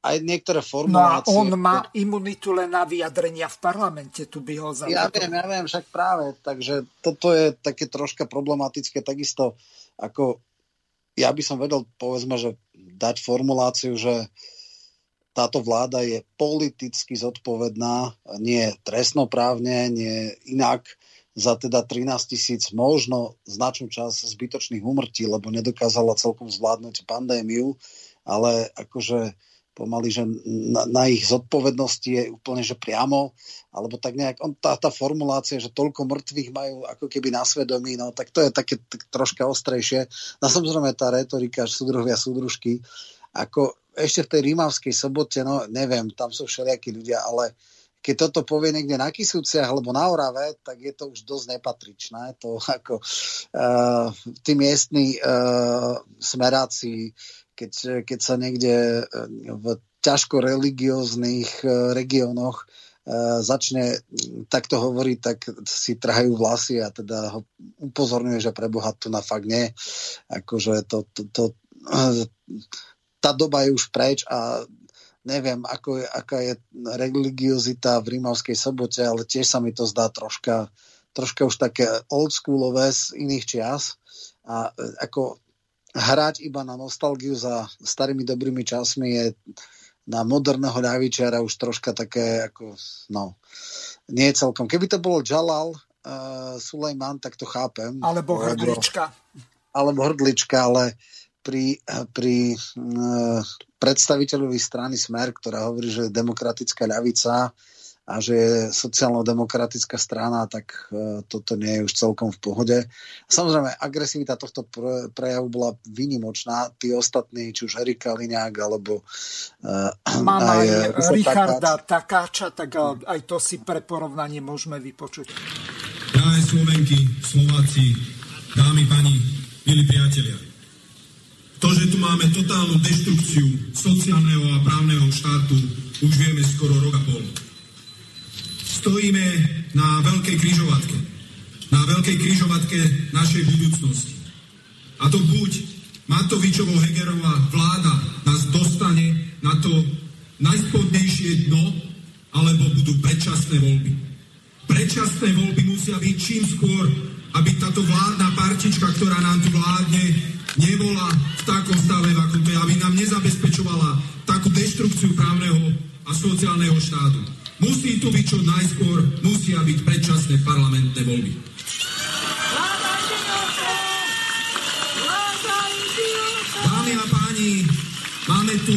aj niektoré No a formulácie... on má imunitu len na vyjadrenia v parlamente, tu by ho zabili. Ja viem, ja viem, však práve. Takže toto je také troška problematické. Takisto ako ja by som vedel, povedzme, že dať formuláciu, že táto vláda je politicky zodpovedná, nie trestnoprávne, nie inak za teda 13 tisíc možno značnú časť zbytočných umrtí, lebo nedokázala celkom zvládnuť pandémiu, ale akože pomaly, že na, na ich zodpovednosti je úplne, že priamo, alebo tak nejak, on, tá, tá formulácia, že toľko mŕtvych majú ako keby na svedomí, no tak to je také tak, troška ostrejšie. No samozrejme tá retorika, súdruhovia, súdružky, ako ešte v tej rímavskej sobote, no neviem, tam sú všelijakí ľudia, ale keď toto povie niekde na Kisúciach alebo na Orave, tak je to už dosť nepatričné. To ako uh, tí miestni uh, smeráci, keď, keď sa niekde v ťažko religióznych regiónoch začne takto hovoriť, tak si trhajú vlasy a teda ho upozorňuje, že pre Boha tu na fakt nie. Akože to, to, to, tá doba je už preč a neviem, ako je, aká je religiozita v Rímavskej sobote, ale tiež sa mi to zdá troška, troška už také oldschoolové z iných čias a ako hrať iba na nostalgiu za starými dobrými časmi je na moderného ľavičiara už troška také, ako, no, nie celkom. Keby to bolo Jalal uh, Sulejman, tak to chápem. Alebo hrdlička. Alebo hrdlička, ale pri, pri uh, predstaviteľovi strany Smer, ktorá hovorí, že je demokratická ľavica, a že je sociálno-demokratická strana, tak uh, toto nie je už celkom v pohode. Samozrejme, agresivita tohto pre, prejavu bola vynimočná. Tí ostatní, či už Erika Liňák, alebo uh, aj, aj Richarda Takáča, tak aj to si pre porovnanie môžeme vypočuť. Drahé Slovenky, Slováci, dámy, pani, milí priatelia. To, že tu máme totálnu deštrukciu sociálneho a právneho štátu, už vieme skoro rok a pol stojíme na veľkej kryžovatke. Na veľkej kryžovatke našej budúcnosti. A to buď Matovičovo Hegerová vláda nás dostane na to najspodnejšie dno, alebo budú predčasné voľby. Predčasné voľby musia byť čím skôr, aby táto vládna partička, ktorá nám tu vládne, nebola v takom stave, ako to je, aby nám nezabezpečovala takú deštrukciu právneho a sociálneho štátu. Musí tu byť čo najskôr, musia byť predčasné parlamentné voľby. Dámy a páni, máme tu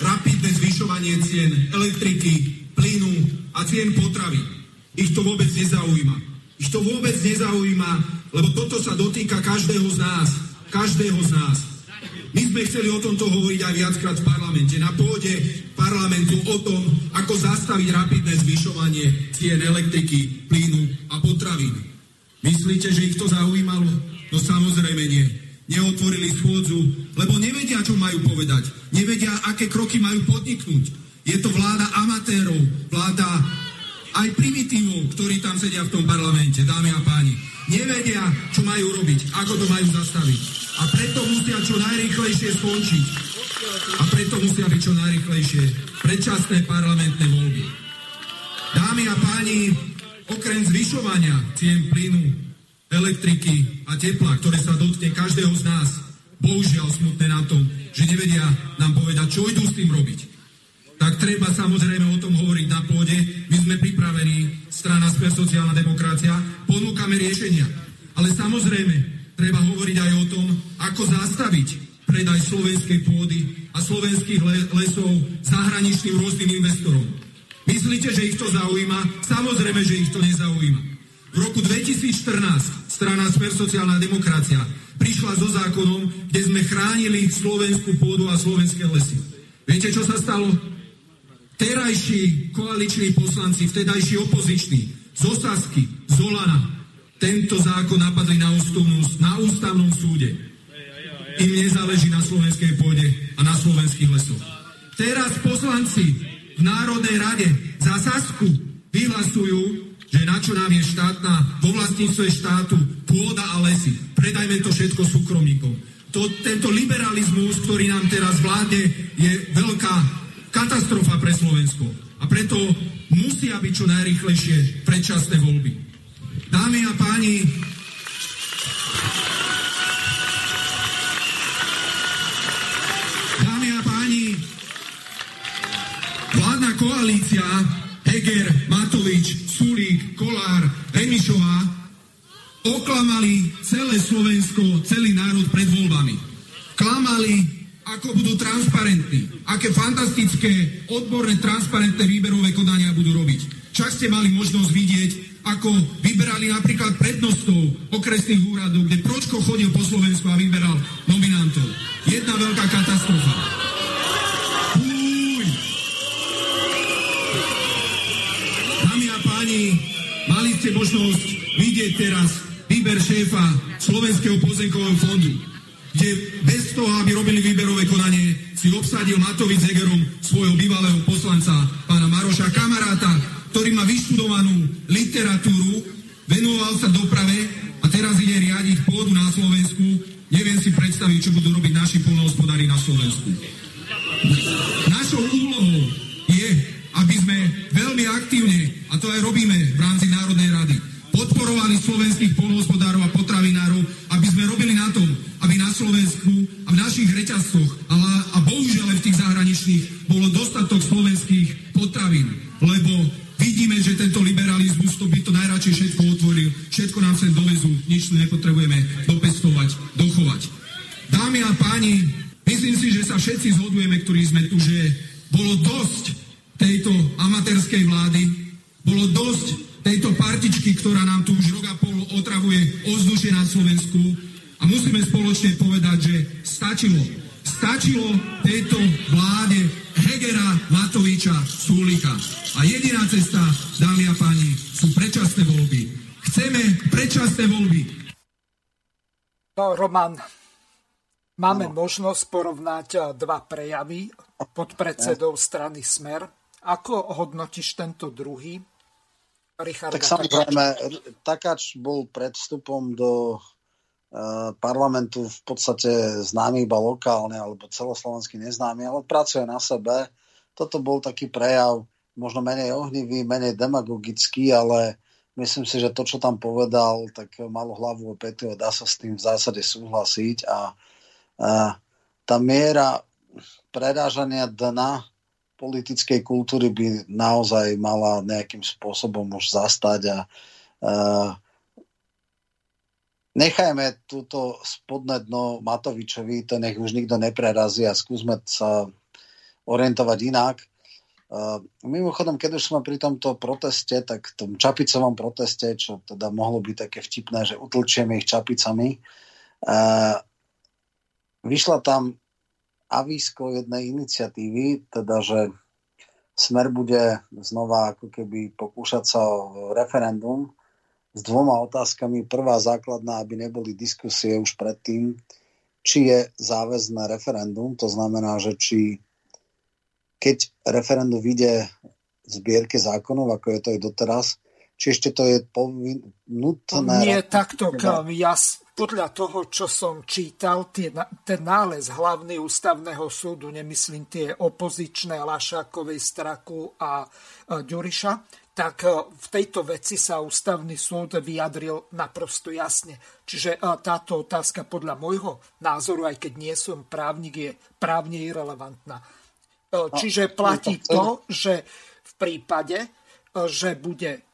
rapidné zvyšovanie cien elektriky, plynu a cien potravy. Ich to vôbec nezaujíma. Ich to vôbec nezaujíma, lebo toto sa dotýka každého z nás. Každého z nás. My sme chceli o tomto hovoriť aj viackrát v parlamente. Na pôde parlamentu o tom, ako zastaviť rapidné zvyšovanie cien elektriky, plynu a potravín. Myslíte, že ich to zaujímalo? No samozrejme nie. Neotvorili schôdzu, lebo nevedia, čo majú povedať. Nevedia, aké kroky majú podniknúť. Je to vláda amatérov, vláda aj primitívov, ktorí tam sedia v tom parlamente, dámy a páni. Nevedia, čo majú robiť, ako to majú zastaviť. A preto musia čo najrýchlejšie skončiť. A preto musia byť čo najrychlejšie predčasné parlamentné voľby. Dámy a páni, okrem zvyšovania cien plynu, elektriky a tepla, ktoré sa dotkne každého z nás, bohužiaľ smutné na tom, že nevedia nám povedať, čo idú s tým robiť. Tak treba samozrejme o tom hovoriť na pôde. My sme pripravení, strana Smer sociálna demokracia, ponúkame riešenia. Ale samozrejme, treba hovoriť aj o tom, ako zastaviť predaj slovenskej pôdy a slovenských lesov zahraničným rôznym investorom. Myslíte, že ich to zaujíma? Samozrejme, že ich to nezaujíma. V roku 2014 strana Smer sociálna demokracia prišla so zákonom, kde sme chránili slovenskú pôdu a slovenské lesy. Viete, čo sa stalo? Terajší koaliční poslanci, vtedajší opoziční, z Osasky, z Olana, tento zákon napadli na, ústavnú, na ústavnom súde im nezáleží na slovenskej pôde a na slovenských lesoch. Teraz poslanci v Národnej rade za Sasku vyhlasujú, že na čo nám je štátna, vo vlastníctve štátu pôda a lesy. Predajme to všetko súkromníkom. To, tento liberalizmus, ktorý nám teraz vládne, je veľká katastrofa pre Slovensko. A preto musia byť čo najrychlejšie predčasné voľby. Dámy a páni, koalícia Heger, Matovič, Sulík, Kolár, Remišová oklamali celé Slovensko, celý národ pred voľbami. Klamali, ako budú transparentní, aké fantastické, odborné, transparentné výberové konania budú robiť. Čak ste mali možnosť vidieť, ako vyberali napríklad prednostov okresných úradov, kde Pročko chodil po Slovensku a vyberal nominantov. Jedna veľká katastrofa. Mali ste možnosť vidieť teraz výber šéfa Slovenského pozemkového fondu, kde bez toho, aby robili výberové konanie, si obsadil Matovič Zegerom svojho bývalého poslanca, pána Maroša, kamaráta, ktorý má vyštudovanú literatúru, venoval sa doprave a teraz ide riadiť pôdu na Slovensku. Neviem si predstaviť, čo budú robiť naši polnohospodári na Slovensku. Našou úlohou je, aby sme veľmi aktívne, a to aj robíme v rámci Národnej rady, podporovali slovenských polnohospodárov a potravinárov, aby sme robili na na Slovensku a v našich reťazcoch, máme no. možnosť porovnať eh, dva prejavy pod predsedou strany Smer. Ako hodnotíš tento druhý? Richarda tak samozrejme, Takáč bol pred vstupom do uh, parlamentu v podstate známy iba lokálne alebo celoslovenský neznámy, ale pracuje na sebe. Toto bol taký prejav možno menej ohnivý, menej demagogický, ale myslím si, že to, čo tam povedal, tak malo hlavu o petu a dá sa s tým v zásade súhlasiť a, a tá miera prerážania dna politickej kultúry by naozaj mala nejakým spôsobom už zastať a nechajme túto spodné dno Matovičovi, to nech už nikto neprerazí a skúsme sa orientovať inak. Uh, mimochodom, keď už sme pri tomto proteste, tak v tom čapicovom proteste, čo teda mohlo byť také vtipné, že utlčieme ich čapicami, uh, vyšla tam avísko jednej iniciatívy, teda, že Smer bude znova ako keby pokúšať sa o referendum s dvoma otázkami. Prvá základná, aby neboli diskusie už predtým, či je záväzné referendum, to znamená, že či keď referendum vyjde v zbierke zákonov, ako je to aj doteraz, či ešte to je nutné... Nie, takto, ja podľa toho, čo som čítal, tie, ten nález hlavný ústavného súdu, nemyslím tie opozičné Lašákovej, Straku a Ďuriša, tak e, v tejto veci sa ústavný súd vyjadril naprosto jasne. Čiže e, táto otázka podľa môjho názoru, aj keď nie som právnik, je právne irrelevantná. E, čiže platí to, že v prípade, že bude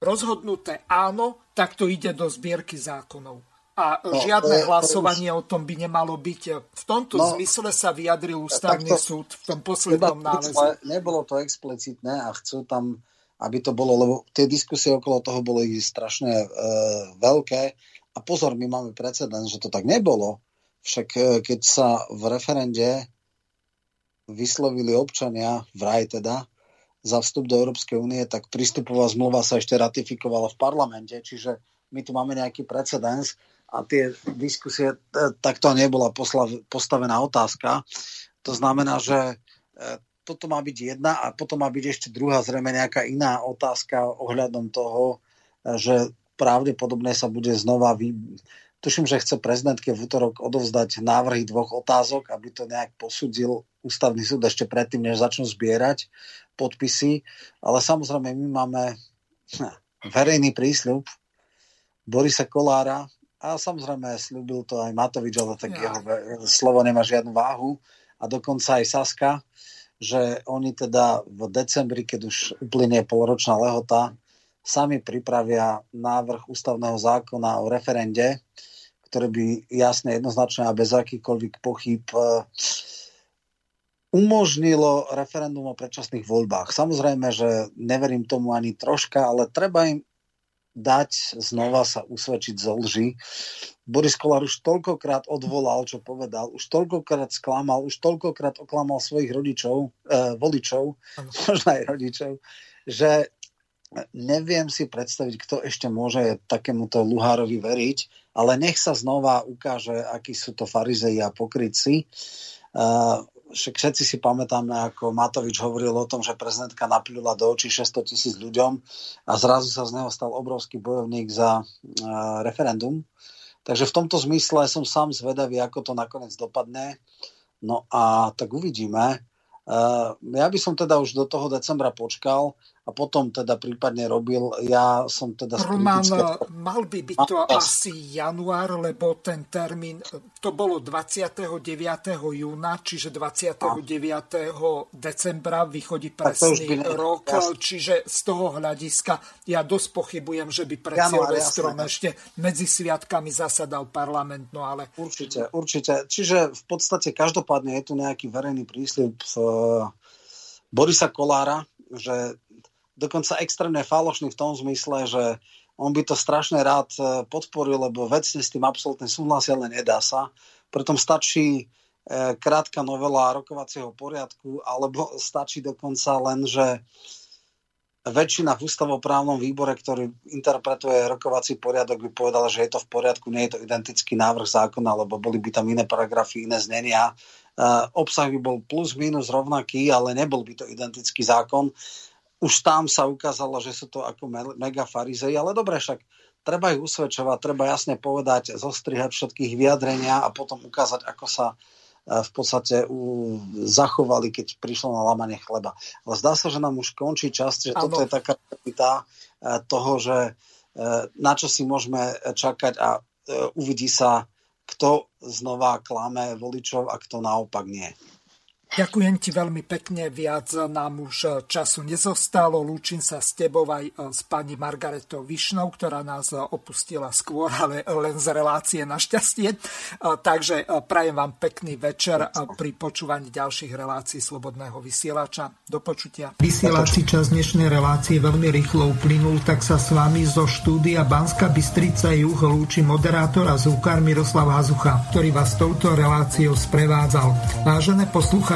rozhodnuté áno, tak to ide do zbierky zákonov. A no, žiadne to hlasovanie už... o tom by nemalo byť. V tomto no, zmysle sa vyjadril ústavný to, súd v tom poslednom náleze. Nebolo to explicitné a chcú tam, aby to bolo, lebo tie diskusie okolo toho boli strašne e, veľké. A pozor, my máme precedens, že to tak nebolo. Však e, keď sa v referende vyslovili občania, vraj teda, za vstup do Európskej únie, tak prístupová zmluva sa ešte ratifikovala v parlamente, čiže my tu máme nejaký precedens a tie diskusie, e, takto nebola postavená otázka. To znamená, že e, toto má byť jedna a potom má byť ešte druhá, zrejme nejaká iná otázka ohľadom toho, e, že pravdepodobne sa bude znova vy... Tuším, že chce prezidentke v útorok odovzdať návrhy dvoch otázok, aby to nejak posudil ústavný súd ešte predtým, než začnú zbierať podpisy, ale samozrejme my máme verejný prísľub Borisa Kolára a samozrejme slúbil to aj Matovič, ale tak ja. jeho slovo nemá žiadnu váhu a dokonca aj Saska, že oni teda v decembri, keď už uplynie polročná lehota, sami pripravia návrh ústavného zákona o referende, ktorý by jasne, jednoznačne a bez akýchkoľvek pochyb umožnilo referendum o predčasných voľbách. Samozrejme, že neverím tomu ani troška, ale treba im dať znova sa usvedčiť zo lži. Boris Kolár už toľkokrát odvolal, čo povedal, už toľkokrát sklamal, už toľkokrát oklamal svojich rodičov, eh, voličov, možno aj rodičov, že neviem si predstaviť, kto ešte môže takémuto Luhárovi veriť, ale nech sa znova ukáže, akí sú to farizei a pokrytci. Uh, všetci si pamätáme, ako Matovič hovoril o tom, že prezidentka napilila do očí 600 tisíc ľuďom a zrazu sa z neho stal obrovský bojovník za uh, referendum. Takže v tomto zmysle som sám zvedavý, ako to nakoniec dopadne. No a tak uvidíme. Uh, ja by som teda už do toho decembra počkal a potom teda prípadne robil. Ja som teda... Roman, kritická... mal by byť to a, asi január, lebo ten termín, to bolo 29. júna, čiže 29. A. decembra vychodí presný rok, jasne. čiže z toho hľadiska ja dosť pochybujem, že by pred Silvestrom ešte medzi sviatkami zasadal parlament, no ale... Určite, určite. Čiže v podstate každopádne je tu nejaký verejný prísľub uh, Borisa Kolára, že dokonca extrémne falošný v tom zmysle, že on by to strašne rád e, podporil, lebo vecne s tým absolútne súhlasia, ale nedá sa. Preto stačí e, krátka novela rokovacieho poriadku, alebo stačí dokonca len, že väčšina v ústavoprávnom výbore, ktorý interpretuje rokovací poriadok, by povedala, že je to v poriadku, nie je to identický návrh zákona, lebo boli by tam iné paragrafy, iné znenia. Uh, obsah by bol plus minus rovnaký, ale nebol by to identický zákon už tam sa ukázalo, že sú to ako mega farizei, ale dobre, však treba ich usvedčovať, treba jasne povedať, zostrihať všetkých vyjadrenia a potom ukázať, ako sa e, v podstate u, zachovali, keď prišlo na lamanie chleba. Ale zdá sa, že nám už končí čas, že toto je taká tá e, toho, že e, na čo si môžeme čakať a uvidí sa, kto znova klame voličov a kto naopak nie. Ďakujem ti veľmi pekne, viac nám už času nezostalo. Lúčim sa s tebou aj e, s pani Margaretou Višnou, ktorá nás opustila skôr, ale len z relácie našťastie. E, takže prajem vám pekný večer pri počúvaní ďalších relácií Slobodného vysielača. Do počutia. Vysielací čas dnešnej relácie veľmi rýchlo uplynul, tak sa s vami zo štúdia Banska Bystrica Juh lúči moderátor a zúkar Miroslav Hazucha, ktorý vás touto reláciou sprevádzal. Vážené poslucháči,